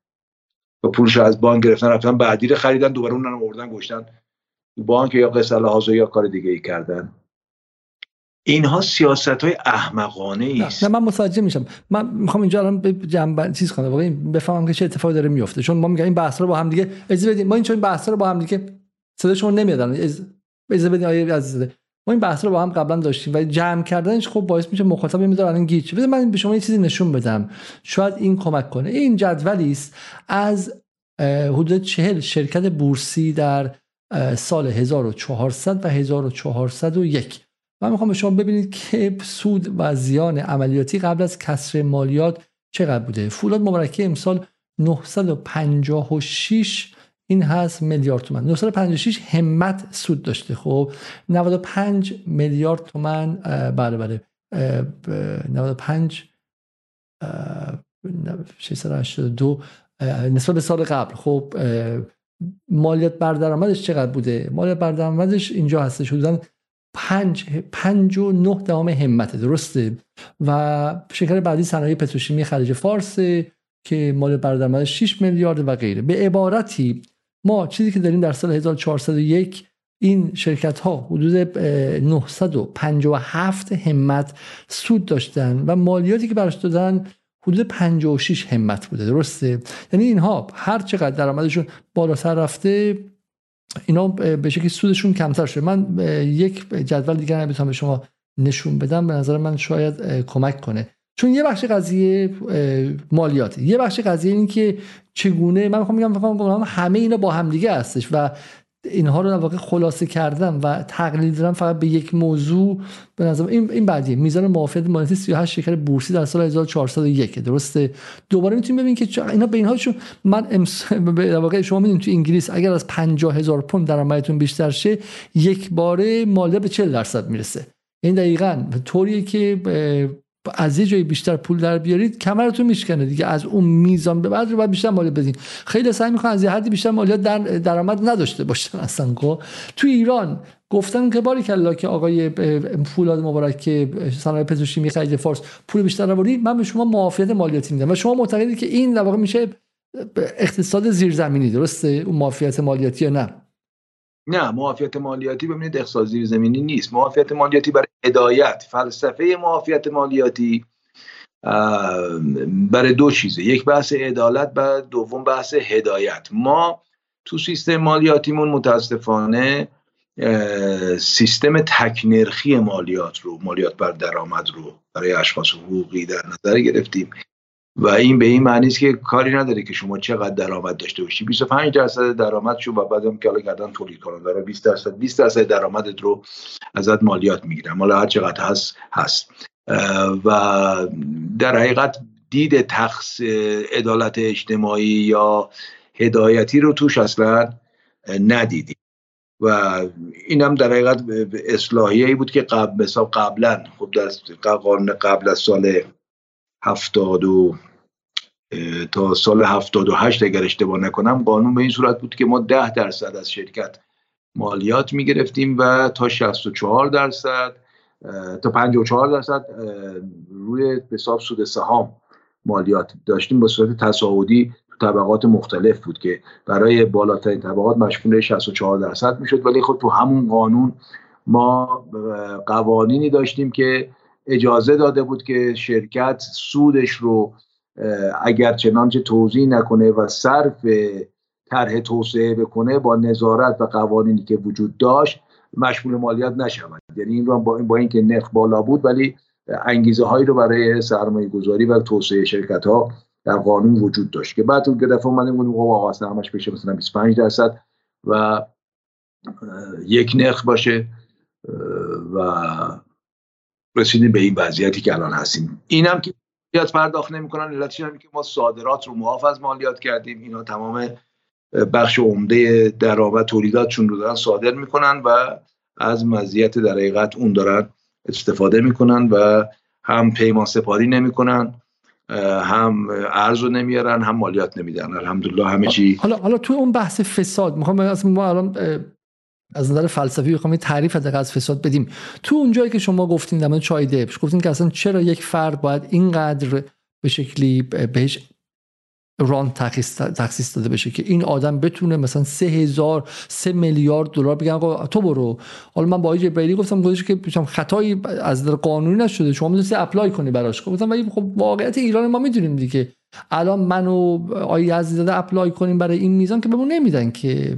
و پولش از بانک گرفتن رفتن بعدی رو خریدن دوباره اونن آوردن گشتن بانک یا قصه لحاظه یا کار دیگه ای کردن. اینها سیاست های احمقانه است. نه, من متوجه میشم. من می‌خوام اینجا الان به جنب چیز کنم واقعا بفهمم که چه اتفاقی داره میفته چون ما میگیم این بحث رو با هم دیگه اجازه بدیم ما این چون بحث رو با هم دیگه صدا شما نمیاد اجازه بدین آیه عزیز ما این بحث رو با هم قبلا داشتیم و جمع کردنش خب باعث میشه مخاطب می‌ذاره الان گیج بده من به شما یه چیزی نشون بدم. شاید این کمک کنه. این جدولی است از حدود چهل شرکت بورسی در سال 1400 و 1401 من می‌خوام به شما ببینید که سود و زیان عملیاتی قبل از کسر مالیات چقدر بوده. فولاد مبارکه امسال 956 این هست میلیارد تومن 956 همت سود داشته. خب 95 میلیارد تومن بله بله 95 682 نسبت به سال قبل. خب مالیات بر درآمدش چقدر بوده؟ مالیات بر درآمدش اینجا هستش. حدودا 5 5 و 9 دهم همته. درسته؟ و شرکت بعدی صنایع پتروشیمی خلیج فارس که مالیات بر درآمدش 6 میلیارد و غیره. به عبارتی ما چیزی که داریم در سال 1401 این شرکت ها حدود 957 همت سود داشتن و مالیاتی که براش دادن حدود 56 همت بوده درسته؟ یعنی اینها هر چقدر درآمدشون بالاتر رفته اینا به شکلی سودشون کمتر شده. من یک جدول دیگر نمی‌تونم به شما نشون بدم. به نظر من شاید کمک کنه. چون یه بخش قضیه مالیات. یه بخش قضیه این که چگونه من می‌خوام میگم فکر همه اینا با هم دیگه هستش و اینها رو در واقع خلاصه کردم و تقلیل دادم فقط به یک موضوع. به نظر این این بعدیه. میزان معافیت مالیاتی 38 شرکت بورسی در سال 1401 درسته؟ دوباره می‌تونیم ببینیم که اینا به اینها چون من امس... در واقع شما می‌دونید تو انگلیس اگر از 50 هزار پوند درآمدتون بیشتر شه یک باره مالیات به 40 درصد می‌رسه. این دقیقا طوریه که از یه جایی بیشتر پول در بیارید کمرتون میشکنه دیگه. از اون میزان به بعد رو باید بیشتر مالیات بدین. خیلی سعی می‌کنن از یه حدی بیشتر مالیات در درآمد نداشته باشن اصلا خب. تو ایران گفتن که باری کلا که آقای فولاد مبارک که صنایع پتروشیمی خلیج فارس پول بیشتر آوردی من به شما معافیت مالیاتی میدم و شما معتقدید که این در واقع میشه اقتصاد زیرزمینی درسته؟ اون معافیت مالیاتی یا نه؟ نه معافیت مالیاتی ببینید اقتصاد زمینی نیست. معافیت مالیاتی برای هدایت فلسفه معافیت مالیاتی برای دو چیزه. یک بحث عدالت و دوم بحث هدایت. ما تو سیستم مالیاتیمون متاسفانه سیستم تکنرخی مالیات رو مالیات بر درآمد رو برای اشخاص حقوقی در نظر گرفتیم. و این به این معنی است که کاری نداره که شما چقدر درآمد داشته باشی. 25 درصد درآمد شو و بعدم که الان کردن تولید کننده رو 20 درصد 20 درصد درآمدت رو ازت مالیات می‌گیرن حالا هر چقدر هست هست. و در حقیقت دید تخص عدالت اجتماعی یا هدایتی رو توش اصلا ندیدیم و اینم در حقیقت اصلاحیه بود که قبل قبلا خب در قانون قبل از سال هفتاد و تا سال هفتاد و هشت اگر اشتباه نکنم قانون به این صورت بود که ما ده درصد از شرکت مالیات می گرفتیم و تا 64 درصد تا 54 درصد روی حساب سود سهام مالیات داشتیم با صورت تصاعدی طبقات مختلف بود که برای بالاترین طبقات مشمول 64 درصد می‌شد. ولی خب تو همون قانون ما قوانینی داشتیم که اجازه داده بود که شرکت سودش رو اگر چنانچه توضیح نکنه و صرف طرح توسعه بکنه با نظارت و قوانینی که وجود داشت مشمول مالیات نشود. یعنی این رو با, این با اینکه نرخ بالا بود ولی انگیزه هایی رو برای سرمایه گذاری و توسعه شرکت ها در قانون وجود داشت. که بعد اون دفعه اومدیم گفتیم خب آقا اصلا همش بشه مثلا 25 درصد و یک نرخ باشه و رسیدیم به این وضعیتی که الان هستیم. اینم که مالیات پرداخت نمی‌کنن علتش اینه که ما صادرات رو معاف از مالیات کردیم. اینا تمام بخش عمده درآمد تولیداتشون رو دارن صادر می‌کنن و از مزیت در حقیقت اون دارن استفاده می‌کنن و هم پیمان سپاری نمی‌کنن هم ارز رو نمیارن هم مالیات نمیدن. الحمدلله همه چی حالا حالا تو اون بحث فساد می‌خوام از ما الان از نظر فلسفی بخوام تعریف از فساد بدیم. تو اون جایی که شما گفتین در مورد چای دبش گفتین که اصلا چرا یک فرد باید اینقدر به شکلی بهش رانت تخصیص داده بشه که این آدم بتونه مثلا سه هزار سه میلیارد دلار بگن تو برو. حالا من با آقای جبرائیلی گفتم گفتش که خطایی از نظر قانونی نشده شما می‌تونید apply کنی براش. گفتم ولی خب واقعیت ایران ما می‌دونیم دیگه. الان من و آقای یزدی‌زاده apply کنیم برای این میزان که بهمون نمیدن که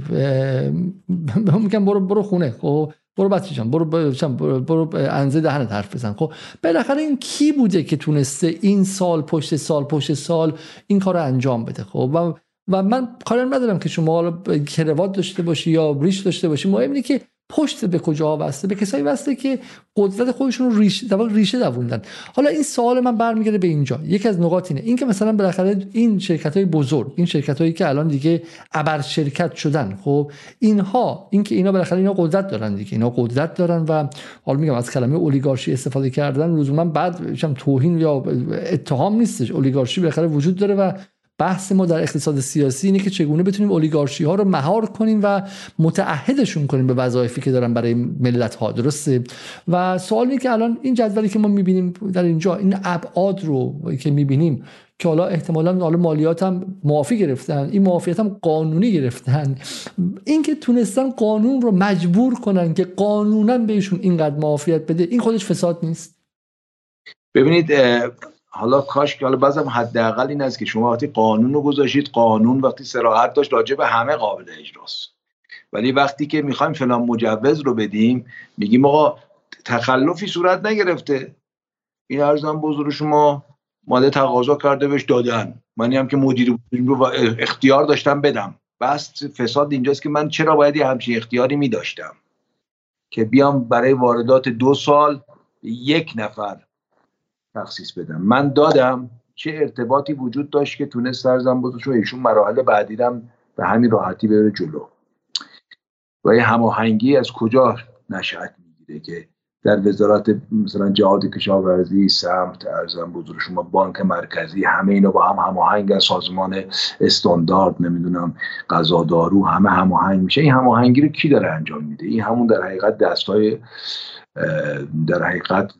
بهمون میگن برو برو خونه. خب برو بچه جان برو برو, برو, انزه دهنت حرف بزن. خب بالاخره این کی بوده که تونسته این سال پشت سال پشت سال این کار رو انجام بده؟ خب و, و من کار ندارم که شما کروات داشته باشی یا ریش داشته باشی. مهم اینه که پشت به کجا وسته به کسایی وسته که قدرت خودشون رو ریشه ریشه دووندن. حالا این سوال من برمیگرده به اینجا. یکی از نقاط اینه. این که مثلا بالاخره این شرکت های بزرگ این شرکت هایی که الان دیگه ابر شرکت شدن خب اینها این که اینا بالاخره اینا قدرت دارن دیگه. اینا قدرت دارن و حالا میگم از کلمه اولیگارشی استفاده کردن لزوما بعد توهین یا اتهام نیستش. اولیگارشی بالاخره وجود داره و بحث ما در اقتصاد سیاسی اینه که چگونه بتونیم اولیگارشی ها رو مهار کنیم و متعهدشون کنیم به وظایفی که دارن برای ملت ها درسته؟ و سوال اینه که الان این جدولی که ما می‌بینیم در اینجا این ابعاد رو که می‌بینیم که حالا احتمالا حالا مالیات هم معافی گرفتن این معافیت هم قانونی گرفتن. اینکه تونستن قانون رو مجبور کنن که قانونا بهشون اینقدر معافیت بده این خودش فساد نیست. ببینید حالا کاش که حالا بازم حداقل این است که شما وقتی قانون رو گذاشتید قانون وقتی سراحت داشت راجع به همه قابل اجراست. ولی وقتی که می‌خوایم فلان مجوز رو بدیم میگیم آقا تخلفی صورت نگرفته. این ارزم بزرگ شما ماده تقاضا کرده بهش دادن. منی هم که مدیر رو اختیار داشتم بدم. بس فساد اینجاست که من چرا باید یه همچین اختیاری میداشتم؟ که بیام برای واردات دو سال یک نفر تخصیص بدم. من دادم چه ارتباطی وجود داشت که تونست سرزن بزرگ ایشون مراحل بعدیدم به همین راحتی بره جلو. و یه هماهنگی از کجا نشأت می‌گیره که در وزارت مثلا جهاد کشاورزی سمت ارزم بزرگ شما بانک مرکزی همه اینا با هم هماهنگ سازمان استاندارد نمی‌دونم غذا دارو همه هماهنگ میشه. این هماهنگی رو کی داره انجام میده؟ این همون در حقیقت دستای در حقیقت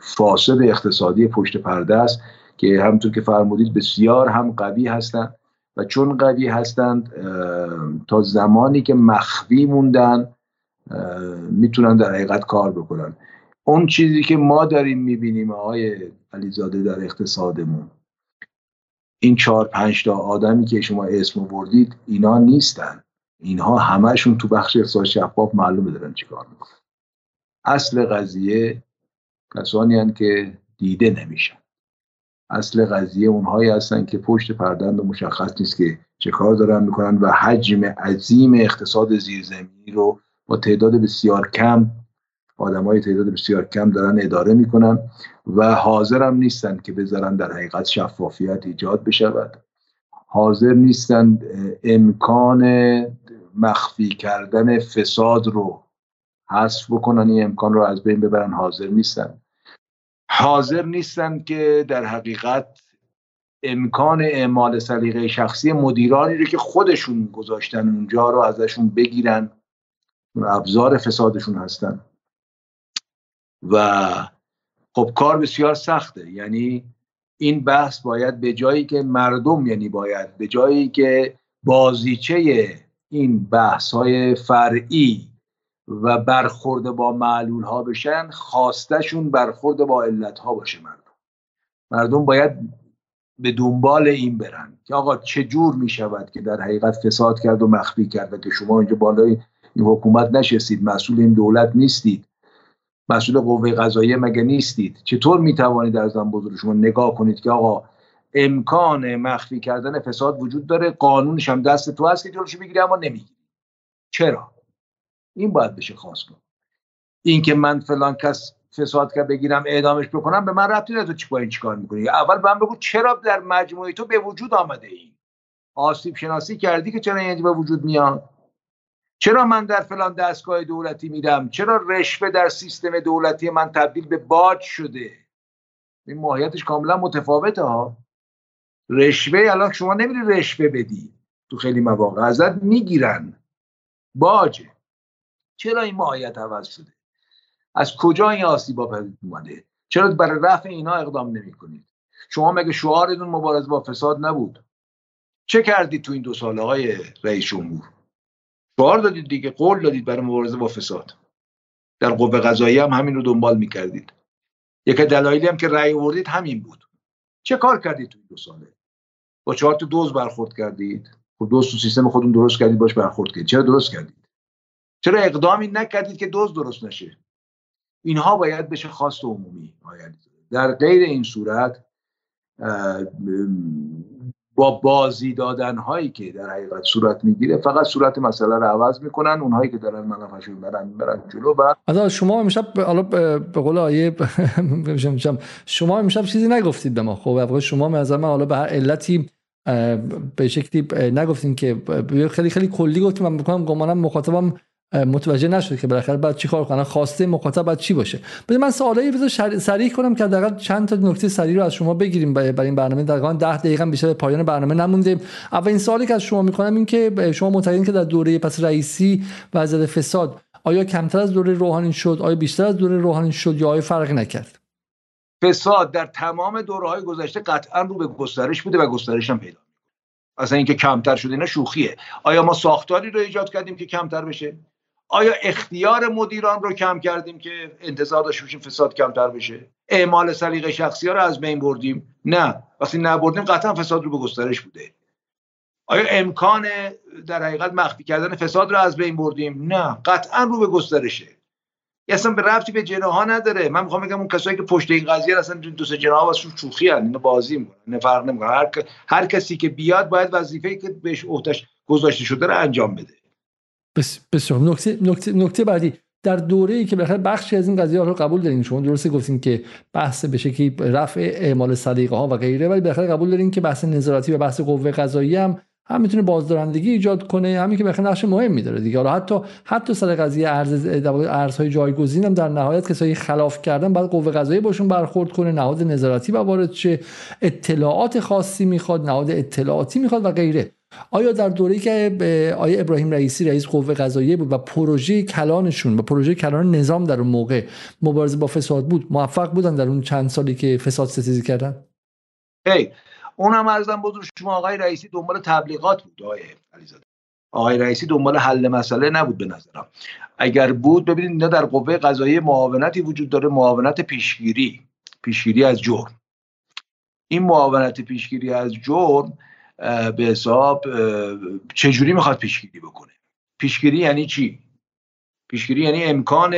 فاسد اقتصادی پشت پرده است که همونطور که فرمودید بسیار هم قوی هستند و چون قوی هستند تا زمانی که مخفی موندن می‌تونن در حقیقت کار بکنن. اون چیزی که ما داریم می‌بینیم آقای علیزاده در اقتصادمون این چهار پنج تا آدمی که شما اسم بردید اینا نیستن. اینها همهشون تو بخش اقتصاد شفاف معلومه دارن چیکار می‌کنن. اصل قضیه کسانی هستند که دیده نمیشن. اصل قضیه اونهایی هستن که پشت پردند و مشخص نیست که چه کار دارن می‌کنن و حجم عظیم اقتصاد زیرزمینی رو با تعداد بسیار کم های تعداد بسیار کم دارن اداره می‌کنن و حاضر هم نیستن که بذارن در حقیقت شفافیت ایجاد بشود. حاضر نیستن امکان مخفی کردن فساد رو حذف بکنن این امکان رو از بین ببرن حاضر نیستن حاضر نیستن که در حقیقت امکان اعمال سلیقه شخصی مدیرانی رو که خودشون گذاشتن اونجا رو ازشون بگیرن ابزار فسادشون هستن. و خب کار بسیار سخته. یعنی این بحث باید به جایی که مردم یعنی باید به جایی که بازیچه این بحث های فرعی و برخورد با معلول ها بشن خواستشون برخورد با علت ها باشه مردم. مردم باید به دنبال این برن که آقا چه جور می شود که در حقیقت فساد کرد و مخفی کرد که شما اینجا بالای این حکومت نشستید مسئول این دولت نیستید. مسئول قوه قضاییه مگه نیستید؟ چطور می توانید در زن بزرگ شما نگاه کنید که آقا امکان مخفی کردن فساد وجود داره قانونش هم دست تو هست که جلوش بگیری اما نمی‌گیری. چرا؟ این باید بشه خاص کن. این که من فلان کس فساد کرد بگیرم اعدامش بکنم به من ربطی نداره تو این چیکار می‌کنی. اول من بگو چرا در مجموعه تو به وجود آمده این آسیب شناسی کردی که چرا این به وجود میاد؟ چرا من در فلان دستگاه دولتی میرم؟ چرا رشوه در سیستم دولتی من تبدیل به باج شده؟ این ماهیتش کاملا متفاوته ها. رشوه الان شما نمیری رشوه بدی تو خیلی مواقع. ازت می‌گیرن. باجه. چرا این ماهیت عوض شده؟ از کجا این آسیبا پدید اومده؟ چرا برای رفع اینا اقدام نمی کنید شما مگه شعارتون مبارزه با فساد نبود؟ چه کردید تو این دو ساله های رئیس جمهور؟ شعار دادید دیگه قول دادید برای مبارزه با فساد. در قوه قضایی هم همین رو دنبال می‌کردید. یک دلایلی هم که رأی آوردید همین بود. چه کار کردید تو این دو ساله؟ با چهار تا دوز برخورد کردید؟ خب دوز تو سیستم خودتون درست کردید باش برخورد کردید. چرا درست کردید؟ چرا اقدامی نکردید که دوز درست نشه؟ اینها باید بشه خواست عمومی در غیر این صورت با بازی دادن هایی که در حقیقت صورت می‌گیره فقط صورت مسئله رو عوض می‌کنن اونهایی که دارن منافعشون برن برن جلو و شما امشب حالا به قول آیه شما امشب چیزی نگفتید به ما. خب شما من حالا به هر علتی به شکلی نگفتین که خیلی خیلی کلی گفتیم. من بکنم گمانم مخاطبم متوجه نشد که بالاخره بعد چی کار کنن خواسته مخاطب بعد چی باشه؟ بده من سوالایی بذار سریع کنم که حداقل چند تا نکته سریع رو از شما بگیریم برای این برنامه. دقیقاً 10 دقیقه بیشتر پایان برنامه نمونده اولین سوالی که از شما می‌کنم این که شما معتقدین که در دوره پس رئیسی وضعیت فساد آیا کمتر از دوره روحانی شد؟ آیا بیشتر از دوره روحانی شد یا آیا فرقی نکرد؟ فساد در تمام دوره های گذشته قطعا رو به گسترش بوده و گسترش هم پیدا اصلا اینکه کمتر شده اینا شوخیه. آیا ما ساختاری رو ایجاد کردیم که کمتر بشه؟ آیا اختیار مدیران رو کم کردیم که انتظار داشته باشیم فساد کمتر بشه؟ اعمال سلیقه شخصی ها رو از بین بردیم؟ نه. وقتی نبردیم قطعا فساد رو به گسترش بوده. آیا امکان در حقیقت مخفی کردن فساد رو از بین بردیم؟ نه. قطعا رو به گسترشه. اصلا به رفتی به جناها نداره. من می‌خوام بگم اون کسایی که پشت این قضیه اصلا دو سه جناها واسه شوخی ان اینو بازی می‌کنن. فرق نمی‌کنه هر... هر کسی که بیاد باید وظیفه‌ای که بهش عهدهش گذاشته شده رو انجام بده. بسیار. نکته, نکته, نکته بعدی. در دوره ای که بخیر بخشی از این قضیه رو قبول دارین. شما درسته گفتین که بحث به شکلی رفع اعمال سلیقه ها و غیره ولی بخیر قبول دارین که بحث نظارتی و بحث قوه قضایی هم هم می‌تونه بازدارندگی ایجاد کنه. همین که بخیر نقش مهم داره دیگه. حالا حتی حتی سر قضیه ارز ارزهای جایگزین هم در نهایت کسایی خلاف کردن بعد قوه قضایی باشون برخورد کنه. نهاد نظارتی و وارد چه اطلاعات خاصی می‌خواد نهاد اطلاعاتی می‌خواد و غیره. آیا در دوره‌ای که آیه ابراهیم رئیسی رئیس قوه قضاییه بود و پروژه کلانشون و پروژه کلان نظام در اون موقع مبارزه با فساد بود موفق بودن در اون چند سالی که فساد ستیزی کردن؟ هی اونم ارزم بزرگ شما آقای رئیسی دنبال تبلیغات بود آقای علیزاده. آقای رئیسی دنبال حل مسئله نبود به نظرم. اگر بود ببینید اینا در قوه قضاییه معاونتی وجود داره معاونت پیشگیری پیشگیری از جرم. این معاونت پیشگیری از جرم به حساب چجوری می‌خواد پیشگیری بکنه؟ پیشگیری یعنی چی؟ پیشگیری یعنی امکان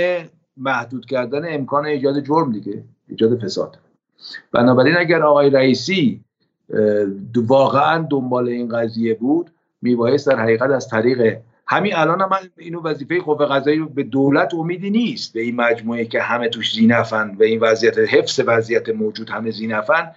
محدود کردن امکان ایجاد جرم دیگه ایجاد فساد. بنابراین اگر آقای رئیسی واقعا دنبال این قضیه بود میبایست در حقیقت از طریق همین الان هم اینو وظیفه قوه قضایی به دولت امیدی نیست به این مجموعه که همه توش زینفن و این وضعیت حفظ وضعیت موجود همه زینفن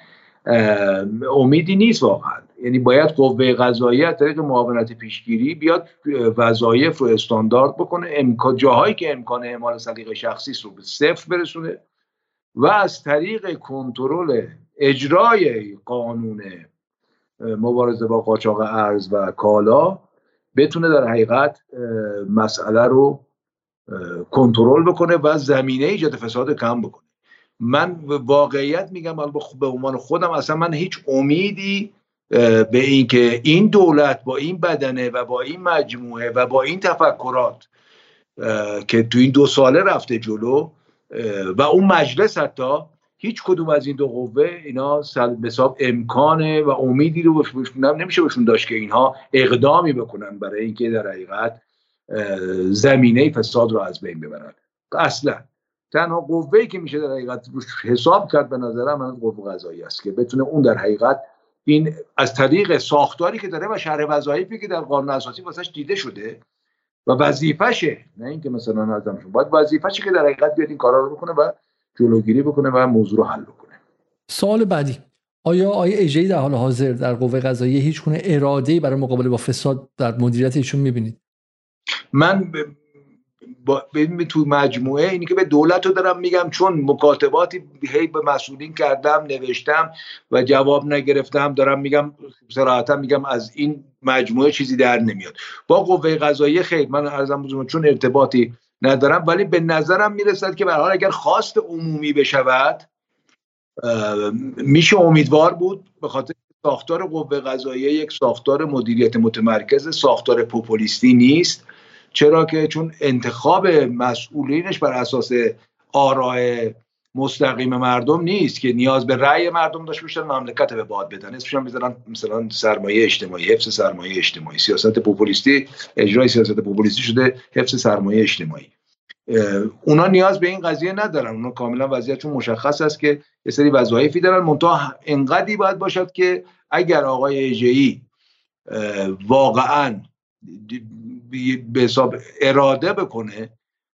امیدی نیست واقعا. یعنی باید قوه قضاییه از طریق معاونت پیشگیری بیاد وظایف رو استاندارد بکنه. امکان جاهایی که امکان اعمال سلیقه شخصی رو به صفر برسونه و از طریق کنترل اجرای قانون مبارزه با قاچاق ارز و کالا بتونه در حقیقت مسئله رو کنترل بکنه و زمینه ایجاد فساد کم بکنه. من واقعیت میگم به عنوان خودم اصلا من هیچ امیدی به اینکه این دولت با این بدنه و با این مجموعه و با این تفکرات که تو این دو ساله رفته جلو و اون مجلس حتی هیچ کدوم از این دو قوه اینا حساب امکانه و امیدی رو نمیشه بهشون داشت که اینها اقدامی بکنن برای اینکه در حقیقت زمینه فساد رو از بین ببرن. اصلا. تنها قوه که میشه در حقیقت حساب کرد به نظرم من قوه قضایی است که بتونه اون در حقیقت این از طریق ساختاری که داره و شهر وظایفی که در قانون اساسی واسش دیده شده و وظیفشه نه اینکه مثلا نظرم باید وظیفشه که در حقیقت بیاد این کارا رو بکنه و جلوگیری بکنه و موضوع رو حل بکنه. سوال بعدی. آیا آیا ایجی در حال حاضر در قوه قضاییه هیچ گونه اراده برای مقابله با فساد در مدیریت ایشون می‌بینید؟ من با تو مجموعه اینی که به دولت رو دارم میگم چون مکاتباتی هی به مسئولین کردم نوشتم و جواب نگرفتم دارم میگم صراحتا میگم از این مجموعه چیزی در نمیاد. با قوه قضاییه خیر من ارزم چون ارتباطی ندارم ولی به نظرم می‌رسد که به حال اگر خواست عمومی بشود میشه امیدوار بود به خاطر ساختار قوه قضاییه یک ساختار مدیریت متمرکز ساختار پوپولیستی نیست. چرا که چون انتخاب مسئولینش بر اساس آرای مستقیم مردم نیست که نیاز به رأی مردم داشته باشن مملکت به باد بدن. اسمش هم بذارن مثلا سرمایه اجتماعی حفظ سرمایه اجتماعی. سیاست پوپولیستی اجرای سیاست پوپولیستی شده حفظ سرمایه اجتماعی. اونا نیاز به این قضیه ندارن. اونا کاملا وضعیتشون مشخص است که یه سری وظایفی دارن. منتها انقدی باید باشد که اگر آقای ایجی واقعا به حساب اراده بکنه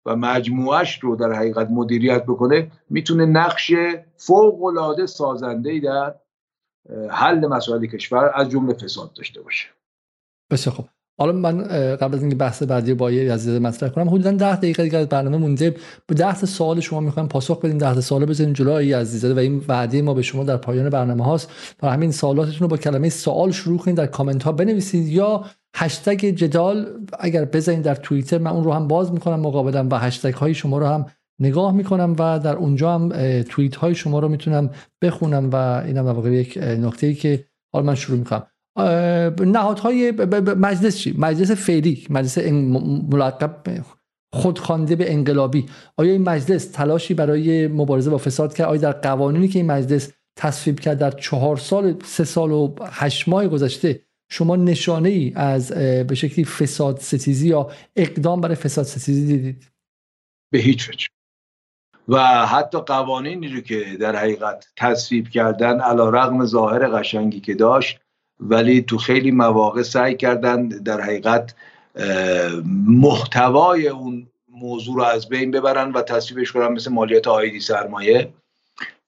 و مجموعش رو در حقیقت مدیریت بکنه می‌تونه نقش فوق العاده سازنده در حل مسائل کشور از جمله فساد داشته باشه. بسیار خوب. حالا من قبل از اینکه بحث بعدی با یه عزیز مطرح کنم حدودا 10 دقیقه دیگه از برنامه مونده به 10 سوال شما می‌خوایم پاسخ بدیم 10 سوال بزنیم جلوی عزیزاده و این وعده ما به شما در پایان برنامه هاست. برای همین سوالاتتون رو با کلمه سوال شروع کنید در کامنت ها بنویسید یا هشتگ جدال اگر بزنید در توییتر من اون رو هم باز می‌کنم مقابلم و هشتگ های شما رو هم نگاه می‌کنم و در اونجا هم توییت های شما رو می‌تونم بخونم و اینم واقعا یک نکته ای که حال من شروع می‌کنم. نهادهای مجلس چی؟ مجلس فعلی مجلس ملقب خودخوانده به انقلابی. آیا این مجلس تلاشی برای مبارزه با فساد کرد؟ آیا در قوانینی که این مجلس تصویب کرد در چهار سال سه سال و هشت ماه گذشته شما نشانه ای از به شکلی فساد ستیزی یا اقدام برای فساد ستیزی دیدید؟ به هیچ وجه. و حتی قوانینی رو که در حقیقت تصویب کردن علا رقم ظاهر قشنگی که داشت ولی تو خیلی مواقع سعی کردن در حقیقت محتوای اون موضوع رو از بین ببرن و تصویبش کنن مثل مالیات آیدی سرمایه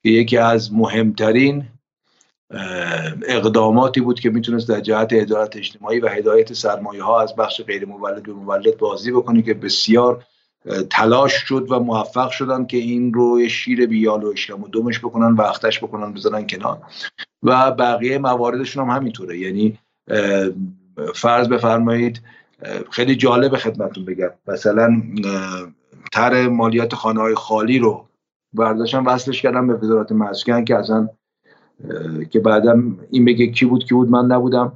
که یکی از مهمترین اقداماتی بود که می‌تونست در جهت ادارت اجتماعی و هدایت سرمایه ها از بخش غیر مولد به مولد بازی بکنه که بسیار تلاش شد و موفق شدن که این رو شیر بیال و اشکم و دومش بکنن و اختش بکنن بزنن کنار. و بقیه مواردشون هم همینطوره. یعنی فرض بفرمایید خیلی جالب خدمتون بگم. مثلا تر مالیات خانه های خالی رو برداشتن وصلش کردم به وزارت مسکن که اصلا که بعدا این بگه کی بود کی بود من نبودم.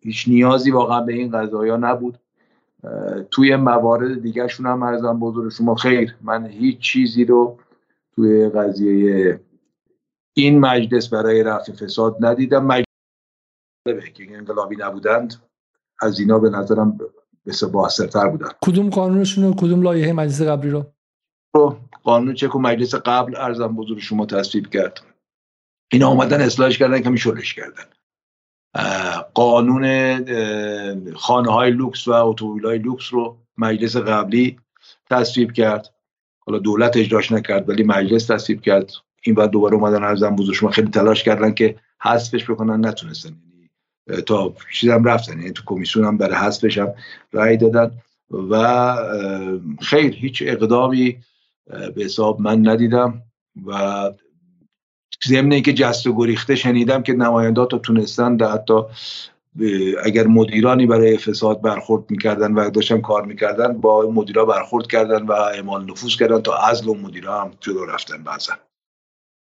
هیچ نیازی واقعا به این قضایا نبود. توی موارد دیگرشون هم ارزم بزرگ شما خیر. من هیچ چیزی رو توی قضیه این مجلس برای رفع فساد ندیدم. مجلس که انقلابی نبودند. از اینا به نظرم بسیار باثرتر بودن. کدوم قانونشون و کدوم لایحه مجلس قبلی رو؟ قانون چک و مجلس قبل عرضم به حضور شما تصویب کرد. اینا آمدن اصلاحش کردن که میشورش کردن. قانون خانه های لوکس و اتومبیل های لوکس رو مجلس قبلی تصویب کرد. حالا دولت اجراش نکرد ولی مجلس تصویب کرد. این بعد دوباره اومدن عرضم به حضور شما خیلی تلاش کردن که حذفش بکنن نتونستن. یعنی تا چیزم رفتن. یعنی تو کمیسیون هم برای حذفش هم رأی دادن. و خیر هیچ اقدامی به حساب من ندیدم. و ضمن اینکه جست و گریخته شنیدم که نمایندات رو تونستن حتی اگر مدیرانی برای فساد برخورد می‌کردن و داشتن کار می‌کردن با مدیرا برخورد کردن و اعمال نفوذ کردن تا ازل و مدیرا هم جلو رفتن بعضا.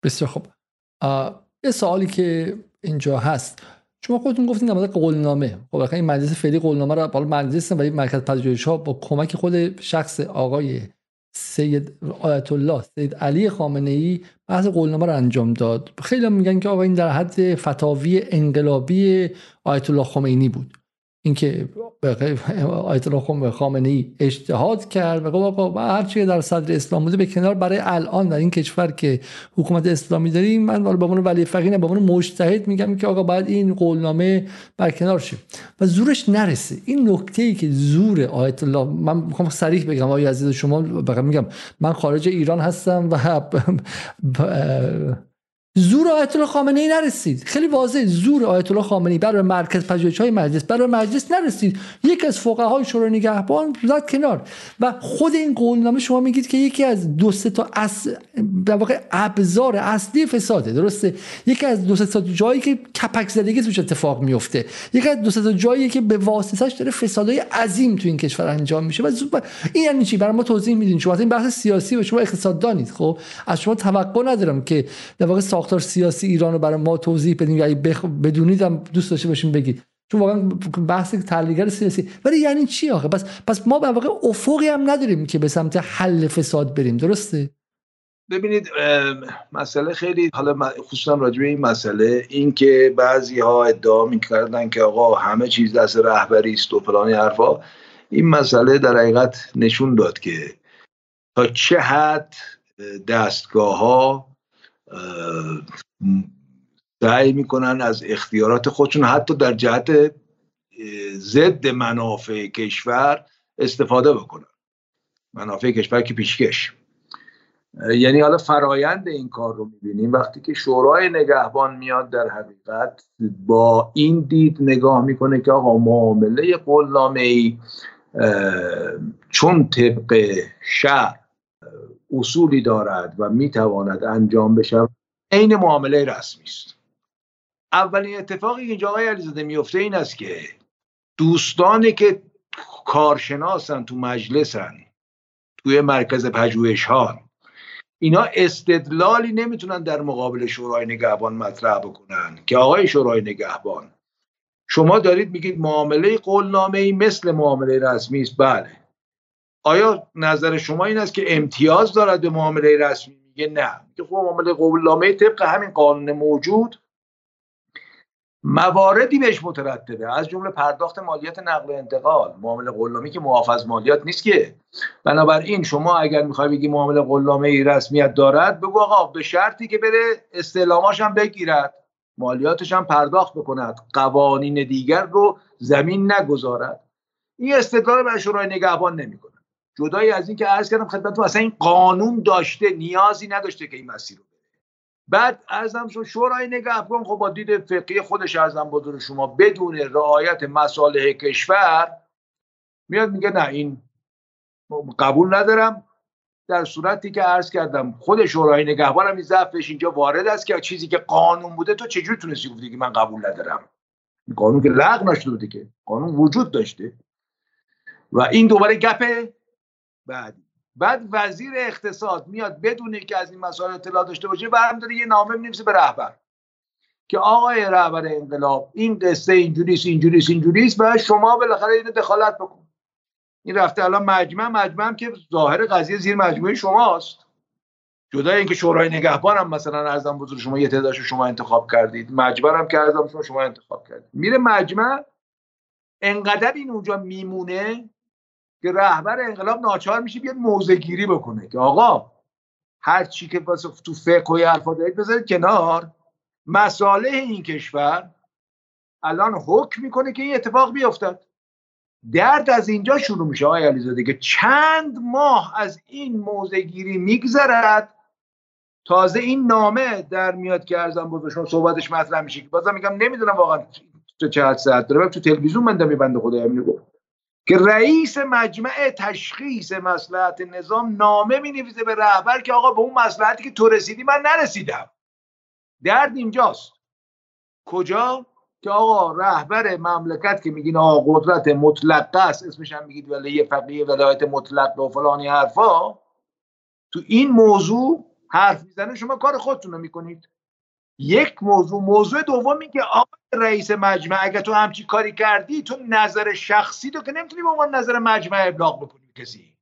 بسیار خوب. یه سوالی که اینجا هست. شما خودتون گفتین مورد قولنامه. خب این مجلس فعلی قولنامه رو بالا مجلس ولی مرکز پژوهش ها با کمک خود شخص آقای سید آیت الله سید علی خامنه ای بحث قولنامه رو انجام داد. خیلی میگن که آقا این در حد فتاوی انقلابی آیت الله خمینی بود. اینکه آیت الله خامنه ای اجتهاد کرد و آقا هر چی در صدر اسلام بوده به کنار برای الان در این کشور که حکومت اسلامی داریم من به عنوان ولی فقیه به عنوان مجتهد میگم که آقا باید این قولنامه برکنار شه. و زورش نرسه. این نکته ای که زور آیت الله من می‌خوام صریح بگم آقای عزیز شما میگم من خارج ایران هستم و زور آیت الله خامنه ای نرسید. خیلی واضح زور آیت الله خامنه ای برای مرکز پژوهش های مجلس برای مجلس نرسید. یکی از فقهای شورای نگهبان زد کنار. و خود این قولنامه شما میگید که یکی از دو سه تا اص... در واقع ابزار اصلی فساده. درسته؟ یکی از دو سه تا جایی که کپک زدگی توش اتفاق میفته یکی از دو سه تا جایی که به واسطش داره فسادهای عظیم تو این کشور انجام میشه. و این یعنی چی؟ برای ما توضیح میدین. شما این بحث سیاسی و شما اقتصاددانید خب؟ از شما توقع ندارم که در واقع ساختار سیاسی ایران رو برای ما توضیح بدیم یا بخ... بدونید هم دوست داشته باشیم بگید. چون واقعا بحث تحلیلگر سیاسی. ولی یعنی چی آخه؟ پس پس ما به واقع افقی هم نداریم که به سمت حل فساد بریم. درسته؟ ببینید مسئله خیلی حالا خصوصا راجع به این مسئله این که بعضی ها ادعا می‌کردن که آقا همه چیز دست رهبری است و فلان حرفا. این مسئله در حقیقت نشون داد که تا چه حد دستگاه ها سعی می‌کنن از اختیارات خودشون حتی در جهت ضد منافع کشور استفاده بکنن. منافع کشور که پیشکش. یعنی حالا فرایند این کار رو می‌بینیم. وقتی که شورای نگهبان میاد در حقیقت با این دید نگاه می‌کنه که آقا معامله قلنامه ای چون طبق شهر اصولی دارد و می‌تواند انجام بشه عین معامله رسمی است. اولین اتفاقی که اینجا آقای علیزاده میفته این است که دوستانی که کارشناسن تو مجلسن توی مرکز پژوهش ها اینا استدلالی نمی‌تونن در مقابل شورای نگهبان مطرح بکنن که آقای شورای نگهبان شما دارید میگید معامله قولنامه ای مثل معامله رسمی است؟ بله. آیا نظر شما این است که امتیاز دارد به معامله رسمی؟ میگه نه. که خب معامله قولنامه طبق همین قانون موجود مواردی بهش مترتبه از جمله پرداخت مالیات نقل و انتقال. معامله قولنامه که معاف مالیات نیست که. بنابراین شما اگر می‌خوای بگی معامله قولنامه رسمیت دارد بگو آقا به شرطی که بره استعلاماش هم بگیرد. مالیاتش هم پرداخت بکند. قوانین دیگر رو زمین نگذارد. این استدلال برای شورای نگهبان نمی‌کنه. جدایی از این که عرض کردم خدمتتون اصلا این قانون داشته نیازی نداشته که این مسیر رو بره. بعد ارزم شد شورای نگهبان خب با دید فقهی خودش ارزم بزرگ شما بدون رعایت مصالح کشور میاد میگه نه این قبول ندارم. در صورتی که عرض کردم خود شورای نگهبان هم این ضعفش اینجا وارد است که چیزی که قانون بوده تو چجوری تونستی گفتی که من قبول ندارم؟ قانون که لغو نشده بوده که قانون وجود داشته. و این دوباره گپ بعدی بعد وزیر اقتصاد میاد بدون که از این مسائل اطلاع داشته باشه برم داره یه نامه می‌نویسه به رهبر که آقای رهبر انقلاب این قصه اینجوریست اینجوریست اینجوریست و شما بالاخره اینو دخالت بکن. این رفته الان مجمع مجمع که ظاهر قضیه زیر مجموعه شماست. جدا اینکه شورای نگهبان هم مثلا ارزم بزرگ شما یه تعدادشو شما انتخاب کردید. مجبر هم که ارزم شما شما انتخاب کردید. میره مجمع انقدر این اونجا میمونه که رهبر انقلاب ناچار میشه بیاد موزه گیری بکنه که آقا هر چی که واسه تو فقه و حرفا دارید بذارید کنار. مساله این کشور الان حکم می‌کنه که این اتفاق بیفتد. درد از اینجا شروع میشه آقای علیزاده که چند ماه از این موزه گیری میگذرد. تازه این نامه در میاد که ارزم بود شما صحبتش مطرح میشه که بازم میگم نمی‌دونم واقعا تو چه ساعت داره. تو تلویزیون من میبنده خدا همینو گفت که رئیس مجمع تشخیص مسلحت نظام نامه می نویسه به رهبر که آقا به اون مسلحتی که تو رسیدی من نرسیدم. درد اینجاست. کجا؟ که آقا رهبر مملکت که میگین آقا قدرت مطلقه است اسمش هم میگید ولی یه فقیه ولایت مطلق و فلانی حرفا. تو این موضوع حرف می‌زنه شما کار خودتون رو می‌کنید. یک موضوع. موضوع دومی که آقای رئیس مجمع اگه تو همچی کاری کردی تو نظر شخصی تو که نمی‌تونی به عنوان نظر مجمع ابلاغ بکنی کسی.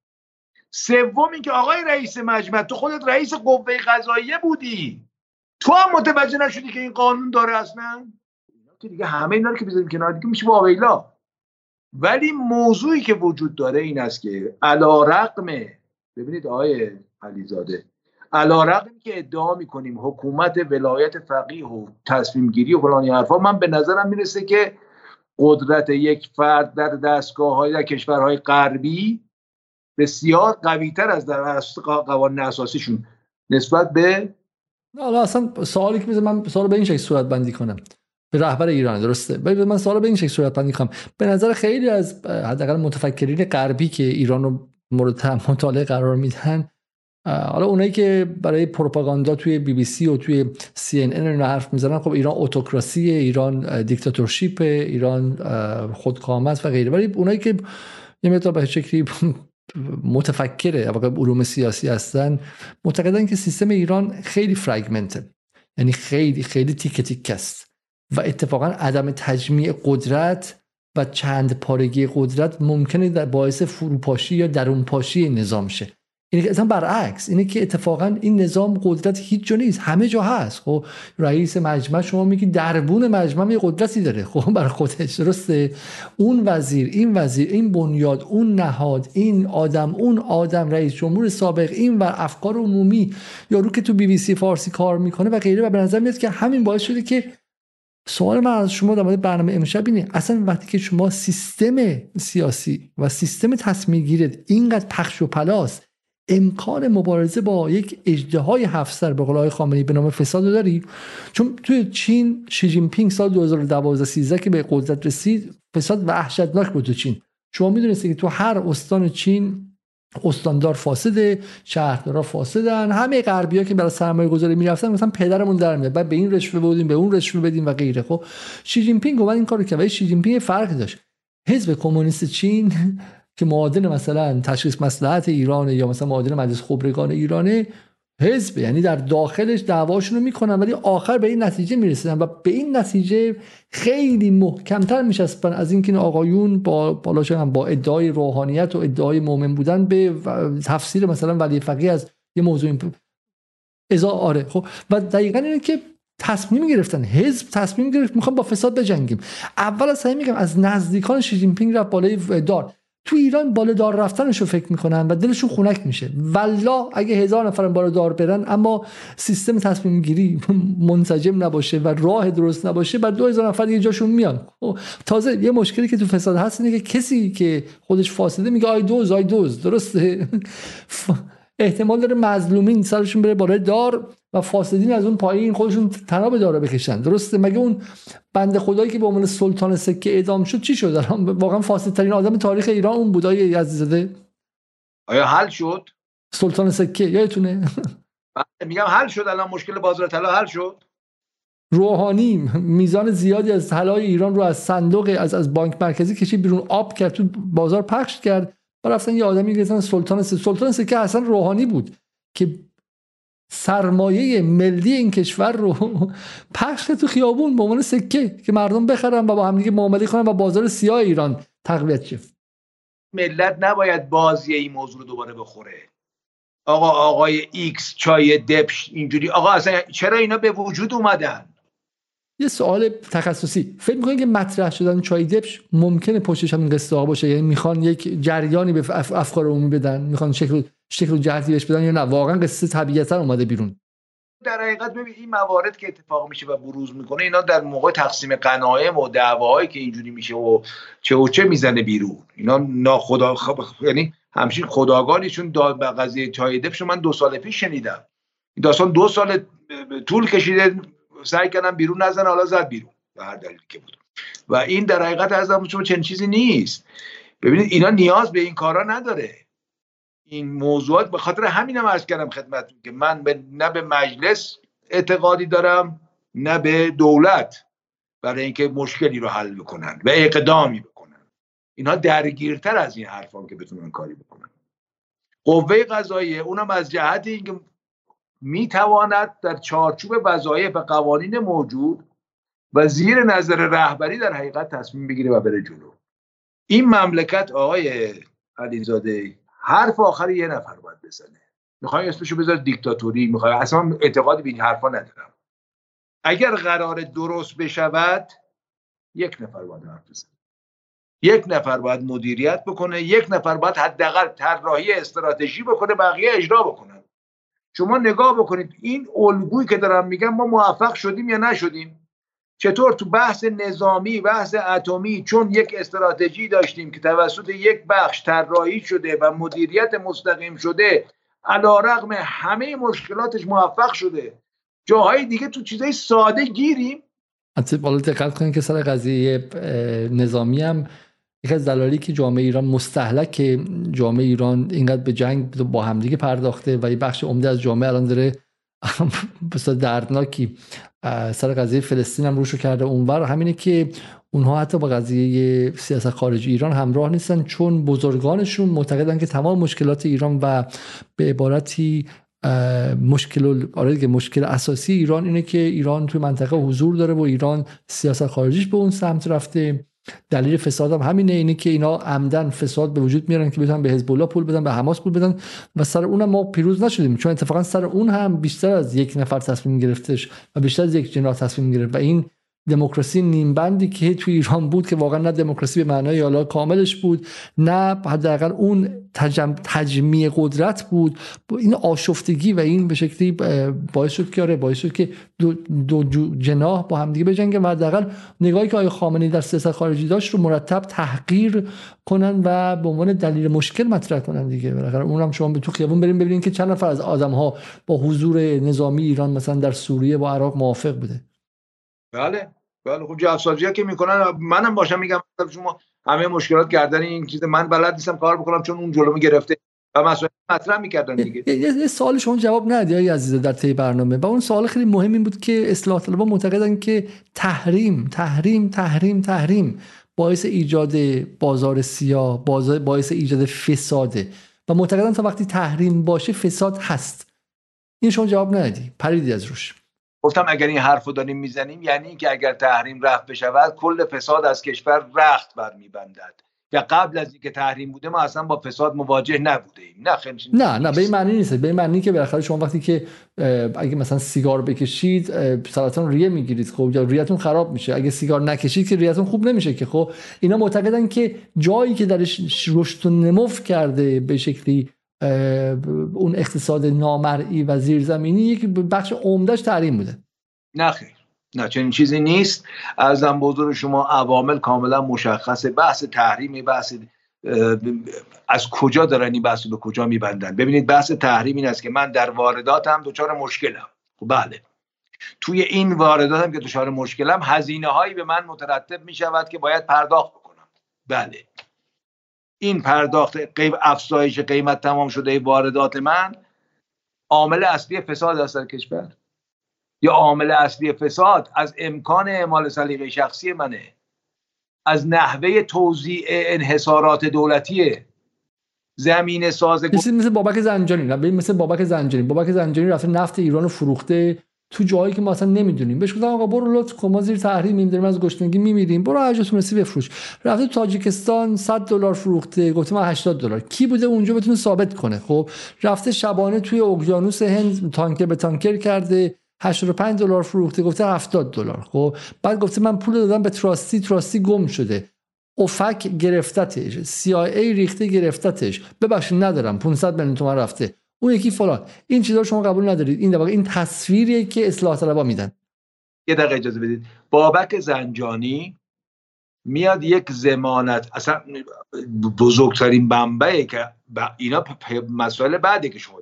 سوم که آقای رئیس مجمع تو خودت رئیس قوه قضاییه بودی. تو هم متوجه نشدی که این قانون داره اصلا؟ که دیگه همه اینا رو که بذاریم کنار دیگه میشه واویلا ولی موضوعی که وجود داره این است که علا رقم ببینید آقای علیزاده علا رقمی که ادعا می‌کنیم حکومت ولایت فقیه و تصمیم گیری و فلان حرفا من به نظرم می‌رسه که قدرت یک فرد در دستگاه های در کشورهای غربی بسیار قوی تر از در قوانین اساسیشون نسبت به حالا اصلا سوالی که من سوال به این شکل صورت بندی کنم. به رهبر ایران درسته؟ ولی من سوال به این شکل صورت بندی کنم. به نظر خیلی از حداقل متفکرین غربی که ایران رو مورد مطالعه قرار میدن حالا اونایی که برای پروپاگاندا توی بی بی سی و توی سی ان ان حرف می‌زنن خب ایران اتوکراسی ایران دیکتاتورشیپ ایران خودکامت و غیره. ولی اونایی که یه مقدار به شکلی متفکره واقع علوم سیاسی هستن معتقدن که سیستم ایران خیلی فرگمنته یعنی خیلی خیلی تیکه تیک است. و اتفاقا عدم تجمیع قدرت و چند پارگی قدرت ممکنه در باعث فروپاشی یا درونپاشی نظام شه. اینه اصلا برعکس اینه که اتفاقا این نظام قدرت هیچ جا نیست همه جا هست. خب رئیس مجمع شما میگی دربون مجمع یه قدرتی داره. خب برای خودش درسته؟ اون وزیر این وزیر این بنیاد اون نهاد این آدم اون آدم رئیس جمهور سابق این و افکار عمومی. یارو که تو بی بی سی فارسی کار می‌کنه و غیره و به نظر میاد که همین باعث شده که سوال من از شما در برنامه امشب اینه اصلا وقتی که شما سیستم سیاسی و سیستم تصمیم گیریت اینقدر پخش و پلاس امکان مبارزه با یک اژدهای هفت سر به قول خامنه‌ای به نام فساد داری؟ چون توی چین شی جین پینگ سال 2012 13 که به قدرت رسید فساد وحشتناک بود تو چین. شما می‌دونستید که تو هر استان چین استاندار فاسده شهردارا فاسدن همه غربی ها که برای سرمایه گذاری می‌رفتن مثلا پدرمون در میاد. بعد به این رشوه بدیم به اون رشوه بدیم و غیره. خب شی جین پینگ اومد این کارو کرد. شی جین پینگ فرق داشت. حزب کمونیست چین که معادل مثلا تشخیص مصلحت ایران یا مثلا معادل مجلس خبرگان ایرانه حزب یعنی در داخلش دعواشون رو می‌کنن ولی آخر به این نتیجه می‌رسیدن و به این نتیجه خیلی محکمتر می‌چسبن از اینکه این آقایون با بالا با ادعای روحانیت و ادعای مؤمن بودن به تفسیر مثلا ولی فقیه از یه موضوع ازا آره خب. و دقیقا اینه که تصمیم گرفتن حزب تصمیم گرفت می‌خوام با فساد بجنگیم. اول از همه میگم از نزدیکان شی پینگ رفت بالای دار. تو ایران بالای دار رفتنش رو فکر می‌کنن و دلشون خونک میشه. والله اگه هزار نفر بالای دار برن اما سیستم تصمیم گیری منسجم نباشه و راه درست نباشه بعد دو هزار نفر یه جاشون میان. خب، تازه یه مشکلی که تو فساد هست اینه که کسی که خودش فاسده میگه آی دزد آی دزد درسته؟ احتمال داره مظلومین سرشون بره بالای دار. و فاسدین از اون پایین خودشون تناب داره بکشن. درسته؟ مگه اون بنده خدایی که به عنوان سلطان سکه اعدام شد چی شد؟ واقعا فاسدترین آدم تاریخ ایران اون بود آیه عزیزاده. آیا حل شد؟ سلطان سکه یادتونه؟ بله، میگم حل شد. الان مشکل بازار طلا حل شد. روحانی میزان زیادی از طلای ایران رو از صندوق از از بانک مرکزی کشید بیرون آب کرد تو بازار پخش کرد. و رفتن یه آدمی گرفتن سلطان سکه سلطان سکه اصلا روحانی بود که سرمایه ملی این کشور رو پخش تو خیابون به عنوان سکه که مردم بخرن و با هم دیگه معامله کنن و بازار سیاه ایران تقویت شه ملت نباید بازی این موضوع رو دوباره بخوره. آقا آقای ایکس چای دبش اینجوری. آقا اصلا چرا اینا به وجود اومدن؟ یه سوال تخصصی. فکر می‌کنید که مطرح شدن چای دبش ممکنه پشتش هم قصه باشه؟ یعنی می‌خوان یک جریانی به افکار عمومی بدن؟ می‌خوان شکل شکل جهتی بهش بدن یا نه؟ واقعا قصه طبیعتا اومده بیرون. در حقیقت ببین این موارد که اتفاق میشه و بروز می‌کنه اینا در موقع تقسیم غنایم و دعواهایی که اینجوری میشه و چه و چه می‌زنه بیرون. اینا ناخدا خب یعنی همچین خداگاهیشون داد به قضیه چای دپش من دو سال پیش شنیدم. این داستان دو سال طول کشیده سعی کردم بیرون نزن حالا زد بیرون. به هر دلیلی که بود. و این در حقیقت از چون چنین چیزی نیست. ببینید اینا نیاز به این کارا نداره. این موضوعات به خاطر همینم عرض کردم خدمتتون که من به نه به مجلس اعتقادی دارم نه به دولت برای اینکه مشکلی رو حل بکنن و اقدامی بکنن. اینها درگیرتر از این حرفان که بتونن کاری بکنن. قوه قضاییه. اونم از جهت اینکه می‌تواند در چارچوب وظایف قوانین موجود و زیر نظر رهبری در حقیقت تصمیم بگیره و بره جلو. این مملکت آقای علیزاده حرف آخر یه نفر باید بزنه. می‌خوای اسمشو بذار دیکتاتوری می‌خوای اصلا اعتقادی به این حرفا ندارم. اگر قرار درست بشود یک نفر باید حرف بزنه. یک نفر باید مدیریت بکنه یک نفر باید حداقل طراحی استراتژی بکنه بقیه اجرا بکنن. شما نگاه بکنید این الگویی که دارم میگم ما موفق شدیم یا نشدیم؟ چطور تو بحث نظامی بحث اتمی چون یک استراتژی داشتیم که توسط یک بخش طراحی شده و مدیریت مستقیم شده علا رقم همه مشکلاتش موفق شده. جاهای دیگه تو چیزای ساده گیریم. حتی بالا دقت کنید که سر قضیه نظامی هم یکی از دلالی که جامعه ایران مستحلک جامعه ایران اینقدر به جنگ با همدیگه پرداخته و یه بخش عمده از جامعه الان داره بسیار دردناکی سر قضیه فلسطین هم روشو کرده. اونور همینه که اونها حتی با قضیه سیاست خارجی ایران همراه نیستن چون بزرگانشون معتقدن که تمام مشکلات ایران و به عبارتی مشکل آره مشکل اساسی ایران اینه که ایران توی منطقه حضور داره و ایران سیاست خارجیش به اون سمت رفته. دلیل فساد هم همینه اینه که اینا عمدن فساد به وجود میارن که بتونن به حزب الله پول بدن به حماس پول بدن و سر اونم ما پیروز نشدیم. چون اتفاقا سر اون هم بیشتر از یک نفر تصمیم گرفتش و بیشتر از یک جناح تصمیم گرفت و این دموکراسی نیمبندی که توی ایران بود که واقعا نه دموکراسی به معنای حالا کاملش بود نه حداقل اون تجم... تجمیع قدرت بود. این آشفتگی و این به شکلی باعث شد که آره باعث شد که دو, دو جناح با همدیگه بجنگن و حداقل نگاهی که آقای خامنه‌ای در سیاست خارجی داشت رو مرتب تحقیر کنن و به عنوان دلیل مشکل مطرح کنن دیگه. بالاخره اونم شما به تو خیابون بریم ببینید که چند نفر از آدم ها با حضور نظامی ایران مثلا در سوریه با عراق موافق بوده. بله. بله خب جوابسازی ها که می‌کنن منم باشم میگم شما همه مشکلات گردن این چیز من بلد نیستم کار بکنم چون اون جلو گرفته و مسئله مطرح می‌کردن دیگه. یه سوال شما جواب ندی ای عزیزه در طی برنامه. و اون سوال خیلی مهم این بود که اصلاح طلبها معتقدن که تحریم تحریم تحریم تحریم باعث ایجاد بازار سیاه باعث ایجاد فساده و معتقدن تا وقتی تحریم باشه فساد هست. این شما جواب ندی. پریدی از روش. گفتم اگر این حرف رو داریم می‌زنیم یعنی اینکه اگر تحریم رفت بشود کل فساد از کشور رخت برمیبندد یا قبل از اینکه تحریم بوده ما اصلا با فساد مواجه نبوده ایم نه نه نه به این معنی نیست. به این معنی که بالاخره شما وقتی که اگه مثلا سیگار بکشید سرطان ریه می‌گیرید خب یا ریتون خراب میشه. اگه سیگار نکشید که ریتون خوب نمیشه که خب اینا معتقدن که جایی که درش رشد و نمو کرده به شکلی اون اقتصاد نامرئی و زیرزمینی یک بخش عمدهش تحریم بوده. نه خیر. نه چنین چیزی نیست. ارزم بزرگ شما عوامل کاملا مشخصه. بحث تحریمی بحث از کجا دارن این بحث به کجا میبندن؟ ببینید بحث تحریم این است که من در وارداتم دچار مشکلم. خب بله. توی این وارداتم که دچار مشکلم هزینه هایی به من مترتب می شود که باید پرداخت بکنم. بله. این پرداخت قیب افزایش قیمت تمام شده واردات من عامل اصلی فساد است در کشور. یا عامل اصلی فساد از امکان اعمال سلیقه شخصی منه. از نحوه توزیع انحصارات دولتیه. زمین ساز مثل مثل بابک زنجانی. نه مثل بابک زنجانی. بابک زنجانی رفته نفت ایران رو فروخته. تو جایی که ما اصلا نمی‌دونیم. بهش گفتم آقا برو لطف کن ما زیر تحریم داریم از گشنگی میمیریم. برو هر جا تونستی بفروش. رفته تاجیکستان 100 دلار فروخته گفته من 80 دلار. کی بوده اونجا بتونه ثابت کنه؟ خب رفته شبانه توی اقیانوس هند تانکر به تانکر کرده 85 دلار فروخته گفته 70 دلار. خب بعد گفته من پول دادم به تراستی تراستی گم شده. افک گرفتتش CIA ریخته گرفتتش. ببخشید ندارم. 500 میلیون تومان رفته. اون یکی فلان. این چیزا شما قبول ندارید. این این تصویریه که اصلاح طلبا میدن. یه دقیقه اجازه بدید. بابک زنجانی میاد یک زمانت اصلا بزرگترین بمبه که اینا مسائل بعدی که شما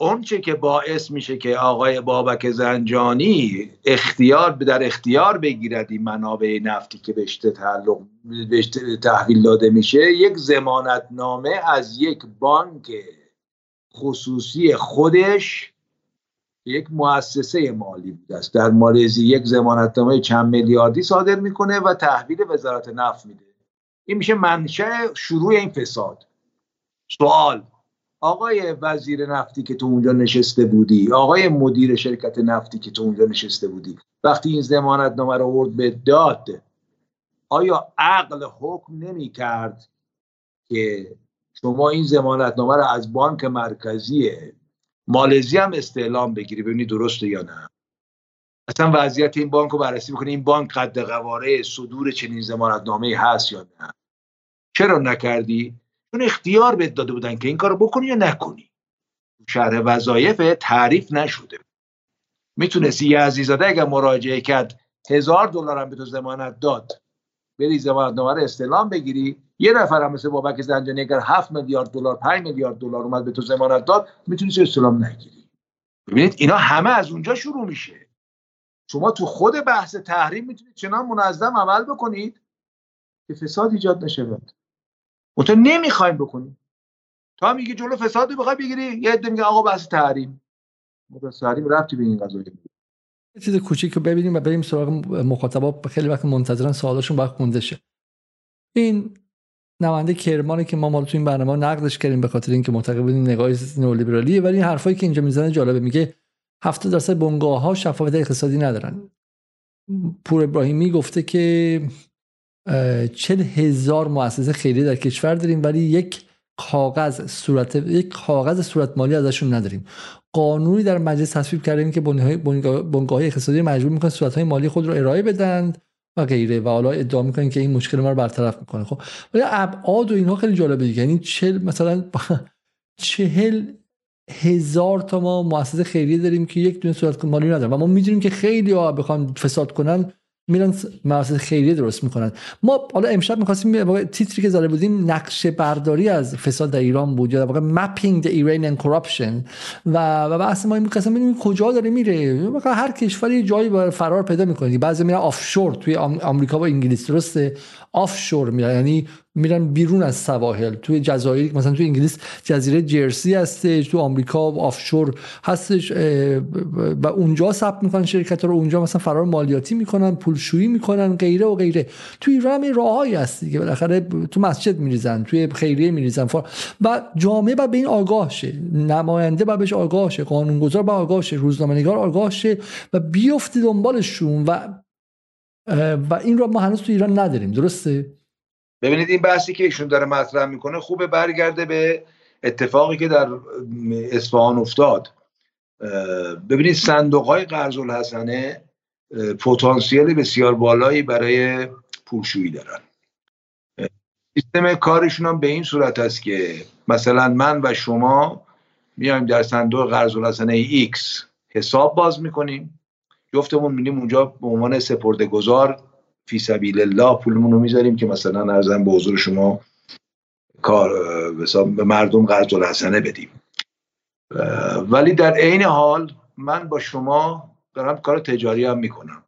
اونچه که باعث میشه که آقای بابک زنجانی اختیار در اختیار بگیرد این منابع نفتی که بهش تعلق بهش تحویل داده میشه یک زمانت نامه از یک بانک خصوصی خودش یک مؤسسه مالی بوده است در مالزی یک زمانتنامه چند میلیاردی صادر می‌کنه و تحویل وزارت نفت میده. این میشه منشأ شروع این فساد. سوال. آقای وزیر نفتی که تو اونجا نشسته بودی آقای مدیر شرکت نفتی که تو اونجا نشسته بودی وقتی این زمانت نامه رو به داد آیا عقل حکم نمی کرد که شما این زمانت نامه رو از بانک مرکزی مالزی هم استعلام بگیری ببینی درسته یا نه. اصلا وضعیت این بانک رو بررسی بکنی این بانک قد قواره صدور چنین زمانت نامه هست یا نه. چرا نکردی؟ چون اختیار بهت داده بودن که این کارو بکنی یا نکنی. شرح وظایف تعریف نشده. می‌تونستی یه عزیزاده اگر مراجعه کرد هزار دلار هم به تو زمانت داد. بری زمانت رو استعلام بگیری. یه نفر هم مثل بابک زنجانی اگر 7 میلیارد دلار 5 میلیارد دلار اومد به تو زمانت داد می‌تونی استعلام نگیری؟ ببینید اینا همه از اونجا شروع میشه. شما تو خود بحث تحریم می‌تونید چنان منظم عمل بکنید که فساد ایجاد نشود تو نمی‌خوایم بکنیم. تا میگه جلو فساد بخوای بگیری یه عده میگه آقا بحث تحریم. تحریم ربطی به این قضیه یه چیز کوچیک رو ببینیم و بریم سراغ مخاطبا. خیلی وقت منتظرن سوالاشون باید خونده شه. این نماینده کرمانی که ما مال تو این برنامه نقدش کردیم به خاطر اینکه معتقد بودیم نگاه نئولیبرالیه ولی این حرفایی که اینجا می‌زنه جالبه. میگه 70 درصد بنگاه ها شفافیت اقتصادی ندارن. پور ابراهیمی گفته که چل هزار مؤسسه خیریه در کشور داریم ولی یک کاغذ صورت یک کاغذ صورت مالی ازشون نداریم. قانونی در مجلس تصویب کردیم که بنگاه اقتصادی مجبور می‌کنه صورت های مالی خود رو ارائه بدن. و غیره و حالا ادعا می‌کنن که این مشکل ما رو برطرف می‌کنه. خب ولی ابعاد و اینها خیلی جالبه دیگه. یعنی چل مثلا چهل هزار تا ما مؤسسه خیریه داریم که یک دونه صورت مالی ندارن و ما می‌دونیم که خیلی ها بخوان فساد کنن میرن مؤسسه خیریه درست می‌کنن. ما حالا امشب می‌خواستیم تیتری که زده بودیم نقشه برداری از فساد در ایران بود یا واقع مپینگ the Iranian corruption. و و بحث ما این ببینیم کجا داره میره. هر کشوری جایی فرار پیدا می‌کنه. بعضی میرن آفشور توی آمریکا و انگلیس درسته؟ آفشور میرن. یعنی میرن بیرون از سواحل. توی جزایر مثلا توی انگلیس جزیره جرسی هستش تو آمریکا آفشور هستش و اونجا ثبت می‌کنن شرکت رو. اونجا مثلا فرار مالیاتی می‌کنن پولشویی می‌کنن غیره و غیره. توی ایران هم راههایی هست دیگه. بالاخره تو مسجد میریزن توی خیریه میریزن. و جامعه باید به این آگاه شه. نماینده باید بهش آگاه شه. قانونگذار باید آگاه شه. روزنامه‌نگار آگاه شه و بیفته دنبالشون و و این رو ما هنوز تو ایران نداریم. درسته؟ ببینید این بحثی که ایشون داره مطرح می‌کنه خوبه برگرده به اتفاقی که در اصفهان افتاد. ببینید صندوق های قرض الحسنه پتانسیل بسیار بالایی برای پولشویی دارن. سیستم کارشون هم به این صورت است که مثلا من و شما میایم در صندوق قرض الحسنه X حساب باز می‌کنیم. جفتمون میریم اونجا به عنوان سپرده گذار فی سبیل الله پولمون رو می‌ذاریم که مثلا ارزم به حضور شما کار به مردم قرض الحسنه بدیم ولی در عین حال من با شما دارم کار تجاری هم می‌کنم.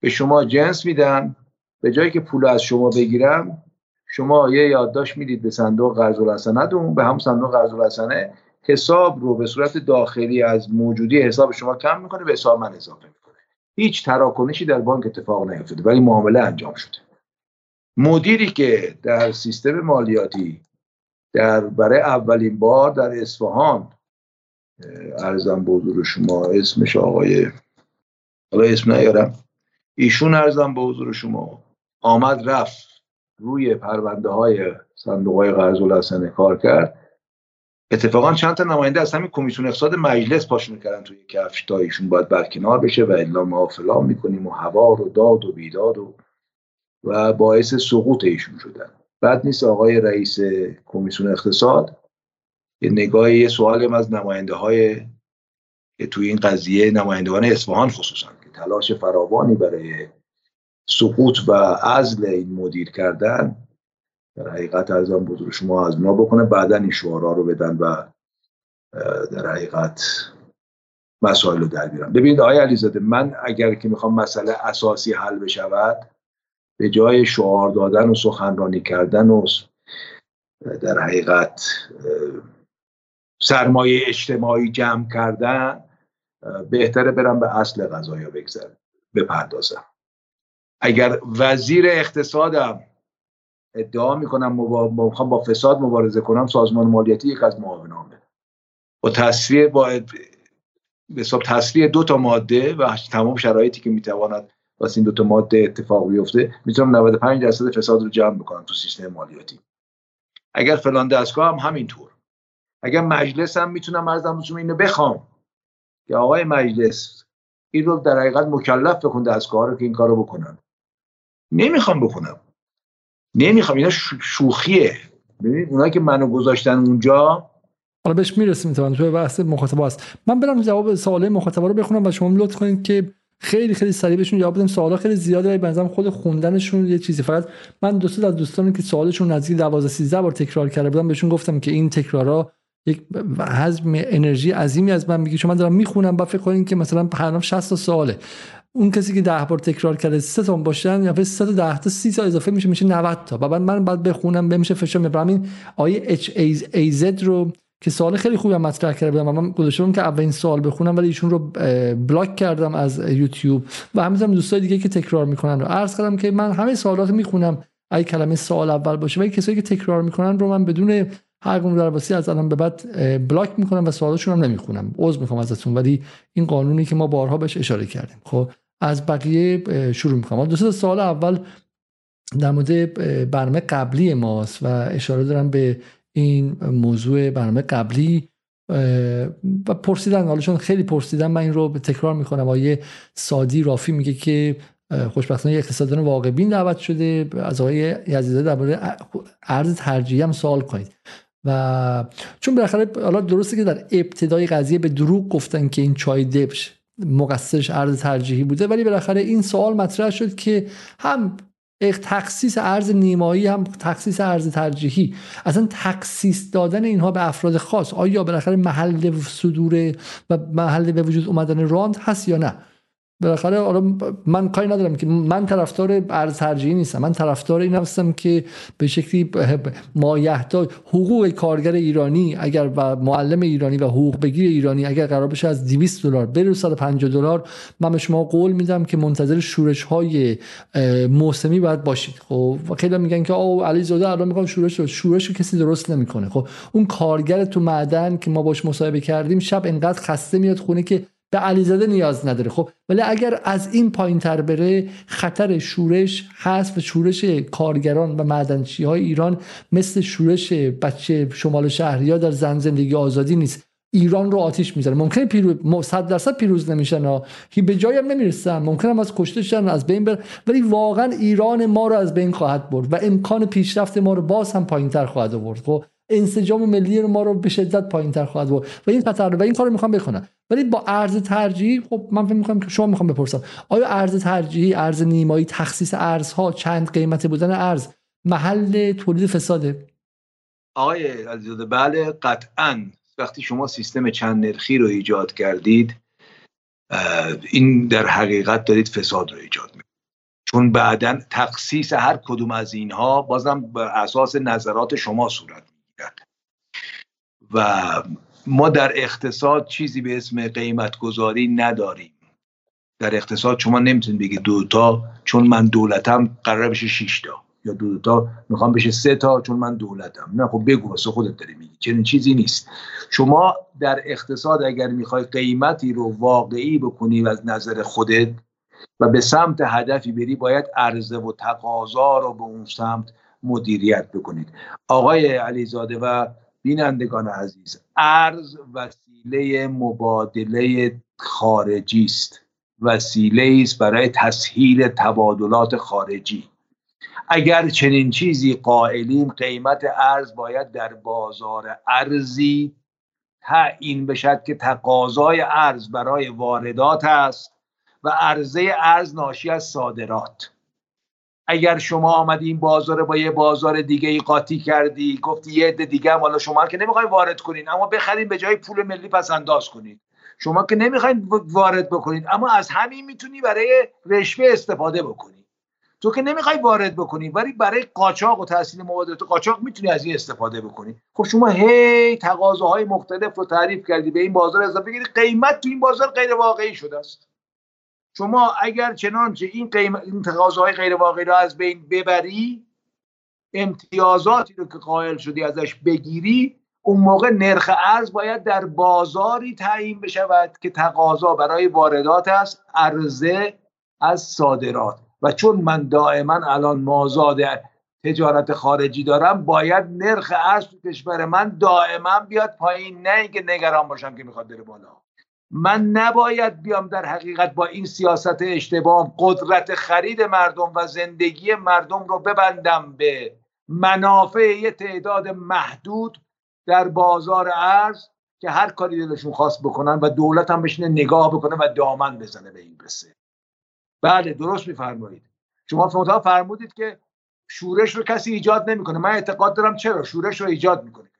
به شما جنس میدم به جایی که پول از شما بگیرم شما یه یادداشت می‌دید به صندوق قرض الحسنه به هم صندوق قرض الحسنه حساب رو به صورت داخلی از موجودی حساب شما کم می‌کنه به حساب من اضافه هیچ تراکنشی در بانک اتفاق نیفتاده ولی معامله انجام شده. مدیری که در سیستم مالیاتی در برای اولین بار در اصفهان ارزم به شما اسمش آقای حالا اسم نیارم. ایشون ارزم به حضور شما آمد رفت روی پرونده های صندوق های قرض کار کرد. اتفاقا چند تا نماینده از همین کمیسیون اقتصاد مجلس پاشون کردن توی کفش تا ایشون باید برکنار بشه و الا ما فلان می‌کنیم و هوا رو داد و بیداد و و باعث سقوط ایشون شدن. بعد نیست آقای رئیس کمیسیون اقتصاد یه نگاه یه سوال از نماینده های که توی این قضیه نمایندگان اصفهان خصوصا که تلاش فراوانی برای سقوط و عزل این مدیر کردن در حقیقت ارزم بزرگ شما از ما بکنه. بعدا این شعارها رو بدن و در حقیقت مسائل رو در بیارن. ببینید آقای علیزاده من اگر که می‌خوام مسئله اساسی حل بشود به جای شعار دادن و سخنرانی کردن و در حقیقت سرمایه اجتماعی جمع کردن بهتره برم به اصل قضایا بگذارم بپردازم. اگر وزیر اقتصادم ادعا می‌کنم با, با فساد مبارزه کنم سازمان مالیاتی یک از معاونامه با تصویه با به حساب تصویه دو تا ماده و تمام شرایطی که می‌تواند واسه این دو تا ماده اتفاق بیفته می‌تونم 95 درصد فساد رو جمع بکنم تو سیستم مالیاتی. اگر فلان دستگاه هم همینطور. اگر مجلس هم می‌تونم ارزم اینو بخوام که آقای مجلس این رو در حقیقت مکلف بکن دستگاه رو که این کارو بکنن. نمی‌خوام بکنم. نمی‌خوام اینا شوخیه. ببینید اونایی که منو گذاشتن اونجا. حالا بهش می‌رسیم تو تو بحث مخاطب است. من برم جواب سوال مخاطبا رو بخونم و شما لطف کنید که خیلی خیلی سریع بهشون جواب بدم سوالا خیلی زیاده ولی بنظرم خود خوندنشون یه چیزی. فقط من دوست از دوستانی که سوالشون نزدیک 12 13 بار تکرار کرده بودم بهشون گفتم که این تکرارا یک حجم انرژی عظیمی از من میگه چون من دارم می‌خونم با فکر کنین که مثلا هر 60 تا سواله. اون کسی که ده بار تکرار کرده سه تا باشن یا 3 تا 10 تا 30 تا اضافه میشه میشه 90 تا. بعد من بعد بخونم بمیشه فشار می‌برم این آیه اچ ای زد رو که سوال خیلی خوبی مطرح کرده بودم من گذاشتم که اولین سوال بخونم ولی ایشون رو بلاک کردم از یوتیوب. و همینطور دوستای دیگه که تکرار می‌کنن رو. عرض کردم که من همه سوالات می‌خونم. ای کلمه سوال اول باشه ولی کسایی که تکرار می‌کنن رو من بدون هر گونه درواسی از الان به بعد بلاک می‌کنم و سوالاشون هم نمی‌خونم. عذر می‌خوام ازتون. ولی این قانونی که ما بارها بهش اشاره کردیم. خب از بقیه شروع می‌کنم. دوست سوال اول در مورد برنامه قبلی ماست و اشاره دارم به این موضوع برنامه قبلی و پرسیدن حالا چون خیلی پرسیدن من این رو تکرار می‌کنم. آیه سادی رافی میگه که خوشبختانه اقتصاددان واقع بین دعوت شده. از آقای یزیده درباره ارز ترجیحی هم سوال کنید. و چون بالاخره حالا درسته که در ابتدای قضیه به دروغ گفتن که این چای دبش مقصرش ارز ترجیحی بوده ولی بالاخره این سوال مطرح شد که هم تخصیص ارز نیمایی هم تخصیص ارز ترجیحی. اصلا تخصیص دادن اینها به افراد خاص آیا بالاخره محل صدور و محل به وجود اومدن راند هست یا نه؟ بالاخره حالا من کاری ندارم که من طرفدار ارز ترجیحی نیستم. من طرفدار این هستم که به شکلی مایحتاج حقوق کارگر ایرانی اگر و معلم ایرانی و حقوق بگیر ایرانی اگر قرار بشه از 200 دلار بره 150 دلار من به شما قول میدم که منتظر شورش های موسمی باید باشید. خب خیلی میگن که او علی زاده الان میگم شورش شورش رو کسی درست نمی‌کنه. خب اون کارگر تو معدن که ما باش مصاحبه کردیم شب انقدر خسته میاد خونه که به علیزاده نیاز نداره. خب ولی اگر از این پایین تر بره خطر شورش هست و شورش کارگران و معدنچی های ایران مثل شورش بچه شمال شهریا در زن زندگی آزادی نیست. ایران رو آتیش می‌زنه. ممکنه پیروز 100 درصد پیروز نمیشن هی به جایی هم نمی‌رسن. ممکنه از کشته شدن از بین بر ولی واقعا ایران ما رو از بین خواهد برد و امکان پیشرفت ما رو باز هم پایین تر خواهد آورد. خب انسجام ملی رو ما رو به شدت پایین تر خواهد برد. و این خطر و این کارو می‌خوام بکنم. ولی با ارز ترجیحی خب من فکر می‌کنم که شما می‌خوام بپرسم. آیا ارز ترجیحی ارز نیمایی تخصیص ارزها چند قیمت بودن ارز محل تولید فساده؟ آقای عزیزاده بله قطعا. وقتی شما سیستم چند نرخی رو ایجاد کردید این در حقیقت دارید فساد رو ایجاد می‌کنید. چون بعدا تخصیص هر کدوم از اینها بازم بر اساس نظرات شما صورت و ما در اقتصاد چیزی به اسم قیمت گذاری نداریم. در اقتصاد شما نمی‌تونید بگید دو تا چون من دولتم قرار بشه 6 تا یا دو تا می‌خوام بشه سه تا چون من دولتم. نه خب بگو واسه خودت داری میگی. چنین چیزی نیست. شما در اقتصاد اگر می‌خوای قیمتی رو واقعی بکنی و از نظر خودت و به سمت هدفی بری باید عرضه و تقاضا رو به اون سمت مدیریت بکنید. آقای علیزاده و بینندگان عزیز ارز وسیله مبادله خارجی است. وسیله است برای تسهیل تبادلات خارجی. اگر چنین چیزی قائلیم قیمت ارز باید در بازار ارزی. تعیین بشد که تقاضای ارز برای واردات است و عرضه ارز ناشی از صادرات. اگر شما آمدی این بازار با یه بازار دیگه ای قاطی کردی گفتی یه عده دیگه هم حالا شما که نمی‌خواین وارد کنین اما بخرین به جای پول ملی پس انداز کنید شما که نمی‌خواین وارد بکنید اما از همین می‌تونی برای رشوه استفاده بکنی. تو که نمی‌خوای وارد بکنی ولی برای قاچاق و تحصیل مواد قاچاق می‌تونی از این استفاده بکنی. خب شما هی تقاضاهای مختلف رو تعریف کردی به این بازار اضافه بگیری قیمت تو این بازار غیر واقعی شده است. شما اگر چنانچه این قیمت این تقاضاهای غیر واقعی را از بین ببری امتیازاتی رو که قائل شدی ازش بگیری اون موقع نرخ ارز باید در بازاری تعیین بشود که تقاضا برای واردات است عرضه از صادرات. و چون من دائما الان مازاد تجارت خارجی دارم باید نرخ ارز تو کشور من دائما بیاد پایین نه اینکه نگران باشم که می‌خواد بره بالا. من نباید بیام در حقیقت با این سیاست اشتباه قدرت خرید مردم و زندگی مردم رو ببندم به منافع یه تعداد محدود در بازار ارز که هر کاری دلشون خواست بکنن و دولت هم بشینه نگاه بکنه و دامن بزنه به این قصه. بله درست میفرمایید. شما فهمتا فرمودید که شورش رو کسی ایجاد نمی‌کنه. من اعتقاد دارم چرا؟ شورش رو ایجاد می‌کنه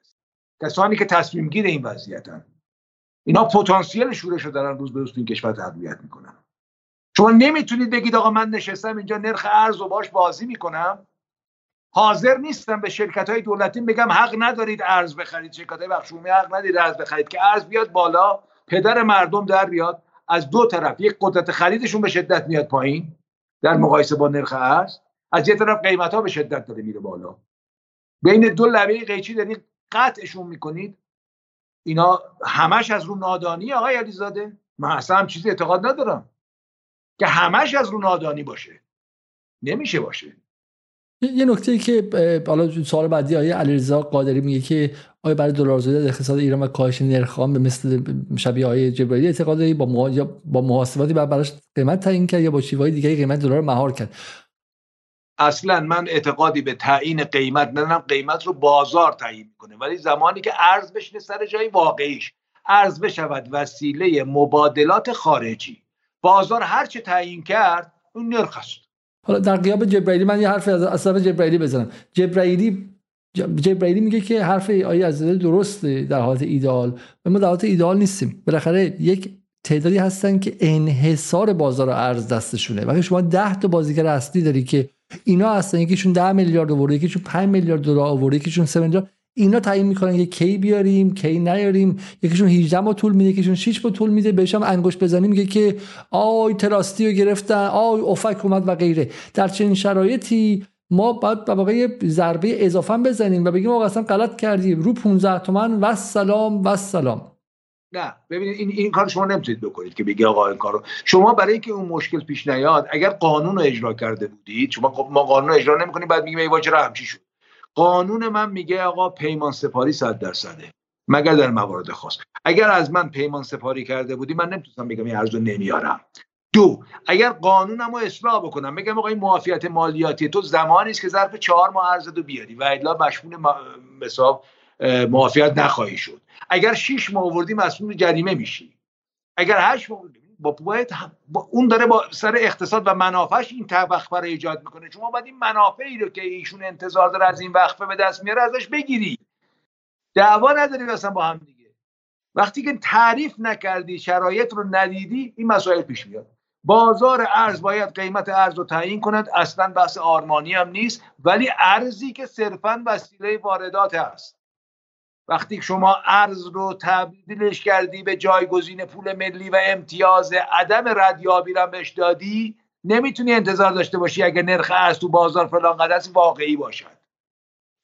کسانی که تصمیم گیر این وضعیتن. اینا پتانسیل شورش رو دارن روز به روز تو این کشور تقویت می‌کنن. شما نمی‌تونید بگید آقا من نشستم اینجا نرخ ارز و باش بازی می‌کنم. حاضر نیستم به شرکت های دولتی بگم حق ندارید ارز بخرید. شرکت های بخشومی حق ندارید ارز بخرید که ارز بیاد بالا پدر مردم در بیاد از دو طرف یک قدرت خریدشون به شدت میاد پایین در مقایسه با نرخ ارز از یه طرف قیمت ها به شدت داره میره بالا. بین دو لبه قیچی دارید قطعشون می‌کنید. اینا همش از رو نادانی آقای علیزاده؟ من اصلا هم چیزی اعتقاد ندارم. که همش از رو نادانی باشه. نمیشه باشه. یه نکته ای که حالا سوال بعدی آیه علیرضا قادری میگه که آیا برای دلارزایی در اقتصاد ایران و کاهش نرخ به مثل شبیه آیه جبرائیلی اعتقاد داری با. با محاسباتی بعد براش قیمت تعیین کرد یا با شیوه دیگه قیمت دلار مهار کرد؟ اصلا من اعتقادی به تعیین قیمت ندارم. قیمت رو بازار تعیین کنه ولی زمانی که ارز بشینه سر جای واقعیش ارز بشود وسیله مبادلات خارجی. بازار هر چه تعیین کرد اون نرخ است. حالا در قیاب جبرائیلی من یه حرف از اصلا جبرائیلی بزنم. جبرائیلی جبرائیلی میگه که حرف آیه از درسته در حالت ایدال و ما در حالت ایدال نیستیم. بالاخره یک تعدادی هستن که انحصار بازار ارز دستشونه. وقتی شما 10 تا بازیگر اصلی داری که اینا هستن. یکیشون 10 میلیارد آورده یکیشون 5 میلیارد دلار آورده یکیشون 3 میلیارد اینا تعیین می‌کنن که کی بیاریم کی نیاریم. یکیشون 18 ما طول میده یکیشون 6 با طول میده. بهش هم انگشت بزنی میگه که آی تراستی رو گرفتن آی افک اومد و غیره. در چنین شرایطی ما باید به واقع ضربه اضافه بزنیم و بگیم آقا اصلا غلط کردیم رو 15 تومن و سلام و سلام نه. ببینید این این کار شما نمی‌تونید بکنید که بگی آقا این کارو. شما برای اینکه اون مشکل پیش نیاد اگر قانون رو اجرا کرده بودید شما خب ما قانون رو اجرا نمی‌کنیم بعد میگیم ای واجرا همچی شد. قانون من میگه آقا پیمان سپاری 100 درصده مگر در موارد خاص. اگر از من پیمان سپاری کرده بودی من نمی‌تونستم بگم این ارزو نمیارم. دو اگر قانونم رو اصلاح بکنم بگم آقا این معافیت مالیاتی تو زمانی است که ظرف چهار ماه ارز رو بیاری و الا مشمول حساب معافیت نخواهی شد. اگر 6 ماه آوردی مسئول جریمه میشی اگر 8 ماه با باید با اون داره با سر اقتصاد و منافعش این وقفه رو ایجاد می‌کنه. شما باید این منافعی رو که ایشون انتظار داره از این وقفه به دست میاره ازش بگیری. دعوا نداری اصلا با هم دیگه. وقتی که تعریف نکردی شرایط رو ندیدی این مسائل پیش میاد. بازار ارز باید قیمت ارز رو تعیین کند. اصلا بحث آرمانی هم نیست ولی ارزی که صرفا وسیله واردات است وقتی شما ارز رو تبدیلش کردی به جایگزین پول ملی و امتیاز عدم ردیابی را بهش دادی نمی‌تونی انتظار داشته باشی اگر نرخ ارز تو بازار فلان قدر واقعی باشد.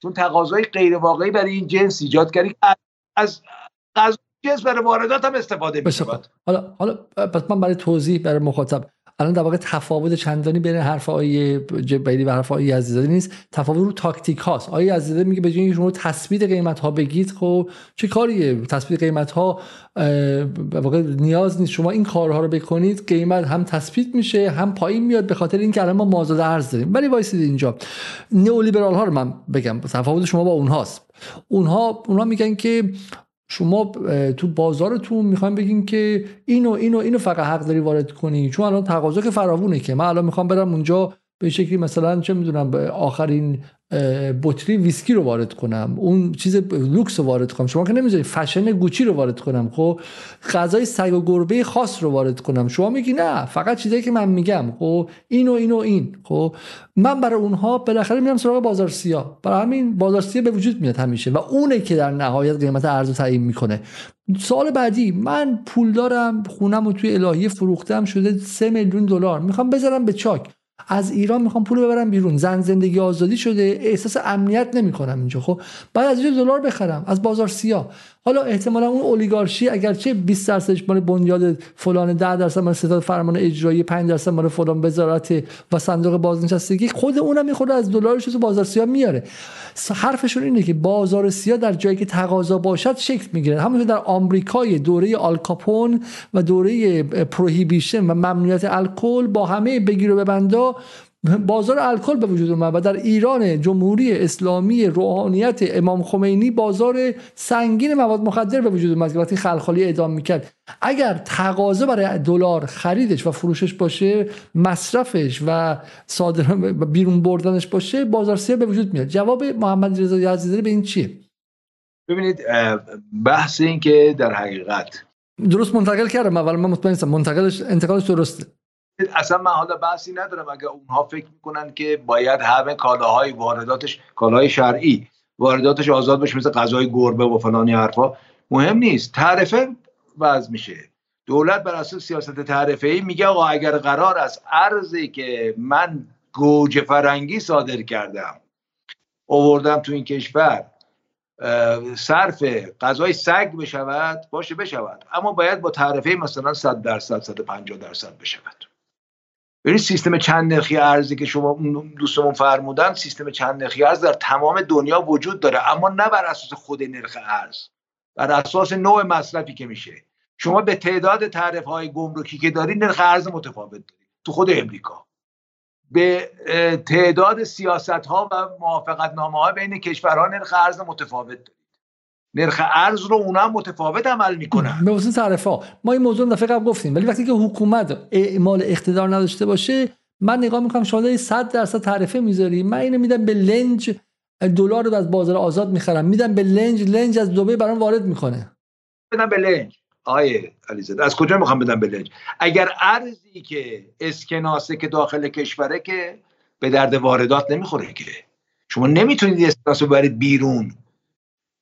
چون تقاضای غیر واقعی برای این جنس ایجاد کردی از از جنس برای واردات هم استفاده میشه حالا حالا پس من برای توضیح برای مخاطب الان در واقع تفاوت چندانی بین حرف آیه جبیلی و حرف آیه عزیزاده نیست. تفاوت رو تاکتیک هاست. آیه عزیزاده میگه به جای شما تثبیت قیمت ها بگید خب چه کاریه؟ تثبیت قیمت ها واقع نیاز نیست. شما این کارها رو بکنید قیمت هم تثبیت میشه هم پایین میاد به خاطر اینکه الان ما مازاد ارز داریم. ولی وایسید اینجا. نئولیبرال ها رو من بگم. تفاوت شما با اونهاست. اونها اونها میگن که شما تو بازارتون می‌خوایم بگیم که اینو اینو اینو فقط حق داری وارد کنی چون الان تقاضا که فراوونه که. من الان می‌خوام برم اونجا به شکلی مثلا چه می‌دونم آخرین بطری ویسکی رو وارد کنم اون چیز لوکس رو وارد کنم. شما که نمی‌ذاری فشن گوچی رو وارد کنم خب؟ غذای سگ و گربه خاص رو وارد کنم. شما میگی نه فقط چیزایی که من میگم خب؟ این و این و این خب؟ من برای اونها بالاخره میرم سراغ بازار سیاه برای همین بازار سیاه به وجود میاد همیشه و اونه که در نهایت قیمت ارز رو تعیین می‌کنه. سال بعدی من پول دارم خونم و توی الهیه فروختم شده سه میلیون دلار. می‌خوام بذارم به چاک. از ایران می‌خوام پول ببرم بیرون. زن زندگی آزادی شده. احساس امنیت نمی‌کنم اینجا خب؟ بعد از اینجا دلار بخرم. از بازار سیاه. حالا احتمالا اون اولیگارشی اگرچه 20 درصدش مال بنیاد فلان 10 درصد مال ستاد فرمان اجرایی 5 درصد مال فلان وزارت و صندوق بازنشستگی خود اونم می‌خوره از دلارش تو بازار سیاه میاره. حرفشون اینه که بازار سیاه در جایی که تقاضا باشد شکل می‌گیره همونطور در آمریکای دوره آلکاپون و دوره پروهیبیشن و ممنوعیت الکل با همه بگیر و ببندا بازار الکل به وجود اومد و در ایران جمهوری اسلامی روحانیت امام خمینی بازار سنگین مواد مخدر به وجود اومد که وقتی خلخالی اعدام می‌کرد. اگر تقاضا برای دلار خریدش و فروشش باشه مصرفش و صادر بیرون بردنش باشه بازار سیاه به وجود میاد. جواب محمد رضا عزیزی به این چیه؟ ببینید بحث این که در حقیقت درست منتقل کردم اول من مطمئن منتقلش انتقالش درسته. اصلا من حالا بحثی ندارم. اگر اونها فکر می‌کنن که باید همه کالاهای وارداتش کالاهای شرعی وارداتش آزاد باشه مثل غذای گربه و فلانی حرفا مهم نیست. تعرفه وضع میشه. دولت بر اساس سیاست تعرفه ای میگه آقا اگر قرار است ارزی که من گوجه فرنگی صادر کردم اووردم تو این کشور صرف غذای سگ بشود باشه بشود. اما باید با تعرفه مثلا 100 درصد 150 درصد بشود. ببینید سیستم چند نرخی ارزی که شما دوستمون فرمودن سیستم چند نرخی ارز در تمام دنیا وجود داره اما نه بر اساس خود نرخ ارز بر اساس نوع مصرفی که میشه. شما به تعداد تعرف های گمرکی که داری نرخ ارز متفاوت داری تو خود امریکا. به تعداد سیاست ها و موافقت نامه ها بین کشورها نرخ ارز متفاوت داری. نرخ ارز رو اونا متفاوت عمل می‌کنن. به واسه تعرفه ما این موضوع دفعه قبل گفتیم. ولی وقتی که حکومت اعمال اقتدار نداشته باشه من نگاه می‌کنم شما 100 درصد تعرفه می‌ذاری. من اینو میدم به لنج دلار رو از بازار آزاد می‌خرم. میدم به لنج لنج از دبی برام وارد می‌کنه. بدم به لنج. آیه علیزاده از کجا می‌خوام بدم به لنج؟ اگر ارزی که اسکناسه که داخل کشوره که به درد واردات نمی‌خوره که. شما نمی‌تونید اسکناس ببرید بیرون.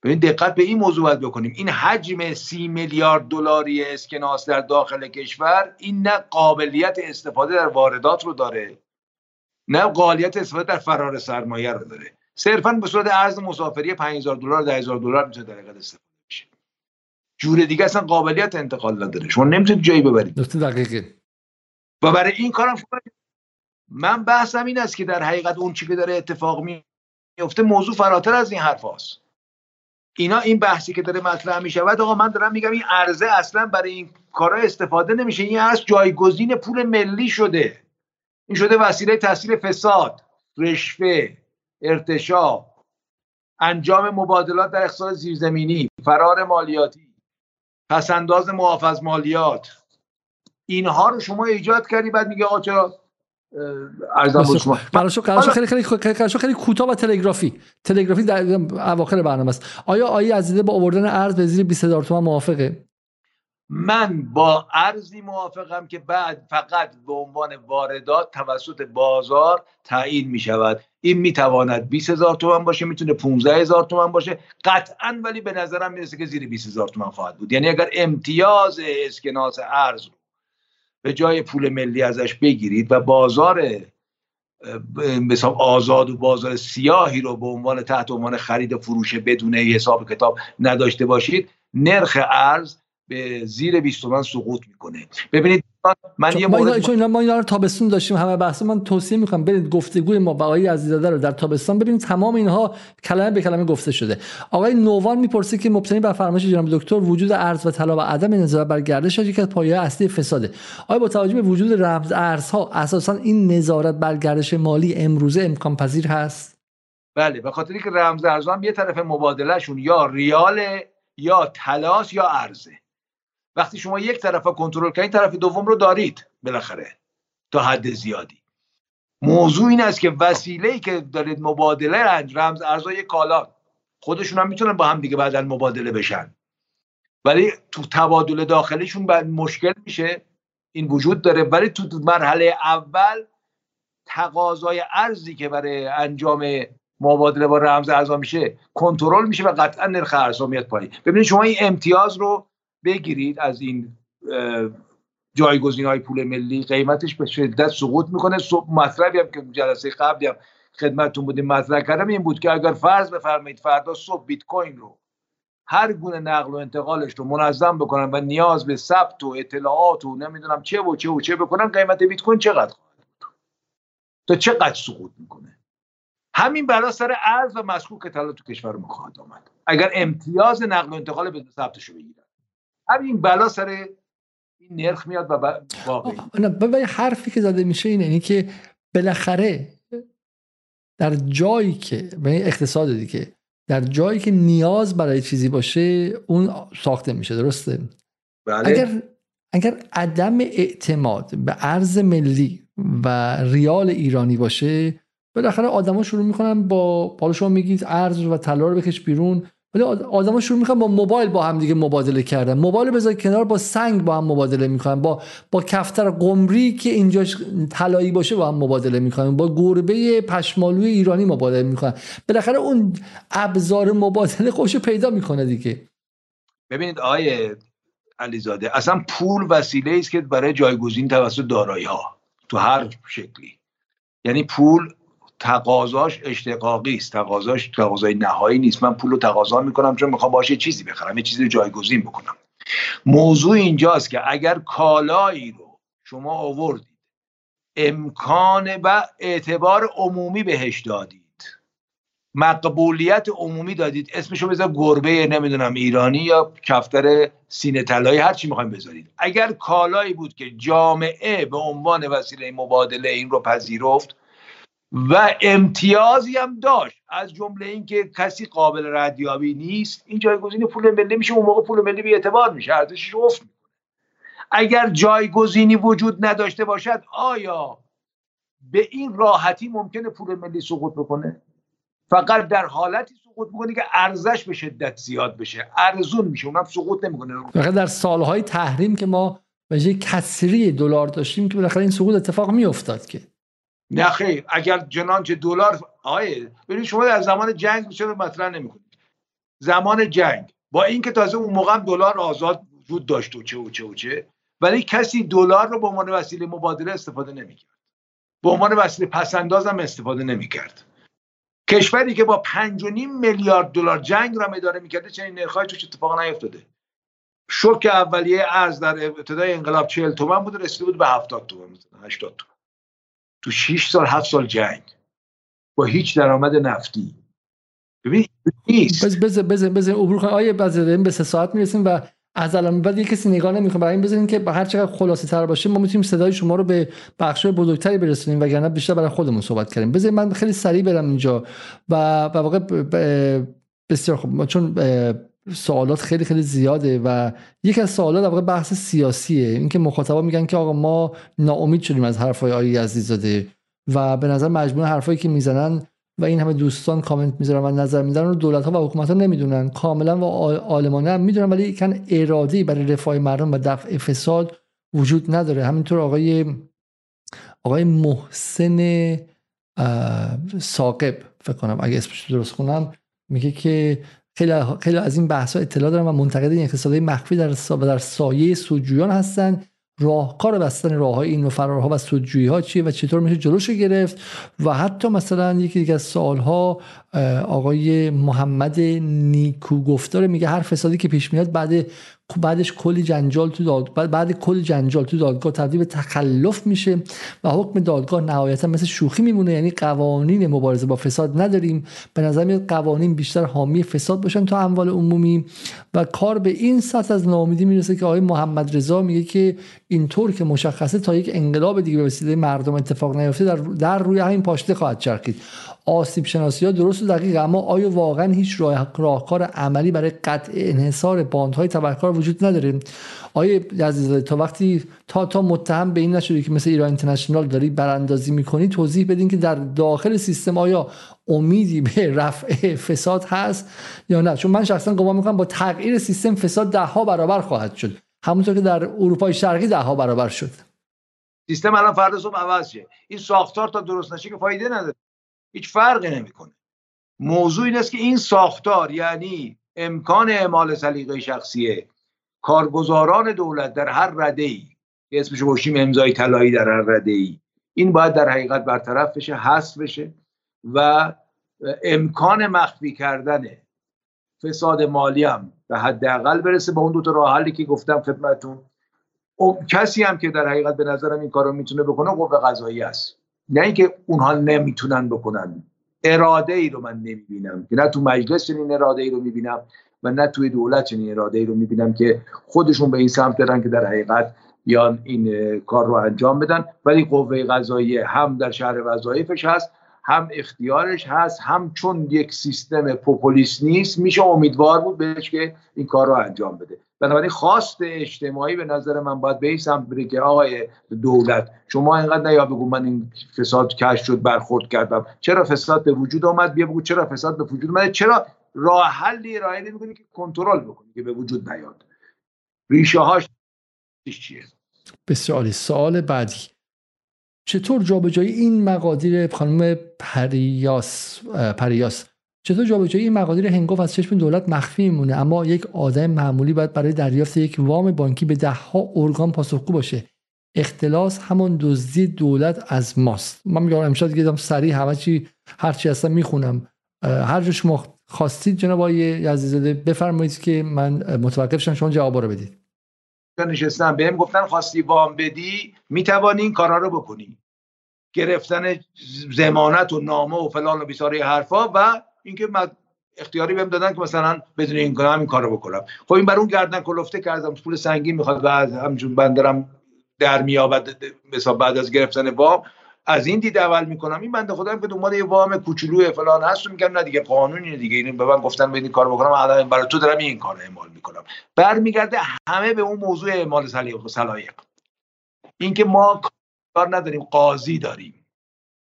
ببین دقت به این موضوع باید بکنیم. این حجم سی میلیارد دلاری اسکناس در داخل کشور این نه قابلیت استفاده در واردات رو داره نه قابلیت استفاده در فرار سرمایه رو داره. صرفا به صورت ارز مسافری 5000 دلار 10000 دلار می‌تونه در حقیقت استفاده بشه. جور دیگه اصلا قابلیت انتقال نداره. شما نمی‌تونید جایی ببرید. دقیقه. و برای این کارم من بحثم این است که در حقیقت اون چی که داره اتفاق میفته موضوع فراتر از این حرف هست. اینا این بحثی که داره مطرح می شود آقا من دارم میگم این ارزه اصلا برای این کارا استفاده نمیشه. این ارز جایگزین پول ملی شده. این شده وسیله تحصیل فساد رشوه ارتشا انجام مبادلات در اقتصاد زیرزمینی فرار مالیاتی پسنداز محافظ مالیات. اینها رو شما ایجاد کردی بعد میگه آقا ارزم بود شما. خیلی خیلی خیلی خیلی کوتاه و تلگرافی. تلگرافی در اواخر برنامه است. آیا آیه عزیزه با آوردن ارز به زیر 20000 تومان موافقه؟ من با ارزی موافقم که بعد فقط به عنوان واردات توسط بازار تعیین می شود. این می تواند 20 هزار تومن باشه می‌تونه 15 هزار تومن باشه. قطعا ولی به نظرم می‌رسه که زیر 20 هزار تومن خواهد بود. یعنی اگر امتیاز اسکناس ارز به جای پول ملی ازش بگیرید و بازار مثلا آزاد و بازار سیاهی رو به عنوان تحت عنوان خرید و فروش بدون حساب کتاب نداشته باشید نرخ ارز به زیر 20 تومن سقوط می‌کنه. ببینید من یه مورد اینا, ما اینا رو تابستون داشتیم همه بحث من توصیه می‌کنم برید گفتگوی ما با آقای عزیزاده رو در تابستان ببینید. تمام اینها کلمه به کلمه گفته شده. آقای نووان می‌پرسه که مبتنی بر فرمایش جناب دکتر وجود ارز و طلا و عدم نظارت بر گردش یکی از پایه‌های اصلی فساده. آیا با توجه به وجود رمز ارزها اساسا این نظارت بر گردش مالی امروزه امکان پذیر هست؟ بله به خاطر که رمز ارزها هم یه طرف مبادلهشون یا ریال یا طلاس یا ارزه. وقتی شما یک طرف کنترل کنید طرف دوم رو دارید بالاخره تا حد زیادی. موضوع این است که وسیله که دارید مبادله رنج رمز ارزای کالا خودشون هم می‌تونن با هم دیگه بعدا مبادله بشن. ولی تو تبادل داخلیشون بعد مشکل میشه این وجود داره. ولی تو مرحله اول تقاضای ارزی که برای انجام مبادله با رمز ارزا میشه کنترل میشه و قطعا نرخ ارزها میاد پایین. ببینید شما این امتیاز رو بگیرید از این جایگزین های پول ملی قیمتش به شدت سقوط می‌کنه. مطلبی هم که جلسه قبلی هم خدمتتون بودیم مطرح کردم این بود که اگر فرض بفرمایید فردا صبح بیت کوین رو هر گونه نقل و انتقالش رو منظم بکنن و نیاز به ثبت و اطلاعات و نمی‌دونم چه و چه و چه بکنن قیمت بیت کوین چقدر خواهد بود؟ تا چقدر سقوط می‌کنه؟ همین بلا سر ارز و مسکوک طلا تو کشور می‌خواهد آمد. اگر امتیاز نقل و انتقال بدون ثبتش رو بگیرن. همین بلا سر این نرخ میاد و واقعی حرفی که زده میشه اینه اینی که بالاخره در جایی که به اقتصاد دیگه در جایی که نیاز برای چیزی باشه اون ساخته میشه درسته بله. اگر اگر عدم اعتماد به ارز ملی و ریال ایرانی باشه بالاخره آدما شروع می‌کنن با حالا شما میگید ارز و طلا رو بکش بیرون ولی آدما شروع می‌کنن با موبایل با هم دیگه مبادله کردن. موبایل بذار کنار با سنگ با هم مبادله می‌کنن. با با کفتر قمری که اینجاش طلایی باشه با هم مبادله می‌کنن. با گربه پشمالوی ایرانی مبادله می‌کنن. بالاخره اون ابزار مبادله خوش پیدا می‌کنه دیگه. ببینید آیه علیزاده اصلا پول وسیله است که برای جایگزین توسط دارایی ها تو هر شکلی. یعنی پول تقاضاش اشتقاقی است. تقاضاش تقاضای نهایی نیست. من پول رو تقاضا می‌کنم چون می‌خوام باشه چیزی بخرم یه چیزی جایگزین بکنم. موضوع اینجاست که اگر کالایی رو شما آوردید امکان و اعتبار عمومی بهش دادید. مقبولیت عمومی دادید. اسمشو بذار گربه نمی‌دونم ایرانی یا کفتر سینه طلایی هر چی می‌خوایم بذارید. اگر کالایی بود که جامعه به عنوان وسیله مبادله این رو پذیرفت و امتیازی هم داشت. از جمله اینکه کسی قابل ردیابی نیست این جایگزین پول ملی میشه اون موقع پول ملی بی اعتبار میشه ارزشش افت می‌کنه. اگر جایگزینی وجود نداشته باشد آیا به این راحتی ممکنه پول ملی سقوط بکنه؟ فقط در حالتی سقوط می‌کنه که ارزش به شدت زیاد بشه. ارزون میشه اونم سقوط نمی‌کنه. فقط در سالهای تحریم که ما به کسری دلار داشتیم که بالاخره این سقوط اتفاق میافتاد که. نه خیر اگر چه دلار آیه ببینید شما در زمان جنگ چرا مطرح نمی‌کنید؟ زمان جنگ با اینکه تازه اون موقع دلار آزاد وجود داشت و چه و چه و چه ولی کسی دلار رو به عنوان وسیله مبادله استفاده نمی‌کرد. به عنوان وسیله پسنداز هم استفاده نمی‌کرد. کشوری که با 5.5 میلیارد دلار جنگ را اداره می‌کرده چنین نرخ‌های توش اتفاق نیفتاده. شوک اولیه ارز در ابتدای انقلاب 40 تومن بود رسیده بود به 70 تومن 80 تومن. تو 6 سال 7 سال جنگ. با هیچ درآمد نفتی. ببین نیست. بز بز بز عبور کنیم آیه به سه ساعت می‌رسیم و از الان بعد یه کسی نگاه نمی‌کنه. برای این بزنین که هر چقدر خلاصه تر باشه ما می‌تونیم صدای شما رو به بخش بزرگتری برسونیم وگرنه بیشتر برای خودمون صحبت کردیم. بذارید من خیلی سریع برم اینجا. و و واقع بسیار خوب. چون سوالات خیلی خیلی زیاده و یکی از سوالات واقع بحث سیاسیه. اینکه مخاطبا میگن که آقا ما ناامید شدیم از حرفای آقای زاده و به نظر مجموعه حرفایی که می‌زنن و این همه دوستان کامنت می‌ذارن و نظر میدن رو دولت ها و حکومت ها نمی‌دونن. کاملا و عالمانه هم می‌دونن ولی کن ارادی برای رفاه مردم و دفع فساد وجود نداره. همینطور آقای آقای محسن ساقب فکر کنم اگه اسمش درست خونم میگه که خیلی از این بحث ها اطلاع دارم و منتقد این اقتصادی مخفی در در سایه سودجویان هستند راهکار بستن راه های این و فرارها و سودجویی ها چیه و چطور میشه جلوش گرفت و حتی مثلا یکی دیگه از سوال ها آقای محمد نیکو گفتاره میگه هر فسادی که پیش میاد بعد بعدش کلی جنجال تو داد بعد کلی جنجال تو دادگاه تبدیل به تخلف میشه و حکم دادگاه نهایتا مثل شوخی میمونه. یعنی قوانین مبارزه با فساد نداریم. به نظر میاد قوانین بیشتر حامی فساد باشن تا اموال عمومی و کار به این سطح از ناامیدی می‌رسه که آقای محمد رضا میگه که اینطور که مشخصه تا یک انقلاب دیگه به وسیله مردم اتفاق نیفته در, در روی همین پاشته خواهد چرخید. آسیب شناسی ها درست و دقیق اما آیا واقعا هیچ راه راهکار عملی برای قطع انحصار باندهای تبهکار وجود نداره؟ آیا عزیزاده تا وقتی تا تا متهم به این نشده که مثل ایران اینترنشنال داری براندازی می‌کنی توضیح بدین که در داخل سیستم آیا امیدی به رفع فساد هست یا نه؟ چون من شخصا گمان می‌کنم با تغییر سیستم فساد ده ها برابر خواهد شد. همونطور که در اروپای شرقی ده ها برابر شد. سیستم الان فردا صبح عوض شه. این ساختار تا درست نشه که فایده نداره. هیچ فرقی نمی‌کنه. موضوع این است که این ساختار یعنی امکان اعمال سلیقه شخصیه کارگزاران دولت در هر رده ای که اسمش گوشیم امضای طلایی در هر رده ای این باید در حقیقت برطرف بشه حذف بشه و امکان مخفی کردن فساد مالی هم به حداقل برسه با اون دو تا راه حلی که گفتم خدمتتون. کسی هم که در حقیقت به نظرم این کارو می‌تونه بکنه قوه قضایی است. نه اینکه اونها نمی‌تونن بکنن. اراده ای رو من نمی‌بینم که نه تو مجلس چنین اراده ای رو می‌بینم و نه توی دولت چنین اراده ای رو می‌بینم که خودشون به این سمت برن که در حقیقت بیان این کار رو انجام بدن. ولی قوه قضاییه هم در شهر وظایفش هست هم اختیارش هست هم چون یک سیستم پوپولیست نیست میشه امیدوار بود بهش که این کار رو انجام بده. بنابراین خواست اجتماعی به نظر من باید به این سمت بره که آقای دولت شما اینقدر نیا بگو من این فساد کش شد برخورد کردم. چرا فساد به وجود آمد؟ بیا بگو چرا فساد به وجود اومد چرا راه حلی ارائه نمی‌کنی که کنترل بکنی که به وجود نیاد؟ ریشه هاش چیه؟ بسیاری سوال بعدی. چطور جابجایی این مقادیر خانم پریاس پریاس چطور جابجایی این مقادیر هنگفت از چشم دولت مخفی میمونه؟ اما یک آدم معمولی باید برای دریافت یک وام بانکی به ده ها ارگان پاسخگو باشه. اختلاس همون دزدی دولت از ماست. من میگم امشب دیگه سریع همه چی هر چی هستم می‌خونم. هر جا شما خواستید جناب آقای عزیزاده بفرمایید که من متوقف شم شما جواب رو بدید. نشستم بهم گفتن خواستی وام بدی می‌توانی این کارا رو بکنی. گرفتن زمانت و نامه و فلان و بیساره حرفا و اینکه اختیاری بهم دادن که مثلا بدون این کنم این کارو بکنم. خب این بر اون گردن کلفته کردم پول سنگین می‌خواد و همچون بندرم در میابد بعد از گرفتن وام از این دید اول می‌کنم. این بنده خدا که دنبال یه وام کوچولو فلان هست میگم نه دیگه قانونی دیگه. اینو به من گفتن بدین کار بکنم الان برای تو دارم این کار اعمال می‌کنم. برمیگرده همه به اون موضوع اعمال صلاحیت. اینکه ما کار نداریم قاضی داریم.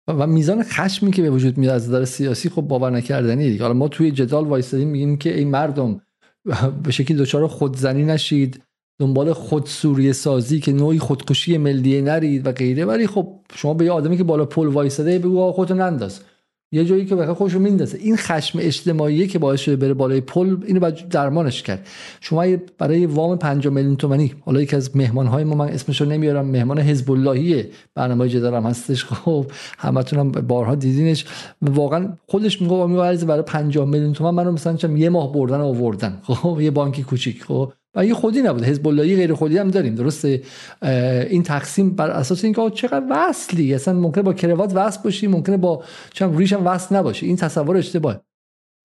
و میزان خشمی که به وجود میاد از نظر سیاسی خب باور نکردنی دیگه. حالا ما توی جدال وایسادیم میگیم که این مردم به شکلی دچار خودزنی نشید. دنبال خود سوریه سازی که نوعی خودکشی ملیه نرید و غیره. ولی خب شما به یه آدمی که بالا پل وایساده بگو خودتو ننداز. یه جایی که بخواد خودشو میندازه. این خشم اجتماعی که باعث شده بره بالای پل اینو باید درمانش کرد. شما برای وام 5 میلیون تومانی حالا یکی از مهمان های ما من اسمش رو نمیارم مهمان حزب اللهی برنامه جدارم هستش خب همتون هم بارها دیدینش. واقعا خودش میگه میگه برای 5 میلیون تومان منو مثلا یه ماه بردن آوردن. خب یه بانکی کوچیک خب. و یه خودی نبود حزب اللهی غیر خودی هم داریم درسته؟ این تقسیم بر اساس اینکه چقدر وصلی؟ اصلا ممکنه با کروات وصل باشی ممکنه با چم ریش هم وصل نباشی. این تصور اشتباه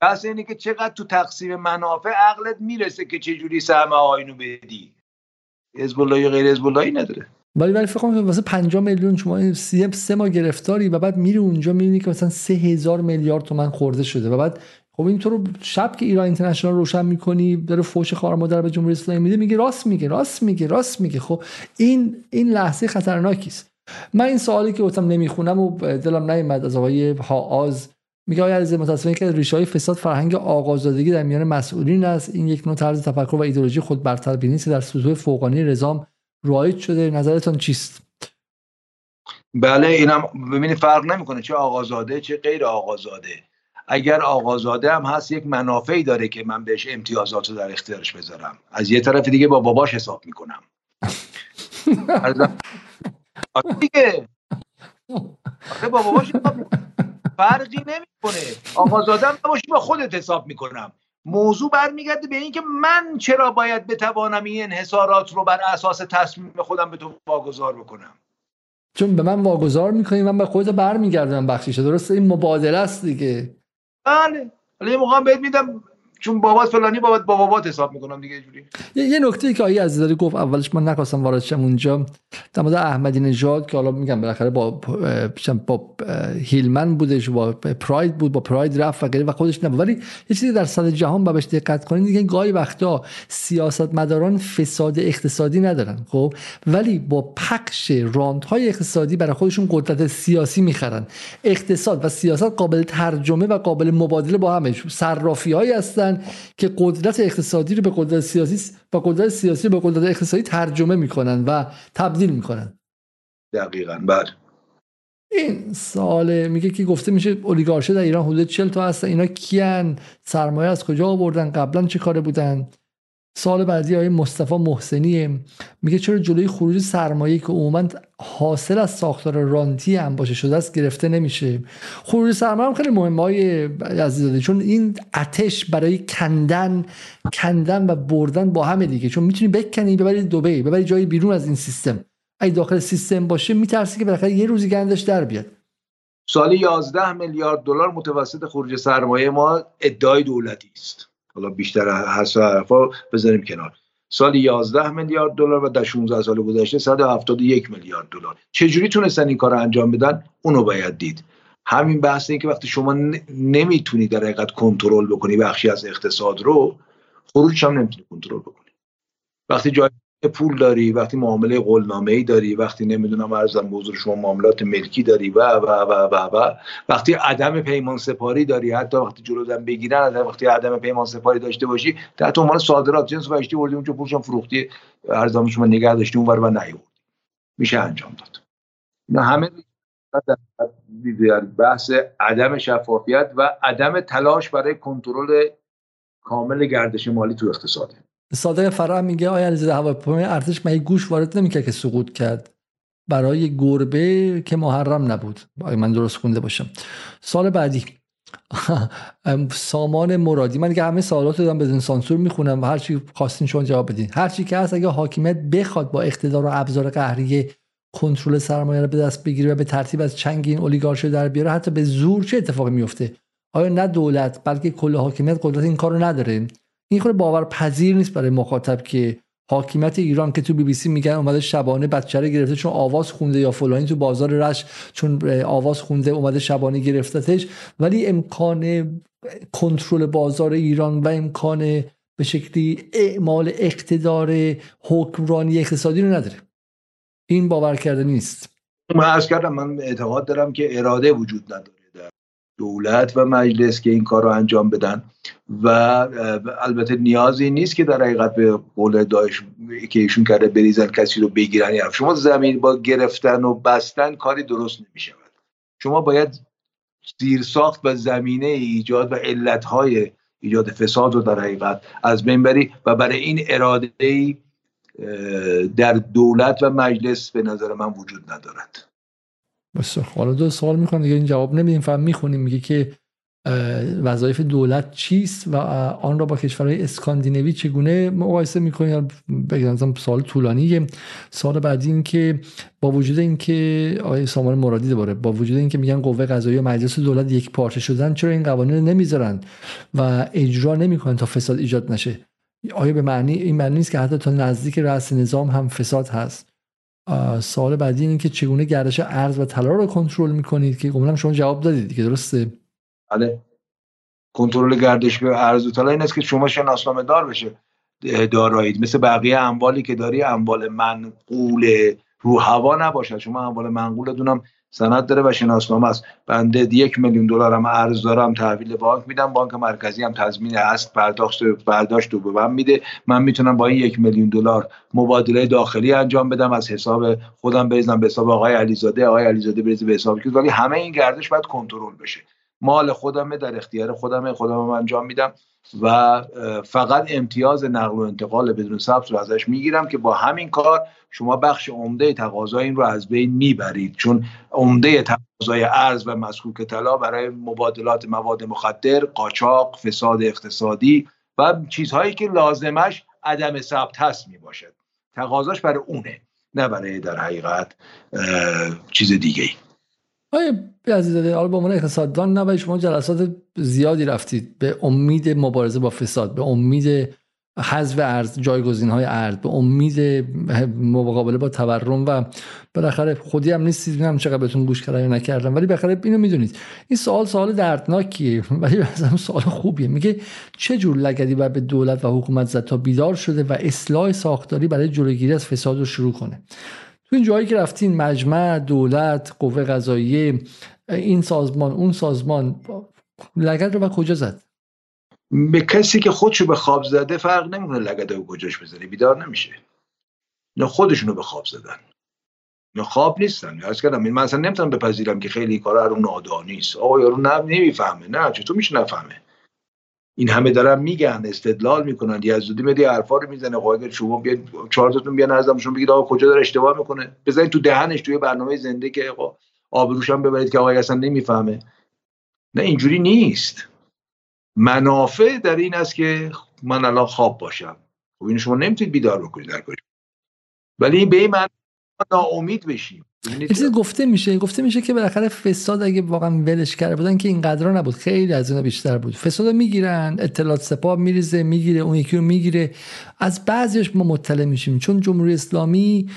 بس اینه که چقدر تو تقسیم منافع عقلت می‌رسه که چه جوری سهم آینو بدی. حزب اللهی غیر حزب اللهی نداره. ولی ولی فکر کنم واسه 5 میلیون شما سه ماه گرفتاری و بعد میری اونجا می‌بینی که مثلا سه هزار میلیارد تومن خورده شده و بعد خب این تو رو شب که ایران اینترنشنال روشن می‌کنی داره فوش خار مادر به جمهوری اسلامی میده میگه راست میگه راست میگه راست میگه. خب این این لحظه خطرناکی است. من این سوالی که گفتم نمی‌خونم و دلم نیومد از آقای هاآز میگه آیا از متاسفانه که ریشه های فساد فرهنگ آقازادگی در میان مسئولین است. این یک نوع طرز تفکر و ایدئولوژی خود برتر بینی در سطوح فوقانی نظام رایج شده. نظرتون چیست؟ بله اینم ببینید فرق نمی‌کنه چه آقازاده چه غیر آقازاده اگر آقازاده هم هست یک منافعی داره که من بهش امتیازات رو در اختیارش بذارم. از یه طرف دیگه با باباش حساب می‌کنم. آره دیگه. آره با باباش فرقی نمی‌کنه. آقازاده هم نباشی با خودت حساب می‌کنم. موضوع برمیگرده به اینکه من چرا باید بتوانم این انحصارات رو بر اساس تصمیم خودم به تو واگذار بکنم؟ چون به من واگذار می‌کنی من به خودت برمیگردم بخشیشه درسته؟ این مبادله است دیگه. بله. حالا یه موقع بهت میدم چون بابات فلانی بابات با بابات حساب می‌کنم دیگه جوری یه نکته که آیه عزیزی گفت اولش من نخواستم وارد شم اونجا در مورد احمدی نژاد که حالا میگم بالاخره با با هیلمن بودش با پراید بود با پراید رفت و غیره و خودش نبود. ولی یه چیزی در صد جهان بهش دقت کنید دیگه گاهی وقتا سیاستمداران فساد اقتصادی ندارن خب؟ ولی با پخش های اقتصادی برای خودشون قدرت سیاسی می‌خرن. اقتصاد و سیاست قابل ترجمه و قابل مبادله با همه. صرافی هستن که قدرت اقتصادی رو به قدرت سیاسی با قدرت سیاسی به قدرت اقتصادی ترجمه می‌کنن و تبدیل می‌کنن. دقیقا بله. این ساله میگه که گفته میشه اولیگارشه در ایران حدود 40 تا هستن. اینا کیان؟ سرمایه از کجا آوردن؟ قبلا چه کاره بودن؟ سال بعدی آقای مصطفی محسنی میگه چرا جلوی خروج سرمایه که عموما حاصل از ساختار رانتی انباشه شده است گرفته نمیشه؟ خروج سرمایه هم خیلی مهمه های عزیزاده چون این اتش برای کندن کندن و بردن با همه دیگه. چون می‌تونی بکنی ببری دبی ببری جایی بیرون از این سیستم. اگه داخل سیستم باشه میترسی که بالاخره یه روزی گندش در بیاد. سالی 11 میلیارد دلار متوسط خروج سرمایه ما ادعای دولتی است. حالا بیشتر هست و حرفا بذاریم کنار. سال 11 میلیارد دلار و در 16 سال گذشته 171 میلیارد دلار. چجوری تونستن این کار انجام بدن؟ اونو باید دید. همین بحث این که وقتی شما نمی‌تونی در حقیقت کنترل بکنی بخشی از اقتصاد رو خروج هم نمی‌تونی کنترل بکنی. وقتی جای پول داری وقتی معامله قولنامه ای داری وقتی نمی‌دونم ارزم موضوع شما معاملات ملکی داری و و و و و وقتی عدم پیمان سپاری داری حتی وقتی جلو بگیرن وقتی عدم پیمان سپاری داشته باشی در عنوان صادرات جنس و اشتی وردی اونجا پولش فروختی ارزم شما نگه داشتی اونور و نیوردی میشه انجام داد. اینا همه در بحث عدم شفافیت و عدم تلاش برای کنترل کامل گردش مالی تو اقتصاده صادق فرام میگه آیا علیزاده هواپیمای ارتش مگه گوش وارد نمی‌کرد که سقوط کرد؟ برای گربه که محرم نبود. اگه من درست خونده باشم؟ سال بعدی. سامان مرادی. من دیگه همه سوالات رو دارم بدون سانسور می‌خونم و هر چی خواستین شما جواب بدین. هر چی که هست اگه حاکمیت بخواد با اقتدار و ابزار قهری کنترل سرمایه رو به دست بگیره و به ترتیب از چنگ این اولیگارشی در بیاره حتی به زور چه اتفاقی میفته آیا نه دولت بلکه کل حاکمیت قدرت این کارو نداره؟ این خود باورپذیر نیست برای مخاطب که حاکمیت ایران که تو بی بی سی میگن اومده شبانه بچره گرفته چون آواز خونده یا فلانی تو بازار رش چون آواز خونده اومده شبانه گرفتتش. ولی امکان کنترل بازار ایران و امکان به شکلی اعمال اقتدار حکمرانی اقتصادی رو نداره. این باور کرده نیست. من از کردم من اعتقاد دارم که اراده وجود نداره. دولت و مجلس که این کار رو انجام بدن. و البته نیازی نیست که در حقیقت به قول داعش که ایشون کرده بریزن کسی رو بگیرن یا شما زمین با گرفتن و بستن کاری درست نمیشه. شما باید زیر ساخت و زمینه ایجاد و علتهای ایجاد فساد رو در حقیقت از بین بری و برای این اراده در دولت و مجلس به نظر من وجود ندارد. حالا دو سوال می‌کنم دیگه این جواب نمیدیم فهم می‌خونیم. میگه که وظایف دولت چیست و آن را با کشورهای اسکاندیناوی چگونه مقایسه می‌کنیم بگم سال طولانیه. سال بعدی این که با وجود اینکه آقای سامان مرادی دوباره با وجود اینکه میگن قوه قضاییه و مجلس دولت یک پارچه شدن چرا این قوانین نمی‌ذارن و اجرا نمی‌کنن تا فساد ایجاد نشه؟ آیا به معنی این معنی نیست که حتی تا نزدیک رأس نظام هم فساد هست؟ سوال بعدی اینه که چگونه گردش ارز و طلا رو کنترل می‌کنید که گمونم شما جواب دادید دیگه درسته؟ بله. کنترل گردش به ارز و طلا این است که شما شناسنامه دار بشه دارایید. مثل بقیه اموالی که داری اموال منقول رو هوا نباشد. شما اموال منقول دونم سند داره و شناسنامه است. بنده یک میلیون دلارم ارز دارم تحویل بانک میدم. بانک مرکزی هم تضمین است پرداخت برداشت رو به من میده. من می‌تونم با این یک میلیون دلار مبادله داخلی انجام بدم از حساب خودم بریزم به حساب آقای علیزاده. آقای علیزاده بریزه به حساب ولی همه این گردش باید کنترل بشه. مال خودمه در اختیار خودمه. خودم انجام میدم. و فقط امتیاز نقل و انتقال بدون ثبت رو ازش می‌گیرم که با همین کار شما بخش عمده تقاضای این رو از بین می‌برید. چون عمده تقاضای ارز و مسکوک طلا برای مبادلات مواد مخدر قاچاق فساد اقتصادی و چیزهایی که لازمش عدم ثبت هست می‌باشد. تقاضاش برای اونه نه برای در حقیقت چیز دیگه ای آیا عزیزاده حالا به عنوان اقتصاددان نه شما جلسات زیادی رفتید. به امید مبارزه با فساد به امید حذف ارز جایگزین های ارز به امید مقابله با تورم و بالاخره خودی هم نیستید. ببینم چقدر بهتون گوش کردم یا نکردم. ولی بالاخره اینو می‌دونید. این سوال سوال دردناکیه. ولی مثلا سوال خوبیه. میگه چه جور لگدی بر به دولت و حکومت زد تا بیدار شده و اصلاح ساختاری برای جلوگیری از فساد رو شروع کنه؟ تو این جایی که رفتین مجمع دولت قوه قضاییه این سازمان اون سازمان لگد رو به کجا زد؟ به کسی که خودشو به خواب زده فرق نمی‌کنه لگد رو کجاش بزنه بیدار نمیشه. نه خودشونو به خواب زدن. نه خواب نیستن. از کردم من اصلا نمی‌تونم بپذیرم که خیلی کارا رو نادانی است. آقا یارو نمی‌فهمه. نه چطور میشه نفهمه؟ این همه دارن میگن استدلال می‌کنن یزدی میاد حرفا رو می‌زنه خب اگر شما بیاد چهار تاتون بیان نظرشون بگید آقا کجا داره اشتباه می‌کنه؟ بزنید تو دهنش توی برنامه زنده که آقا آبروش هم ببرید که آقا اصلا نمی‌فهمه. نه اینجوری نیست. منافع در این است که من الان خواب باشم. خب اینو شما نمی‌تونید بیدار بکنید در ولی به این معنی ناامید بشیم. چیزی گفته میشه گفته میشه که بالاخره فساد اگه واقعا ولش کرده بودن که اینقدر نبود. خیلی از اینا بیشتر بود. فساد می‌گیرن اطلاعات سپاه میریزه می‌گیره اون یکی رو می‌گیره. از بعضیش ما مطلع میشیم. چون جمهوری اسلامی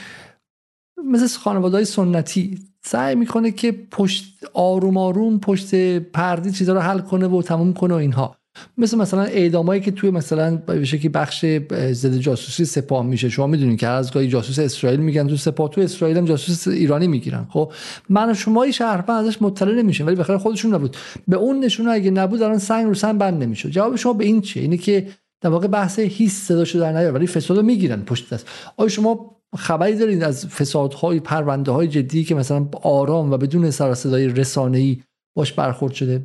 مثل خانواده های سنتی سعی می‌کنه که پشت آروم آروم پشت پرده چیزا رو حل کنه و تموم کنه و اینها. مثل مثلا اعدامایی که توی مثلا به شکلی بخش ضد جاسوسی سپاه میشه. شما می‌دونید که از گاهی جاسوس اسرائیل میگن. تو سپاه تو اسرائیل هم جاسوس ایرانی می‌گیرن. خب من و شما شهروند ازش مطلع نمیشیم ولی بخیر خودشون نبود. به اون نشونه اگه نبود الان سنگ رو سن بند نمی‌شد. جواب شما به این چیه؟ اینه که در واقع بحث هیچ صدا شده در نیار. ولی فساد رو می‌گیرن پشت دست. آیا شما خبری دارید از فسادهای پرونده های جدی که مثلا آرام و بدون سر صدای رسانه‌ای باش برخورد شده؟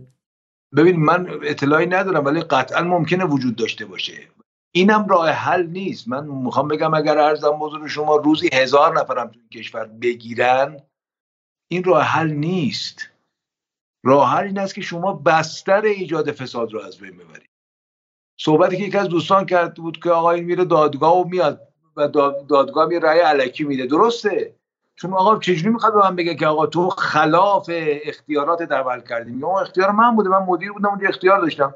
ببین من اطلاعی ندارم ولی قطعا ممکنه وجود داشته باشه. اینم راه حل نیست. من می‌خوام بگم اگر ارزم بزرگ شما روزی هزار نفرم تو کشور بگیرن این راه حل نیست. راه حل این است که شما بستر ایجاد فساد رو از بین ببرید. صحبتی که یکی از دوستان کرد بود که آقا این میره دادگاه و میاد و دادگاه می رأی علکی میده. درسته؟ چون آقا چجوری می‌خواد به من بگه که آقا تو خلاف اختیارات عمل کردیم یا اختیار من بوده من مدیر بودم اونجا اختیار داشتم.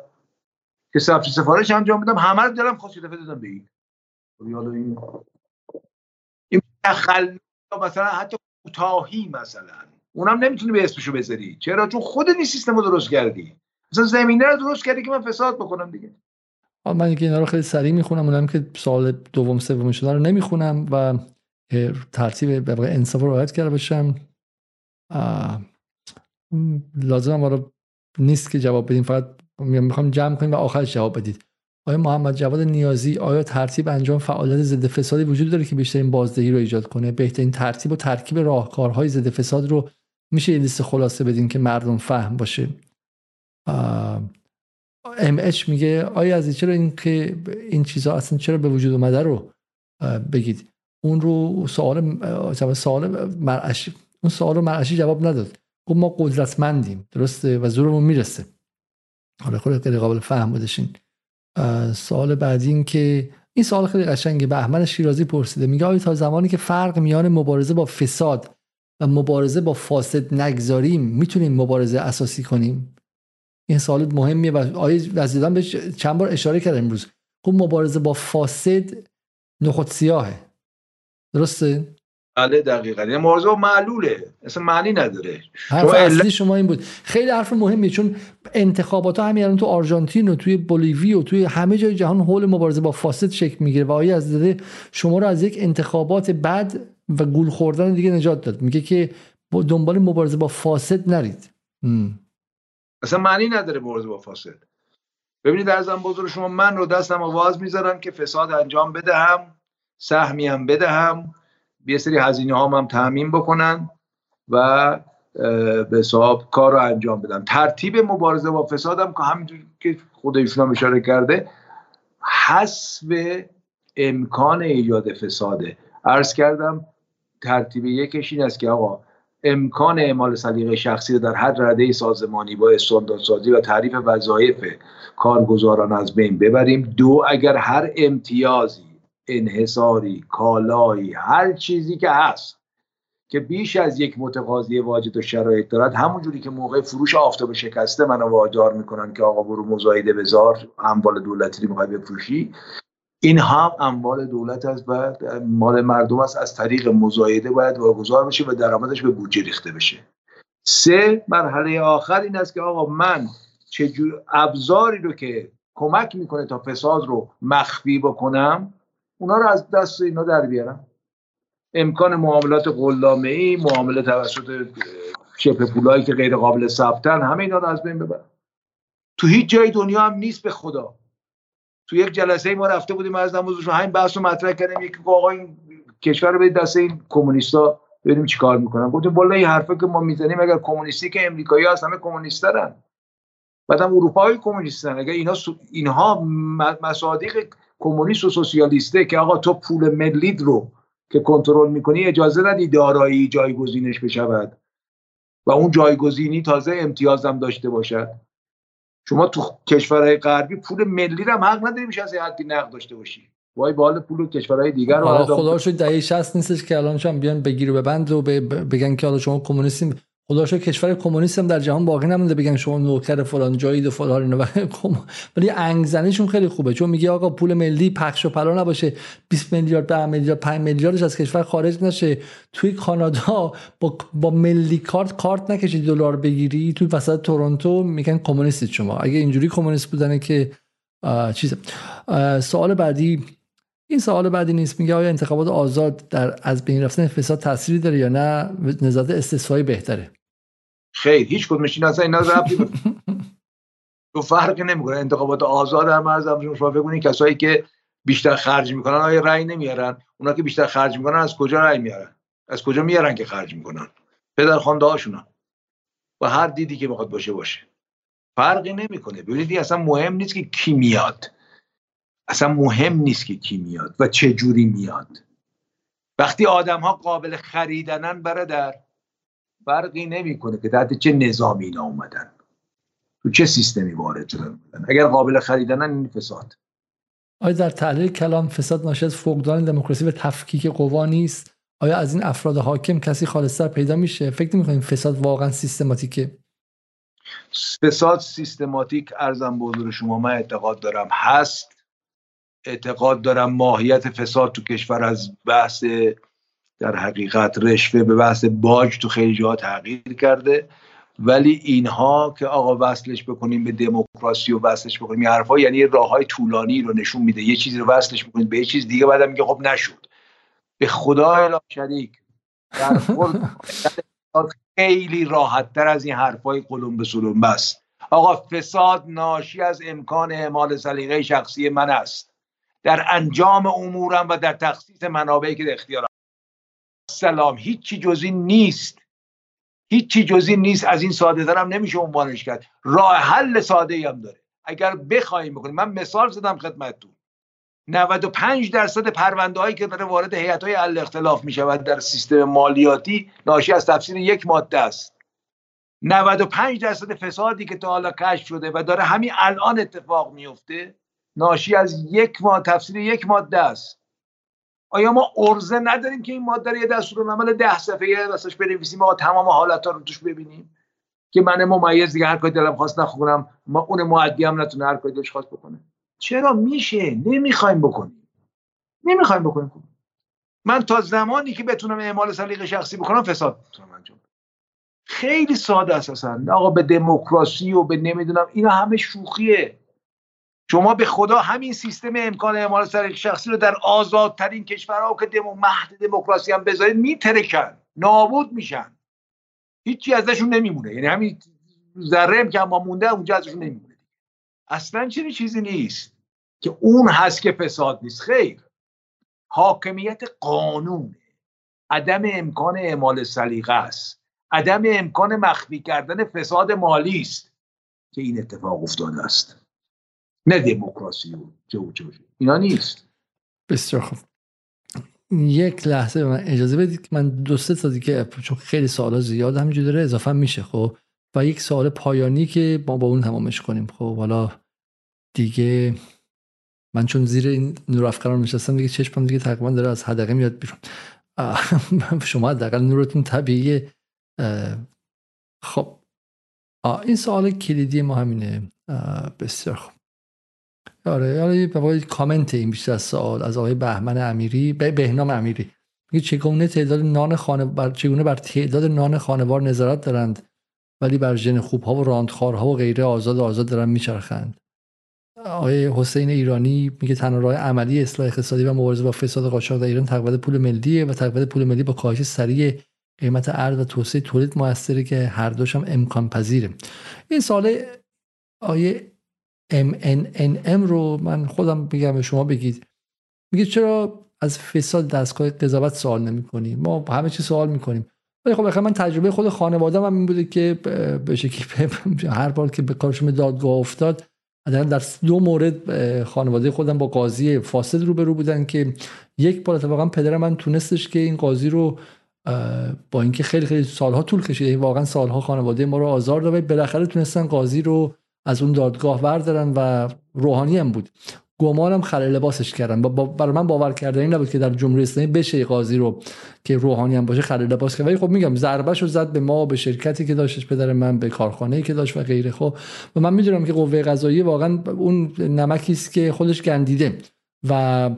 که ثبت سفارش انجام بدم همه رو دلم خواست دادم به این. خب این مثلا حتی کوتاهی مثلا اونم نمی‌تونی به اسمشو بذاری. چرا؟ چون خود این سیستم رو درست کردی. مثلا زمینه رو درست کردی که من فساد بکنم دیگه. من اینا رو خیلی سریع می‌خونم اونم که سال دوم سوم شده رو نمی‌خونم و ترتیب به انصاف رو رعایت کرده باشم. لازم رو نیست که جواب بدیم فقط می‌خوام جمع کنیم و آخرش جواب بدید. آیا محمد جواد نیازی آیا ترتیب انجام فعالیت ضد فسادی وجود داره که بیشترین بازدهی رو ایجاد کنه؟ بهترین ترتیب و ترکیب راهکارهای ضد فساد رو میشه یه لیست خلاصه بدین که مردم فهم باشه. ام میگه آیا از چرا این که این چیزها اصلا چرا به وجود اومده رو بگید؟ اون رو سوال سوال مرعشی اون سوال رو مرعشی جواب نداد. گفت ما قدرتمندیم. درسته؟ و زورمون می‌رسه. حالا خود خیلی قابل فهم بودشین سوال بعدی این که این سوال خیلی قشنگه. بهمن شیرازی پرسیده. میگه آیا تا زمانی که فرق میان مبارزه با فساد و مبارزه با فاسد نگذاریم می‌تونیم مبارزه اساسی کنیم؟ این سوال مهمیه و آیه وزیدان بهش چند بار اشاره کرد امروز. خب مبارزه با فاسد نخود سیاهه. درسته؟ بله دقیقا. یه موضوع معلوله. اصلا معنی نداره. حرف اصلی شما این بود. خیلی حرف مهمیه چون انتخابات ها همین تو آرژانتین و توی بولیوی و توی همه جای جهان حول مبارزه با فاسد شکل می‌گیره و آیه از داده شما رو از یک انتخابات بد و گول خوردن دیگه نجات داد. میگه که دنبال مبارزه با فاسد نرید. اصلا معنی نداره مبارزه با فاسد. ببینید از بزرگ شما من رو دستم آواز می‌ذارم که فساد انجام بدهم. سهمی هم بدهم. یه سری هزینه هام هم تعمین بکنن و به حساب کار رو انجام بدن. ترتیب مبارزه با فساد هم که همینجور که خود ایشون هم اشاره کرده حسب امکان ایجاد فساده. عرض کردم ترتیب یکش این است که آقا امکان اعمال سلیقه شخصی در هر رده سازمانی با استانداردسازی و تعریف وظایف کارگزاران از بین ببریم. دو اگر هر امتیازی انحصاری کالایی هر چیزی که هست که بیش از یک متقاضی واجد و شرایط دارد همونجوری که موقع فروش آفتاب شکسته منو وادار می‌کنن که آقا برو مزایده بذار اموال دولتی رو بفروشی. این هم اموال دولت است و مال مردم است. از طریق مزایده باید واگذار بشه و درآمدش به بودجه ریخته بشه. سه مرحله آخر این است که آقا من چجور ابزاری رو که کمک می‌کنه تا فساد رو مخفی بکنم اونا رو از دست اینا در بیارم. امکان معاملات قلامه ای معامله توسط شبه پولایی که غیر قابل ثبتن همه اینا رو از بین ببرم. تو هیچ جای دنیا هم نیست به خدا. تو یک جلسه ای ما رفته بودیم از نمازش رو همین بحث رو مطرح کردیم یکی آقا این کشور رو به دست این کمونیستا ببینیم چیکار می‌کنن. گفتیم والا این حرفه که ما می‌زنیم اگر کمونیستی که امریکایی هست همه کمونیست دارن بعدم اروپای کمونیستن اگر اینا اینها مصادیق کمونیست و سوسیالیسته که آقا تو پول ملید رو که کنترل می‌کنی اجازه ندی دارایی جایگزینش بشود. و اون جایگزینی تازه امتیازم داشته باشد. شما تو کشورهای غربی پول ملی رو هم حق نداری میشه از حدی نقد داشته باشی. وای بال پول کشورهای دیگر رو خدا شد دهه 60 نیستش که الان چون بیان بگیر و ببند و بگن که حالا شما کمونیستی خدا کشور کمونیست هم در جهان باقی نمونده. بگن شما نوکر فلان جایی و فلان و ولی انگزنیشون خیلی خوبه. چون میگه آقا پول ملی پخش و پلا نباشه. 20 میلیارد 10 میلیارد 5 میلیاردش از کشور خارج نشه. توی کانادا با, با ملی کارت کارت نکشی دلار بگیری. توی وسط تورنتو میگن کمونیستید شما. اگه اینجوری کمونیست بودنه که چیز سوال بعدی. این سوال بعدی نیست. میگه آیا انتخابات آزاد در از بین رفتن فساد تأثیری داره یا نه؟ نظارت استثنایی بهتره. خیر هیچ کدومش این اصلا اینا ربطی تو فرقی نمی‌کنه. انتخابات آزاد هم از شما بگونید کسایی که بیشتر خرج می‌کنن آیا رأی نمیارن اونا که بیشتر خرج می‌کنن از کجا رأی میارن از کجا میارن که خرج می‌کنن؟ پدر خانده هاشون و هر دیدی که بخواد باشه باشه. فرقی نمی‌کنه. ببینید اصلا مهم نیست که کی میاد. اصلا مهم نیست که کی میاد و چه جوری میاد. وقتی آدم ها قابل خریدنن برادر فرقی نمی‌کنه که تحت چه نظامی اینا اومدن. تو چه سیستمی وارد شدن؟ اگر قابل خریدنن این فساد. آیا در تحلیل کلام فساد ناشی از فقدان دموکراسی و تفکیک قوا نیست؟ آیا از این افراد حاکم کسی خالصتر پیدا میشه؟ فکر می‌کنیم فساد واقعا سیستماتیکه؟ فساد سیستماتیک ارزم به حضور شما من اعتقاد دارم هست. اعتقاد دارم ماهیت فساد تو کشور از بحث در حقیقت رشوه به بحث باج تو خیلی جاها تغییر کرده. ولی اینها که آقا وصلش بکنیم به دموکراسی و وصلش بکنیم حرفا یعنی راه های طولانی رو نشون میده. یه چیزی رو وصلش بکنید به یه چیز دیگه بعدم میگه خب نشد. به خدا الا شریک. در خیلی راحت تر از این حرفای قلم به سلم بست آقا فساد ناشی از امکان اعمال سلیقه شخصی من است. در انجام امورم و در تخصیص منابعی که در اختیارم سلام هیچی جزی نیست. هیچی جزی نیست از این ساده ترم نمیشه عنوانش کرد. راه حل ساده هم داره. اگر بخوایم بکنیم من مثال زدم خدمتتون. 95 درصد پرونده هایی که داره وارد هیئت های حل اختلاف می شود در سیستم مالیاتی ناشی از تفسیر یک ماده است. 95 درصد فسادی که تا حالا کشف شده و داره همین الان اتفاق میفته ناشی از یک ما تفسیر یک ماده است. آیا ما ارزه نداریم که این ماده رو یه دستورالعمل ده صفحه واسش بنویسیم؟ و تمام حالت ها رو توش ببینیم. که من ممیز دیگه هر کاری دلم خواست نخونم ما اون معدی هم نتونه هر کاری دلش خواست بکنه. چرا؟ میشه. نمی‌خوایم بکنیم. نمی‌خوایم بکنیم. من تا زمانی که بتونم اعمال سلیقه شخصی بکنم فساد می‌تونم انجام خیلی ساده اساسا. آقا به دموکراسی و به نمی‌دونم اینا همه شوخیه. شما به خدا همین سیستم امکان اعمال سر شخصی رو در آزادترین کشورها که دمو مهد دموکراسی هم بذارید میترکن. نابود میشن. هیچی ازشون نمیمونه. یعنی همین ذره که ما مونده اونجا ازشون نمیمونه. اصلا چنین چیزی نیست که اون هست که فساد نیست. خیر. حاکمیت قانون. عدم امکان اعمال سلیقه است. عدم امکان مخفی کردن فساد مالی است که این اتفاق افتاده است. نه دموکراسی و جو جو اینا نیست. بسیار خوب. یک لحظه من اجازه بدید که من دو سه تا دیگه چون خیلی سوالا زیاد همینجوری داره اضافه میشه خب؟ و یک سوال پایانی که ما با اون تمامش کنیم خب؟ حالا دیگه من چون زیر این نور افکاران نشستم دیگه چشمم دیگه تقریبا داره از حدقه میاد بیرون. شما حداقل نورتون طبیعیه. خب. این سوال کلیدی ما همینه. بسیار خوب. آره آره به کامنت این بیشتر از سوال از آقای بهمن امیری به بهنام امیری. میگه چگونه تعداد نان خانه بر چگونه بر تعداد نان خانوار نظارت دارند ولی بر ژن خوب ها و راندخارها و غیره آزاد آزاد دارن میچرخند؟ آقای حسین ایرانی میگه تنها راه عملی اصلاح اقتصادی و مبارزه با فساد قاچاق در ایران تقویت پول ملیه و تقویت پول ملی با کاهش سریع قیمت ارز و توسعه تولید موثره که هر دوش هم امکان پذیره این سال آیه MNNM رو من خودم بگم به شما بگید. میگه چرا از فساد دستگاه قضاوت سوال نمی کنیم ما همه چی سوال می‌کنیم. ولی خب من تجربه خود خانواده هم این بوده که به شکلی هر بار که به کارشون دادگاه افتاد در دو مورد خانواده خودم با قاضی فاسد رو برو بودن که یک بار اتفاقا پدر من تونستش که این قاضی رو با اینکه خیلی خیلی سالها طول یعنی واقعا سالها خانواده ما رو آزار داد بالاخره تونستن قاضی رو از اون دادگاه بردارن و روحانی هم بود. گمانم خلع لباسش کردن. برای من باور کردنی نبود که در جمهوری اسلامی بشه قاضی رو که روحانی هم باشه خلع لباس کرد. ولی خب میگم ضربهش رو زد به ما به شرکتی که داشتش پدر من به کارخانه‌ای که داشت و غیره. خب و من می‌دونم که قوه قضاییه واقعا اون نمکی است که خودش گندیده. و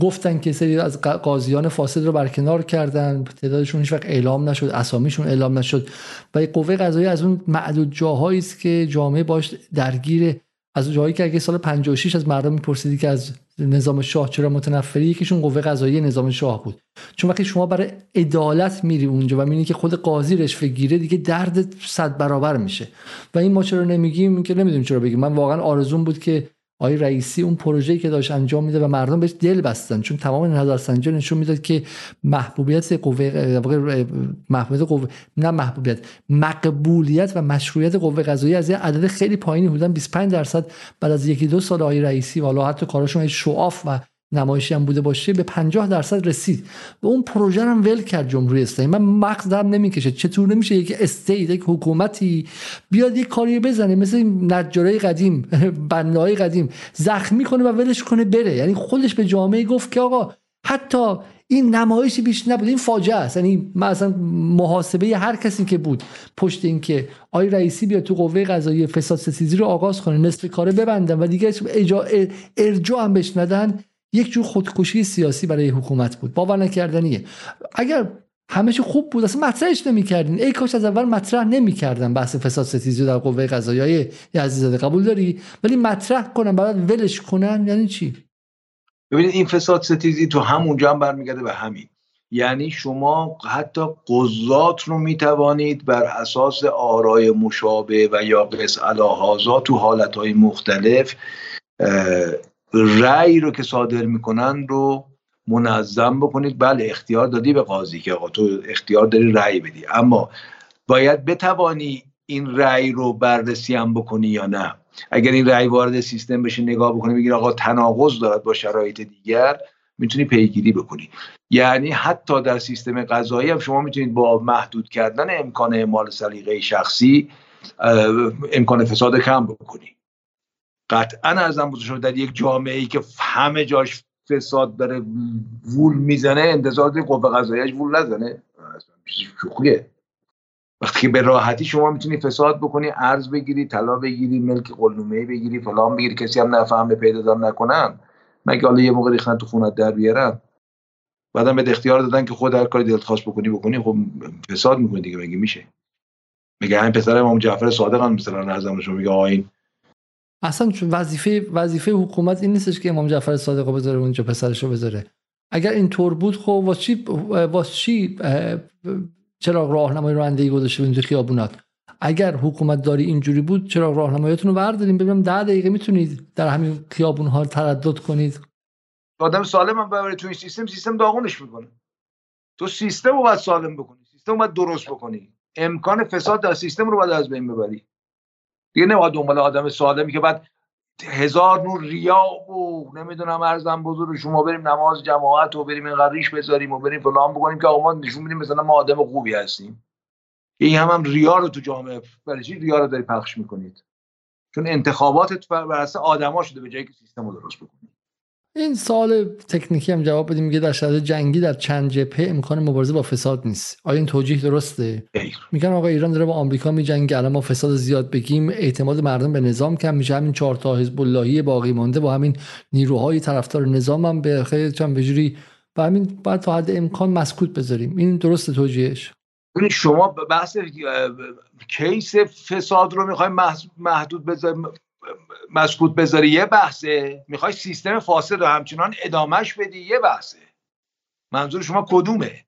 گفتن که سری از قاضیان فاسد رو برکنار کردن تعدادشون هیچ وقت اعلام نشد اسامیشون اعلام نشد و قوه قضاییه از اون معدود جاهایی است که جامعه باش درگیر از جایی که اگه سال 56 از مردم میپرسیدی که از نظام شاه چرا متنفری یکیشون قوه قضایی نظام شاه بود. چون وقتی شما برای عدالت میری اونجا و می‌بینی که خود قاضی رشوه گیره دیگه درد صد برابر میشه. و این ما چرا نمیگیم؟ که نمی‌دونیم چرا بگیم. من واقعا آرزون بود که آقای رئیسی اون پروژه‌ای که داشت انجام میده و مردم بهش دل بستن. چون تمام نظرسنجی نشون می‌داد که محبوبیت قوه محبوبیت قوه نه محبوبیت مقبولیت و مشروعیت قوه قضاییه از یه عدد خیلی پایینی بودن 25 درصد بعد از یکی دو سال آقای رئیسی و حتی کارشون شعاف و نمایشی هم بوده باشه به 50 درصد رسید. و اون پروژه هم ول کرد جمهوری اسلامی. من مغز دارم نمی‌کشه. چطور نمیشه یک استیت یک حکومتی بیاد یک کاری بزنه؟ مثل نجارای قدیم بنای قدیم. زخمی کنه و ولش کنه بره. یعنی خودش به جامعه گفت که آقا حتی این نمایشی بیش نبود. این فاجعه است. یعنی مثلا محاسبه هر کسی که بود پشت این که آی رئیسی بیاد تو قوه قضایی فساد ستیزی رو آغاز کنه نصف کاره ببندن و دیگه ارجاع هم بهش ندن یک جور خودکشی سیاسی برای حکومت بود. باور نکردنیه. اگر همه خوب بود اصلا مطرحش نمی‌کردین. ای کاش از اول مطرح نمی‌کردن بحث فساد ستیزی در قوه قضاییه عزیزاده قبول داری؟ ولی مطرح کنن بعد ولش کنن یعنی چی؟ ببینید این فساد ستیزی تو همونجا هم برمیگرده به همین. یعنی شما حتی قضات رو می‌توانید بر اساس آرای مشابه و یا قص الهازا تو حالتهای مختلف رأی رو که صادر می‌کنن رو منظم بکنید. بله اختیار دادی به قاضی که آقا تو اختیار داری رأی بدی. اما باید بتوانی این رأی رو بررسی هم بکنی یا نه؟ اگر این رأی وارد سیستم بشه نگاه بکنی بگیر آقا تناقض دارد با شرایط دیگر می‌تونی پیگیری بکنی. یعنی حتی در سیستم قضایی هم شما می‌تونید با محدود کردن امکان اعمال سلیقه شخصی امکان فساد کم بکنی. قطعا ارزم بزرگ در یک جامعه ای که همه جاش فساد داره وول می‌زنه انتظار قوه قضاییش وول نزنه. شوخیه. وقتی که به راحتی شما می‌تونی فساد بکنی ارز بگیری طلا بگیری ملک قلنومه بگیری فلان بگیری کسی هم نفهم به پیدا نکنن. مگه حالا یه موقع ریختن تو خونت در بیارن؟ بعدم به اختیار دادن که خود هر کاری دلت خواست بکنی بکنی. خب فساد می‌کنی دیگه مگه میشه؟ میگه همین پسر امام جعفر صادق هم مثلا نظر شما میگه آین اصلا وظیفه وظیفه حکومت این نیستش که امام جعفر صادق بذاره اونجا پسرش رو بذاره. اگر این طور بود خب واسه چی چی چرا راهنمای رانندگی گذاشته این خیابونات؟ اگر حکومت داری اینجوری بود چرا راهنماییتون رو برداریم. ببینم ده دقیقه می‌تونید در همین خیابون ها تردد کنید. آدم سالم هم ببری تو این سیستم سیستم داغونش می‌کنه. تو سیستم رو باید سالم بکنی سیستم رو باید درست بکنی. امکان فساد در سیستم رو باید از بین ببری. دیگه نباید دنبال آدم سالمی که بعد هزار نور ریا و نمی‌دونم ارزم بزرگ شما بریم نماز جماعت و بریم این ریش بذاریم و بریم فلان بکنیم که آقا ما نشون میدیم مثلا ما آدم خوبی هستیم. این هم هم ریا رو تو جامعه برای چی ریا رو داری پخش می‌کنید؟ چون انتخابات بر اساس آدما شده به جایی که سیستم رو درست بکنید این سال تکنیکی هم جواب بدیم. میگه در شرایط جنگی در چند جبهه امکان مبارزه با فساد نیست. آیا این توجیه درسته؟ میگن آقا ایران داره با آمریکا میجنگه. الان ما فساد زیاد بگیم. اعتماد مردم به نظام کم میشه. همین چهار تا حزب اللهی باقی مانده با همین نیروهای طرفدار نظام هم به خیلی چند بجوری و همین باید تا حد امکان مسکوت بذاریم. این درست توجیهش؟ شما بحث کیس فساد رو می‌خوایم محدود بذاریم. مسکوت بذاری یه بحثه. می‌خوای سیستم فاسد رو همچنان ادامهش بدی یه بحثه. منظور شما کدومه؟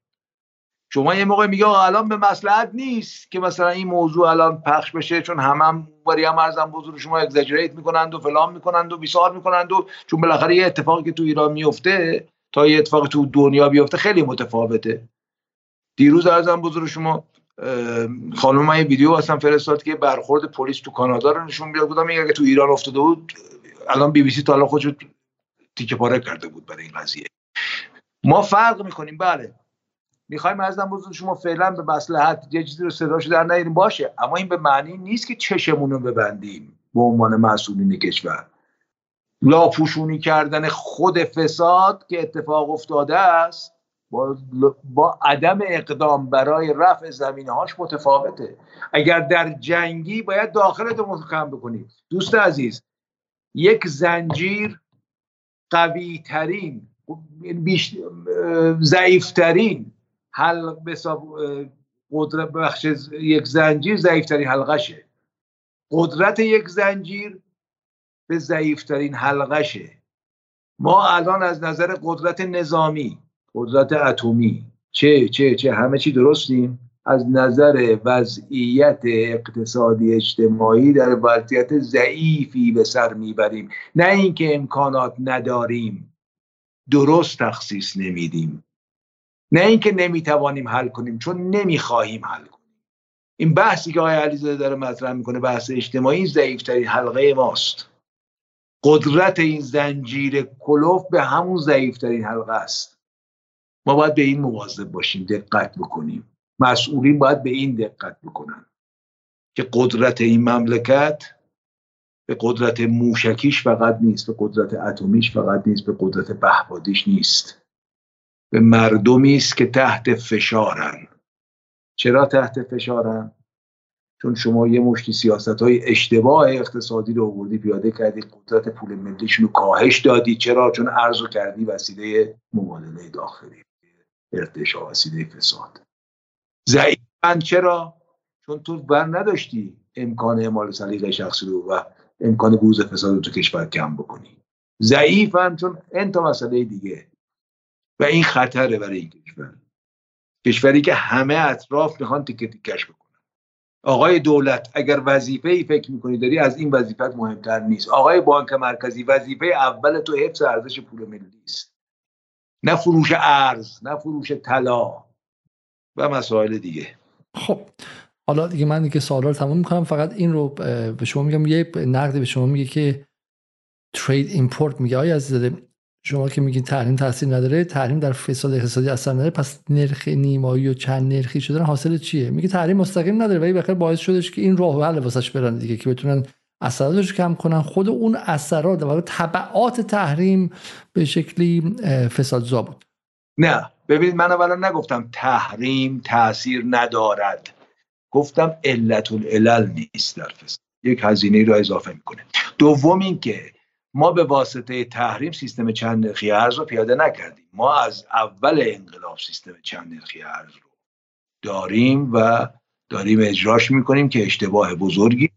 شما یه موقع میگه الان به مسلحت نیست که مثلا این موضوع الان پخش بشه چون همه هم باری هم ارزم بزرگ شما اگزاجریت می‌کنند و فلان می‌کنند و بیسار می‌کنند و چون بالاخره یه اتفاقی که تو ایران میفته تا یه اتفاق تو دنیا بیفته خیلی متفاوته. دیروز ارزم بزرگ شما خانم من ویدیو اصلا فرستاد که برخورد پلیس تو کانادا رو نشون می‌داد. بودم اگه تو ایران افتاده بود الان بی بی سی تا الان خودشو تیکه پاره کرده بود برای این قضیه. ما فرق می‌کنیم. بله. می‌خوایم از بزرگ شما فعلا به مصلحت یه چیزی رو صداشو در نیاریم. باشه. اما این به معنی نیست که چشمون رو ببندیم به عنوان مسئولین کشور. لاپوشونی کردن خود فساد که اتفاق افتاده است با, با عدم اقدام برای رفع زمینه هاش متفاوته. اگر در جنگی باید داخلت محکم بکنید دوست عزیز یک زنجیر قوی ترین ضعیفترین حل قدرت بخش یک زنجیر ضعیفترین حلقشه. قدرت یک زنجیر به ضعیفترین حلقشه. ما الان از نظر قدرت نظامی قدرت اتمی. چه چه چه همه چی درستیم. از نظر وضعیت اقتصادی اجتماعی در وضعیت ضعیفی به سر می‌بریم. نه اینکه امکانات نداریم. درست تخصیص نمیدیم. نه اینکه نمی‌توانیم حل کنیم چون نمی‌خواهیم حل کنیم. این بحثی که آقای علیزاده داره مطرح می‌کنه بحث اجتماعی ضعیفترین حلقه ماست. قدرت این زنجیر کلوف به همون ضعیفترین حلقه است. ما باید به این مواظب باشیم دقت بکنیم. مسئولین باید به این دقت بکنن که قدرت این مملکت به قدرت موشکیش فقط نیست به قدرت اتمیش فقط نیست به قدرت بهبادیش نیست. به مردمی است که تحت فشارن. چرا تحت فشارن؟ چون شما یه مشتی سیاست های اشتباه اقتصادی رو آوردی پیاده کردی قدرت پول ملیشون رو کاهش دادی. چرا؟ چون ارزو کردی وسیله مبادله داخلی. ارتشا وسیله فساد. ضعیفن چرا؟ چون تو بر نداشتی امکان اعمال سلیقه شخصی رو و امکان بروز فساد رو تو کشور کم بکنی. ضعیفن چون انتا مسئله دیگه. و این خطره برای این کشور. کشوری که همه اطراف می‌خوان تیکه تیکش بکنن. آقای دولت اگر وظیفه ای فکر می‌کنی داری از این وظیفت مهمتر نیست. آقای بانک مرکزی وظیفه اول تو حفظ ارزش پول ملی است. نه فروش ارز نه فروش طلا و مسائل دیگه. خب حالا دیگه من دیگه سوالا رو تمام می‌کنم. فقط این رو به شما میگم یه نقد به شما میگه که ترید ایمپورت میگه. آیا عزیزاده شما که میگین تحریم تاثیر نداره تحریم در فساد اقتصادی اثر نداره پس نرخ نیمایی و چند نرخی شدن حاصل چیه؟ میگه تحریم مستقیم نداره ولی بخیر باعث شدش که این راه حل واسش برن دیگه که بتونن اثراتش کم کنن. خود اون اثرات و تبعات تحریم به شکلی فسادزا بود. نه. ببینید من اولا نگفتم تحریم تاثیر ندارد. گفتم علت العلل نیست در فساد. یک هزینه رو اضافه می‌کنه. دوم اینکه ما به واسطه تحریم سیستم چند نرخی ارز رو پیاده نکردیم. ما از اول انقلاب سیستم چند نرخی ارز رو داریم و داریم اجراش می‌کنیم که اشتباه بزرگی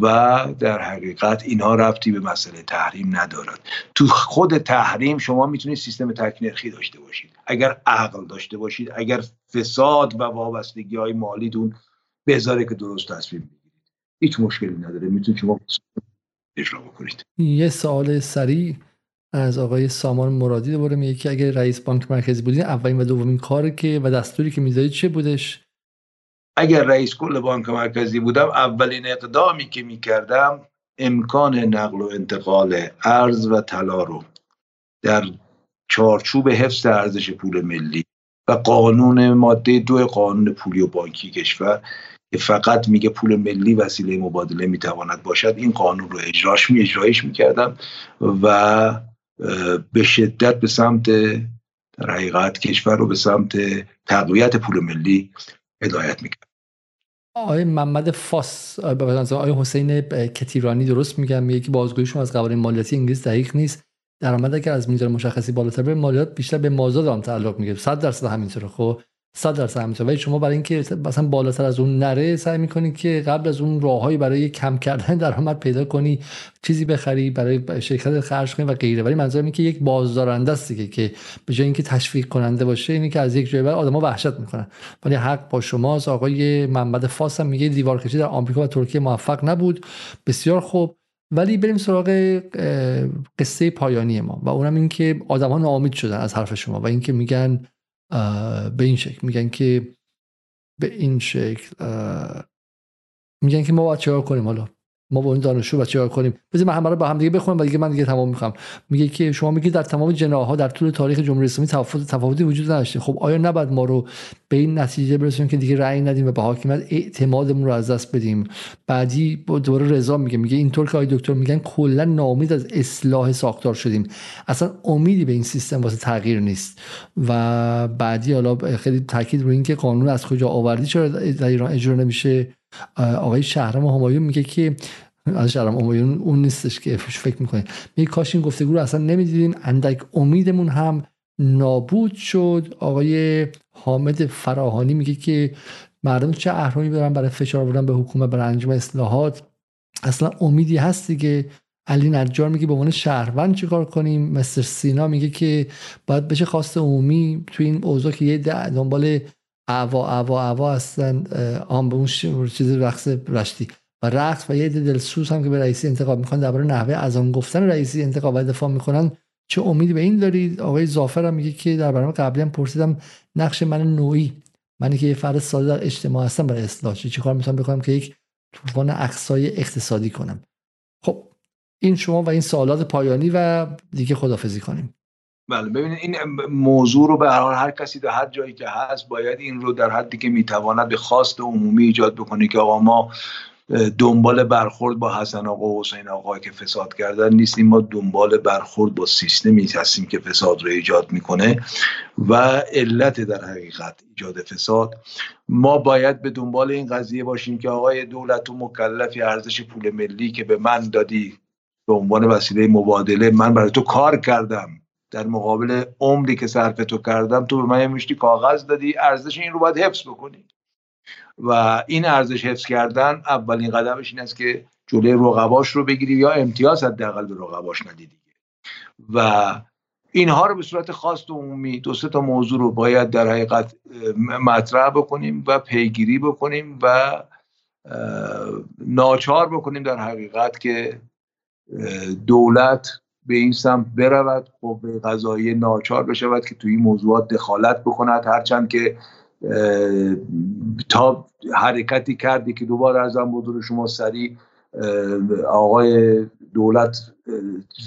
و در حقیقت اینها رفتی به مسئله تحریم ندارد. تو خود تحریم شما می‌تونید سیستم تکنرخی داشته باشید. اگر عقل داشته باشید اگر فساد و وابستگی های مالیتون بذاره که درست تصمیم بگیرید. هیچ مشکلی نداره. می‌تونید شما اجرا بکنید. یه سوال سریع از آقای سامان مرادی دوباره میگه که اگر رئیس بانک مرکزی بودین اولین و دومین کاری که و دستوری که می‌ذارید چه بودش؟ اگر رئیس کل بانک مرکزی بودم اولین اقدامی که می‌کردم امکان نقل و انتقال ارز و طلا رو در چارچوب حفظ ارزش پول ملی و قانون ماده دو قانون پولی و بانکی کشور که فقط میگه پول ملی وسیله مبادله می‌تواند باشد این قانون رو اجراش می اجرایش می‌کردم و به شدت به سمت در حقیقت کشور رو به سمت تقویت پول ملی هدایت می‌کرد آقای محمد فاس آقای حسین کتیرانی درست میگم میگه که بازگوییشون از قوانین مالیاتی انگلیس دقیق نیست. درآمد اگر از میزان مشخصی بالاتر به مالیات بیشتر به مازاد آن تعلق می‌گیره 100 درصد همینطوره خب؟ 100 درصد همینطوره ولی شما برای اینکه مثلا بالاتر از اون نره سعی می‌کنید که قبل از اون راههایی برای کم کردن درآمد پیدا کنی چیزی بخری برای شرکت خرج کنی و غیره. ولی منظورم اینه که یک بازدارنده است دیگه که به جای اینکه تشویق کننده باشه اینه که از یک جای بعد آدما وحشت می‌کنن. ولی حق با شماست. آقای محمد فاس هم میگه دیوار کشی در آمریکا و ترکیه موفق نبود. بسیار خوب. ولی بریم سراغ قصه پایانی ما. و اونم این که آدم ها ناامید شدن از حرف شما و اینکه میگن به این شکل. میگن که به این شکل میگن که ما باید چیکار کنیم حالا؟ ما با این دانشجو بچه ها کنیم؟ بذار من همه رو با هم دیگه بخونم و دیگه من دیگه تمام می‌خوام. میگه که شما میگید در تمام جناح در طول تاریخ جمهوری اسلامی تفاوت تفاوتی وجود نداشته. خب آیا نباید ما رو به این نتیجه برسونیم که دیگه رأی ندیم و به حاکمیت اعتمادمون رو از دست بدیم؟ بعدی دوباره رضا میگه میگه اینطور که آقای دکتر میگن کلا ناامید از اصلاح ساختار شدیم. اصلا امیدی به این سیستم واسه تغییر نیست. و بعدی حالا خیلی تاکید روی اینکه قانون از کجا آوردی چرا در ایران اجرا نمیشه؟ آقای شهرام همایون میگه که از شهرام همایون اون نیستش که فکر می‌کنه. میگه کاش این گفتگو رو اصلا نمی‌دیدیم اندک امیدمون هم نابود شد. آقای حامد فراهانی میگه که مردم چه اهرامی برن برای فشار بودن به حکومت برای انجام اصلاحات؟ اصلا امیدی هست دیگه. علی نجار میگه به عنوان شهروند چیکار کنیم؟ مستر سینا میگه که باید بشه خواست عمومی. تو این اوضاع که یه دنبال اوا اوا اوا هستن آن به اون چیز رقص رشتی. و رقص و یه دلسوز هم که به رئیسی انتخاب می‌کنن درباره نحوه از آن گفتن رئیسی انتخاب و دفاع می‌کنن. چه امیدی به این دارید؟ آقای زافر هم میگه که در برنامه قبلی هم پرسیدم نقش من نوعی منی که یه فرد ساده در اجتماع هستم برای اصلاح چی کار می‌تونم بکنم که یک طوفان اقصای اقتصادی کنم؟ خب این شما و این سوالات پایانی و دیگه خدافزی کنیم. بله ببینید این موضوع رو به هر هر کسی در هر جایی که هست باید این رو در حدی که می‌تواند به خواست عمومی ایجاد بکنه که آقا ما دنبال برخورد با حسن آقا و حسین آقا که فساد کردن نیستیم ما دنبال برخورد با سیستمی هستیم که فساد رو ایجاد می‌کنه و علت در حقیقت ایجاد فساد. ما باید به دنبال این قضیه باشیم که آقای دولت و مکلفی ارزش پول ملی که به من دادی به عنوان وسیله مبادله من برای تو کار کردم. در مقابل عمری که صرف تو کردم تو به من میشتی کاغذ دادی ارزش این رو باید حفظ بکنی. و این ارزش حفظ کردن اولین قدمش این است که جلوی رقباش رو بگیری یا امتیاز حداقل به رقباش ندی دیگه. و اینها رو به صورت خاص و عمومی دو سه تا موضوع رو باید در حقیقت مطرح بکنیم و پیگیری بکنیم و ناچار بکنیم در حقیقت که دولت به این سمت برود قوه قضایی ناچار بشود که توی این موضوعات دخالت بکند. هرچند که تا حرکتی کردی که دوباره ارزم بزرگ شما سریع آقای دولت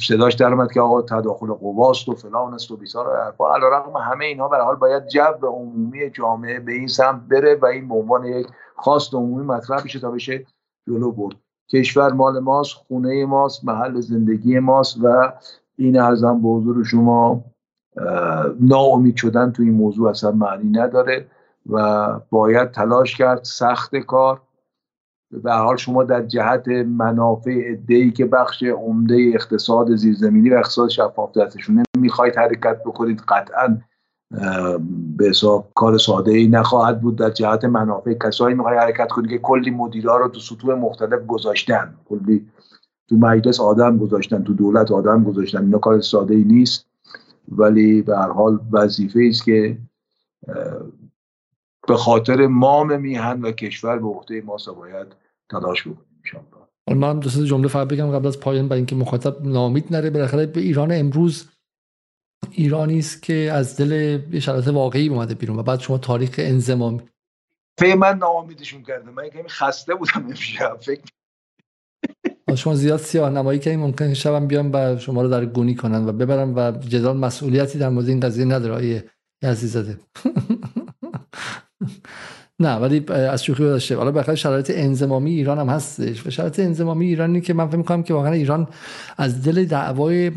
صداش در اومد که آقا تداخل قواست و فلان است و بیسار رقم همه اینها به حال باید جو عمومی جامعه به این سمت بره و این به عنوان یک خواست عمومی مطرح بشه تا بشه جلو برد. کشور مال ماست خونه ماست محل زندگی ماست و این ارزم به حضور شما ناامید شدن تو این موضوع اصلا معنی نداره و باید تلاش کرد سخت کار. به حال شما در جهت منافع ادهی که بخش عمده اقتصاد زیرزمینی و اقتصاد شفاف دستشونه می‌خواید حرکت بکنید قطعا به حساب کار ساده ای نخواهد بود. در جهت منافع کسایی می‌خوای حرکت کنی که کلی مدیرا رو تو سطوح مختلف گذاشتن. کلی تو مجلس آدم گذاشتن تو دولت آدم گذاشتن. اینا کار ساده ای نیست. ولی به هر حال وظیفه است که به خاطر مام میهن و کشور به عهده ما باید تلاش بکنیم من دو جمله فقط بگم قبل از پایان برای اینکه مخاطب نامید نره. بالاخره به ایران امروز ایرانی است که از دل یه شرایط واقعی اومده بیرون و بعد شما تاریخ انزمامی فکر من ناامیدشون کرده من کمی خسته بودم امشب. فکر شما زیاد سیاه نمایی که ممکن شبم بیام و شما رو در گونی کنن و ببرم و جدال مسئولیتی در مورد این قضیه نداره. آیه عزیزاده نه ولی از شوخی داشته. حالا بخاطر شرایط انزمامی ایران هم هستش. و شرایط انزمامی ایرانی که من فکر می‌کنم که واقعا ایران از دل دعوای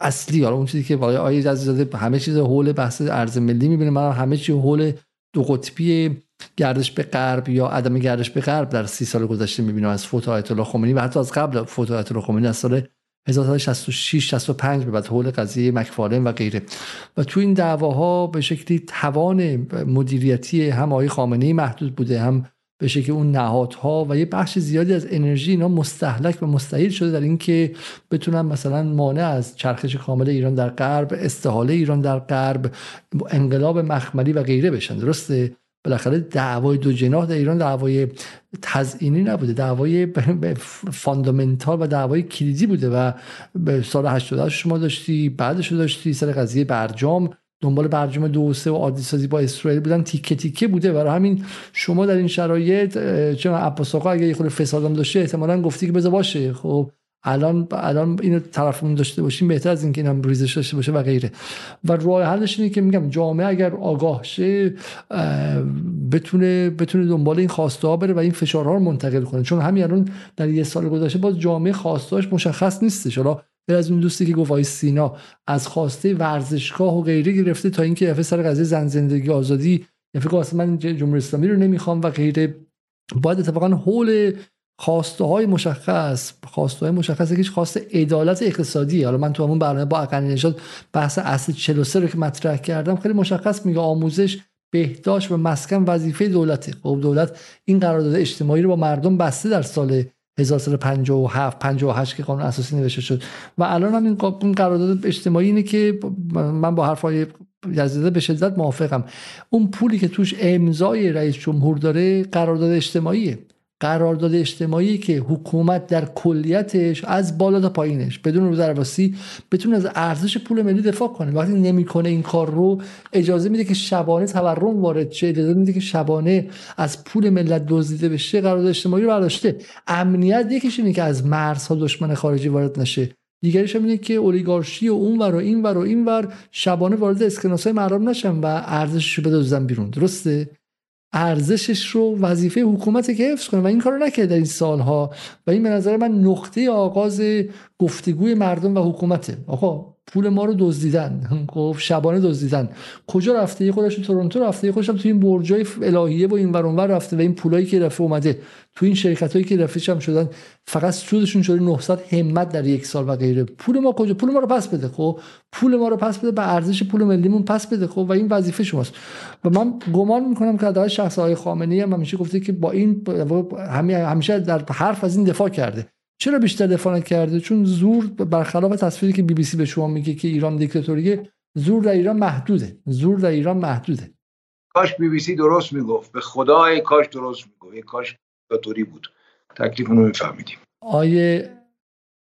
اصلی حالا اون چیزی که واقعا آیه عزیزاده همه چیز حول بحث ارز ملی می‌بینه من همه چیز حول دو قطبی گردش به غرب یا عدم گردش به غرب در سی سال گذشته می‌بینم. از فوت آیت الله خمینی و حتی از قبل فوت آیت الله خمینی از سال 1966 65 به بعد حول قضیه مکفالن و غیره. و تو این دعواها به شکلی توان مدیریتی هم آقای خامنه محدود بوده هم به شکل اون نهادها و یه بخش زیادی از انرژی اینا مستحلک و مستحیل شده در اینکه بتونن مثلا مانع از چرخش کامل ایران در غرب استحاله ایران در غرب انقلاب مخملی و غیره بشن. درسته؟ بالاخره دعوای دو جناح در ایران دعوای تزئینی نبوده دعوای فاندامنتال و دعوای کلیدی بوده و به سال 88 شما داشتی بعدش داشتی سر قضیه برجام. دنبال برجام دو سه و عادی سازی با اسرائیل بودن تیکه تیکه بوده. برای همین شما در این شرایط چون عباس آقا اگه یه خود فسادم داشته احتمالاً گفتی که بذار باشه. خب الان الان اینو طرفمون داشته باشیم بهتر از اینکه اینم ریزش داشته باشه و غیره. و راه حلش اینه که میگم جامعه اگر آگاه شه بتونه بتونه دنبال این خواسته ها بره و این فشارها رو منتقل کنه. چون همین الان در یه سال گذشته باز جامعه خواستاش مشخص نیستش. حالا از اون دوستی که گفت سینا از خواسته ورزشگاه و غیره گرفته تا اینکه یه سر قضیه زن زندگی آزادی یه فکر اصلا من جمهوری اسلامی رو نمی‌خوام و غیره. باید اتفاقا حول خواسته های مشخص خواسته های مشخص که خواست عدالت اقتصادی حالا من تو همون برنامه با اقلی نژاد بحث اصل 43 رو که مطرح کردم خیلی مشخص میگه آموزش بهداشت و مسکن وظیفه دولته. خب دولت این قرارداد اجتماعی رو با مردم بسته در سال 1357 58 که قانون اساسی نوشته شد. و الان هم این قرارداد اجتماعی اینه که من با حرفای یزیده به شدت موافقم. اون پولی که توش امضای رئیس جمهور داره قرارداد اجتماعیه. قرارداد اجتماعی که حکومت در کلیتش از بالا تا پایینش بدون رو درواسی بتونه از ارزش پول ملی دفاع کنه. وقتی نمی‌کنه این کار رو اجازه میده که شبانه تورم وارد شه. اجازه میده که شبانه از پول ملت دزدیده بشه. قرارداد اجتماعی رو برداشته. امنیت یکیش اینه که از مرزها دشمن خارجی وارد نشه. دیگریش هم اینه که اولیگارشی و اون ور و این ور و این ور شبانه وارد اسکناس های مردم نشن و ارزشش رو بدوزن بیرون. درسته؟ ارزشش رو وظیفه حکومت که حفظ کنه. و این کار رو نکرده در این سالها. و این به نظر من نقطه آغاز گفتگوی مردم و حکومته. آقا پول ما رو دزدیدن. گفت شبانه دزدیدن. کجا رفته؟ یه خودش تورنتو رفته. یه خودش تو این برجای الهیه و این ور رفته و این پولایی که رفته اومده. تو این شرکت هایی که رفته هم شدن فقط سودشون شده 900 همت در یک سال و غیره. پول ما کجا؟ پول ما رو پس بده. خب پول ما رو پس بده. به ارزش پول ملیمون پس بده. خب و این وظیفه شماست. و من گمان می‌کنم که در شخص های خامنه ای هم همیشه گفته که با این همیشه در حرف از این دفاع کرده. چرا بیشتر دفاع نکرده؟ چون زور برخلاف تصویری که بی بی سی به شما میگه که ایران دیکتاتوریه زور در ایران محدوده. زور در ایران محدوده. کاش بی بی سی درست می‌گفت. به خدای کاش درست می‌گفت. کاش دیکتاتوری بود. تکلیف رو میفهمیدیم. آیه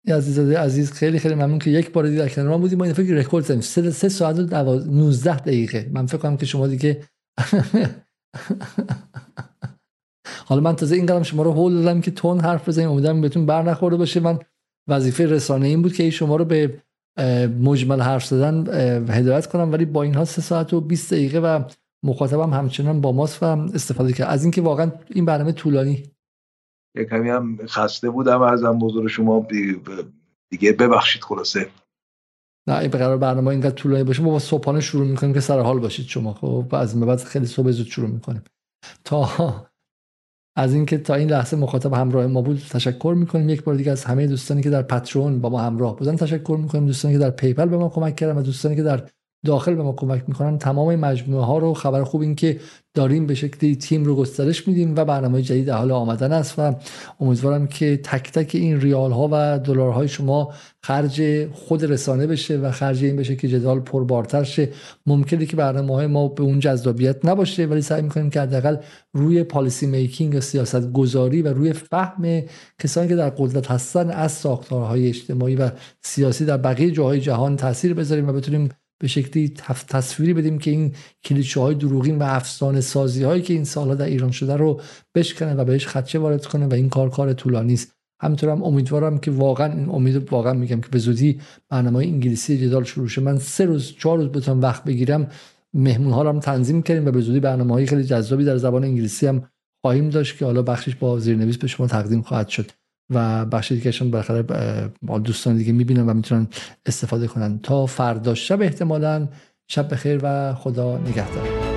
عزیزاده عزیز خیلی خیلی ممنون که یک بار دیگه کنار ما بودیم. ما این فکر رکورد زدیم. 3 ساعت و 19 دقیقه. من فکر کنم که شما دیگه حالا من تازه این قدم شما رو هول دادم که تون حرف بزنیم امیدوارم بهتون بر نخورده باشه. من وظیفه رسانه این بود که شما رو به مجمل حرف زدن هدایت کنم. ولی با اینها سه ساعت و 20 دقیقه و مخاطبم همچنان با ماست و استفاده کرد. از اینکه واقعا این برنامه طولانی. یک کمی هم خسته بودم از هم بزرگ شما دیگه ببخشید خلاصه. نه این قرار برنامه اینقدر طولانی باشه. ما با صبحانه شروع می‌کنیم که سر حال باشید شما. خب از بعد خیلی صبح زود شروع می‌کنیم. تا از اینکه تا این لحظه مخاطب همراه ما بود تشکر می‌کنیم. یک بار دیگه از همه دوستانی که در پترون با ما همراه بودن تشکر می‌کنیم. دوستانی که در پیپل به ما کمک کردن و دوستانی که در داخل به ما کمک می‌کنن. تمام مجموعه ها رو خبر خوب این که داریم به شکلی تیم رو گسترش میدیم و برنامه جدید حال آمدن است و امیدوارم که تک تک این ریال ها و دلار های شما خرج خود رسانه بشه و خرج این بشه که جدال پربارتر شه. ممکنه که برنامه های ما به اون جذابیت نباشه ولی سعی می‌کنیم که حداقل روی پالیسی میکینگ و سیاست گذاری و روی فهم کسانی که در قدرت هستن از ساختارهای اجتماعی و سیاسی در بقیه جاهای جهان تاثیر بذاریم و بتونیم به شکلی تصویری بدیم که این کلیشه های دروغین و افسانه سازی هایی که این سالها در ایران شده رو بشکنه و بهش خدشه وارد کنه و این کار کار طولانی است. همینطور هم امیدوارم که واقعا این امید واقعا میگم که به زودی برنامه انگلیسی جدال شروع شه. من سه روز چهار روز بتونم وقت بگیرم. مهمون ها رو هم تنظیم کردیم و به زودی برنامه های خیلی جذابی در زبان انگلیسی هم خواهیم داشت که حالا بخشش با زیرنویس به شما تقدیم خواهد شد. و بخش دیگهشون بالاخره دوستان دیگه می‌بینن و می‌تونن استفاده کنن. تا فردا شب احتمالا شب بخیر و خدا نگهدار.